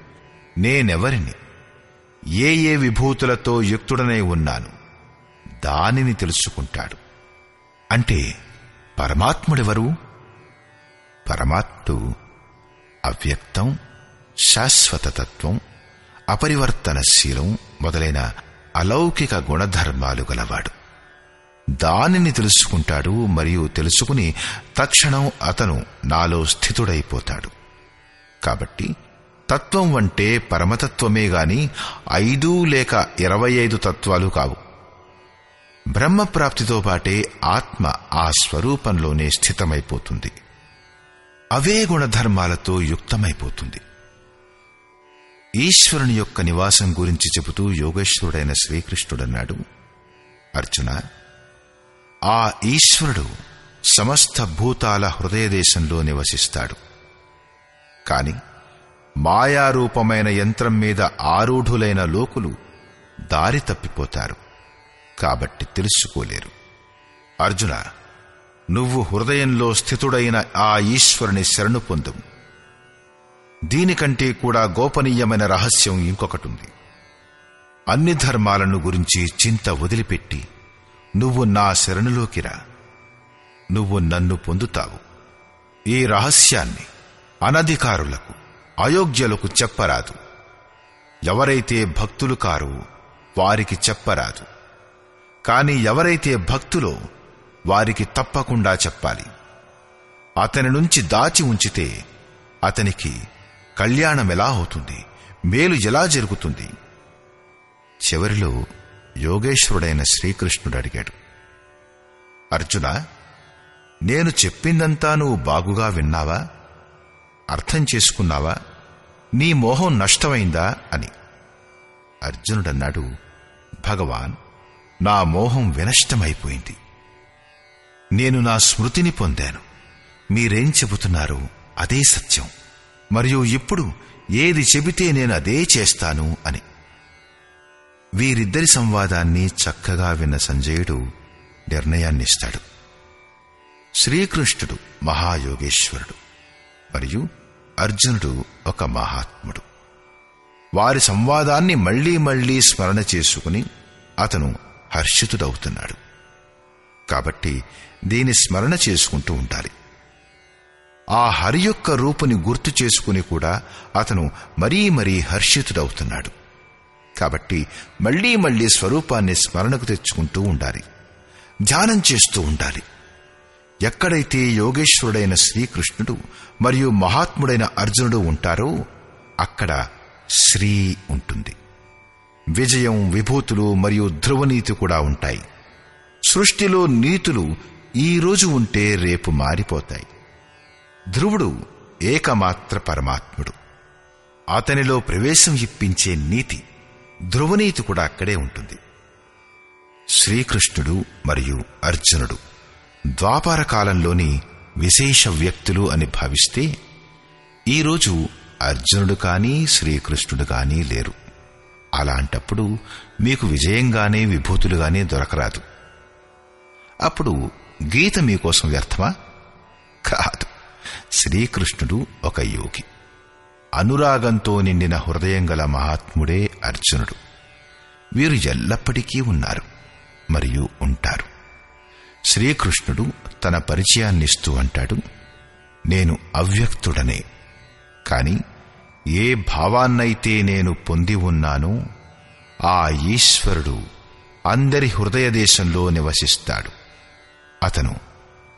నేనెవరిని? ఏ ఏ విభూతులతో యుక్తుడనై ఉన్నాను? దానిని తెలుసుకుంటాడు. అంటే పరమాత్ముడెవరు? పరమాత్ముడు అవ్యక్తం శాశ్వత తత్వం అపరివర్తనశీలం మొదలైన అలౌకిక గుణధర్మాలు గలవాడు. దానిని తెలుసుకుంటాడు మరియు తెలుసుకుని తక్షణం అతను నాలో స్థితుడైపోతాడు. కాబట్టి తత్వం అంటే పరమతత్వమే గాని ఐదు లేక ఇరవై ఐదు తత్వాలు కావు. బ్రహ్మప్రాప్తితో పాటే ఆత్మ ఆ స్వరూపంలోనే స్థితమైపోతుంది. అవే గుణధర్మాలతో యుక్తమైపోతుంది. ఈశ్వరుని యొక్క నివాసం గురించి చెబుతూ యోగేశ్వరుడైన శ్రీకృష్ణుడన్నాడు. అర్జున ఆ ఈశ్వరుడు సమస్త భూతాల హృదయదేశంలో నివసిస్తాడు. కాని మాయారూపమైన యంత్రం మీద ఆరూఢులైన లోకులు దారి తప్పిపోతారు. కాబట్టి తెలుసుకోలేరు. అర్జున నువ్వు హృదయంలో స్థితుడైన ఆ ఈశ్వరుని శరణు పొందు దీనికంటే కూడా గోపనీయమైన రహస్యం ఇంకొకటుంది. అన్ని ధర్మాలను గురించి చింత వదిలిపెట్టి నువ్వు నా శరణులోకి రా. నువ్వు నన్ను పొందుతావు. ఈ రహస్యాన్ని అనధికారులకు అయోగ్యులకు చెప్పరాదు. ఎవరైతే భక్తులు కారు వారికి చెప్పరాదు. కాని ఎవరైతే భక్తులో వారికి తప్పకుండా చెప్పాలి. అతని నుంచి దాచి ఉంచితే అతనికి కళ్యాణం ఎలా అవుతుంది? మేలు ఎలా జరుగుతుంది? చివరిలో యోగేశ్వరుడైన శ్రీకృష్ణుడు అడిగాడు. అర్జున నేను చెప్పిందంతా నువ్వు బాగుగా విన్నావా? అర్థం చేసుకున్నావా? నీ మోహం నష్టమైందా? అని. అర్జునుడన్నాడు భగవాన్! నా మోహం వినష్టమైపోయింది. నేను నా స్మృతిని పొందాను. మీరేం చెబుతున్నారు అదే సత్యం. మరియు ఇప్పుడు ఏది చెబితే నేను అదే చేస్తాను అని. వీరిద్దరి సంవాదాన్ని చక్కగా విన్న సంజయుడు నిర్ణయాన్నిస్తాడు. శ్రీకృష్ణుడు మహాయోగేశ్వరుడు మరియు అర్జునుడు ఒక మహాత్ముడు. వారి సంవాదాన్ని మళ్ళీ మళ్ళీ స్మరణ చేసుకుని అతను హర్షితుడవుతున్నాడు. కాబట్టి దీని స్మరణ చేసుకుంటూ ఉండాలి. ఆ హరి యొక్క రూపుని గుర్తు చేసుకుని కూడా అతను మరీ మరీ హర్షితుడవుతున్నాడు. కాబట్టి మళ్ళీ మళ్ళీ స్వరూపాన్ని స్మరణకు తెచ్చుకుంటూ ఉండాలి. ధ్యానం చేస్తూ ఉండాలి. ఎక్కడైతే యోగేశ్వరుడైన శ్రీకృష్ణుడు మరియు మహాత్ముడైన అర్జునుడు ఉంటారో అక్కడ శ్రీ ఉంటుంది. విజయం విభూతులు మరియు ధ్రువనీతి కూడా ఉంటాయి. సృష్టిలో నీతులు ఈ రోజు ఉంటే రేపు మారిపోతాయి. ధ్రువుడు ఏకమాత్ర పరమాత్ముడు. అతనిలో ప్రవేశం ఇప్పించే నీతి ధ్రువనీతి కూడా అక్కడే ఉంటుంది. శ్రీకృష్ణుడు మరియు అర్జునుడు ద్వాపార కాలంలోని విశేష వ్యక్తులు అని భావిస్తే ఈరోజు అర్జునుడు కానీ శ్రీకృష్ణుడు కానీ లేరు. అలాంటప్పుడు మీకు విజయంగానే విభూతులుగానే దొరకరాదు. అప్పుడు గీత మీకోసం వ్యర్థమా? కాదు. శ్రీకృష్ణుడు ఒక యోగి. అనురాగంతో నిండిన హృదయం గల మహాత్ముడే అర్జునుడు. వీరు ఎల్లప్పటికీ ఉన్నారు మరియు ఉంటారు. శ్రీకృష్ణుడు తన పరిచయాన్నిస్తూ అంటాడు నేను అవ్యక్తుడనే. కాని ఏ భావాన్నైతే నేను పొంది ఉన్నానో ఆ ఈశ్వరుడు అందరి హృదయదేశంలో నివసిస్తాడు. అతను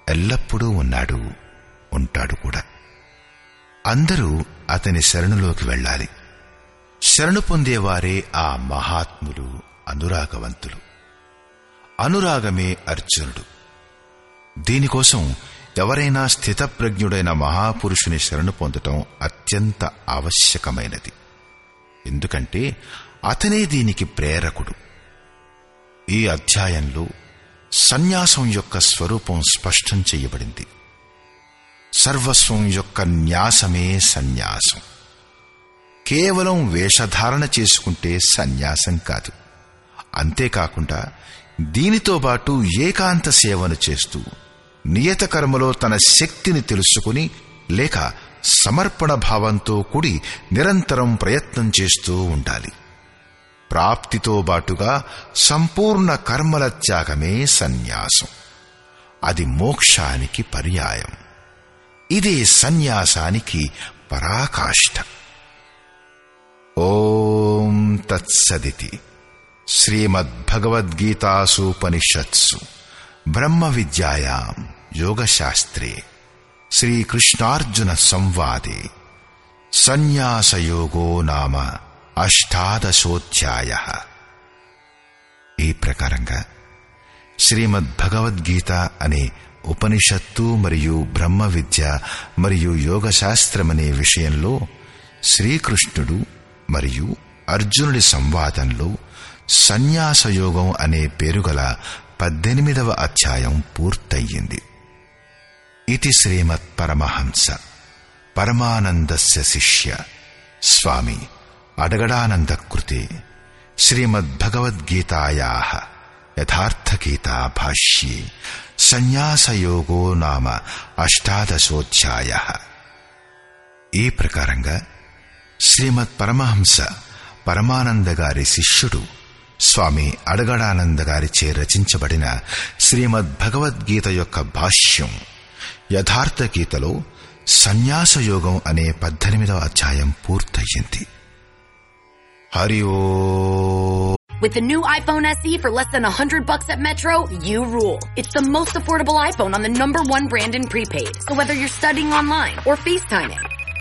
ఎల్లప్పుడూ ఉన్నాడు ఉంటాడు కూడా. అందరూ అతని శరణులోకి వెళ్ళాలి. శరణు పొందేవారే ఆ మహాత్ములు అనురాగవంతులు. అనురాగమే అర్జునుడు. దీనికోసం ఎవరైనా స్థితప్రజ్ఞుడైన మహాపురుషుని శరణు పొందటం అత్యంత ఆవశ్యకమైనది. ఎందుకంటే అతనే దీనికి ప్రేరకుడు. ఈ అధ్యాయంలో సన్యాసం యొక్క స్వరూపం స్పష్టం చేయబడింది. సర్వస్వం యొక్క న్యాసమే సన్యాసం. కేవలం వేషధారణ చేసుకుంటే సన్యాసం కాదు. అంతేకాకుండా దీనితో పాటు ఏకాంత సేవను చేస్తూ నియత కర్మలో తన శక్తిని తెలుసుకుని లేక సమర్పణ భావంతో కూడి నిరంతరం ప్రయత్నం చేస్తూ ఉండాలి. ప్రాప్తితో బాటుగా సంపూర్ణ కర్మల త్యాగమే సన్యాసం. అది మోక్షానికి పర్యాయం. ఇదే సన్యాసానికి పరాకాష్ఠ ఓం తత్సదితి. శ్రీమద్భగవద్గీతాసూపనిషత్సు. బ్రహ్మ విద్యాయాం యోగశాస్త్రే. శ్రీకృష్ణార్జున సంవాదే. సన్యాసయోగో నామ అష్టాదశోధ్యాయ. ఈ ప్రకారంగా శ్రీమద్ భగవద్గీత అనే ఉపనిషత్తు మరియు బ్రహ్మ విద్య మరియు యోగశాస్త్రమనే విషయంలో శ్రీకృష్ణుడు మరియు అర్జునుడి సంవాదంలో సన్యాసయోగం అనే పేరుగల పద్దెనిమిదవ అధ్యాయం పూర్తయింది ఇది శ్రీమత్ పరమహంస. పరమానందస్య శిష్య స్వామి అడగడానంద కృతే శ్రీమద్భగవద్గీతాయా యథార్థగీతా భాష్యే. సన్యాసయోగో నామ అష్టాదశోధ్యాయ. ఈ ప్రకారంగా శ్రీమత్ పరమహంస పరమానంద గారి శిష్యుడు స్వామి అడగడానంద గారిచే రచించబడిన శ్రీమద్ భగవద్గీత యొక్క భాష్యం యథార్థ గీతలో సన్యాసయోగం అనే పద్దెనిమిదవ అధ్యాయం పూర్తయింది Hari With the new iPhone SE for less than 100 bucks at Metro, you rule. It's the most affordable iPhone on the number one brand in prepaid. So whether you're studying online or FaceTiming,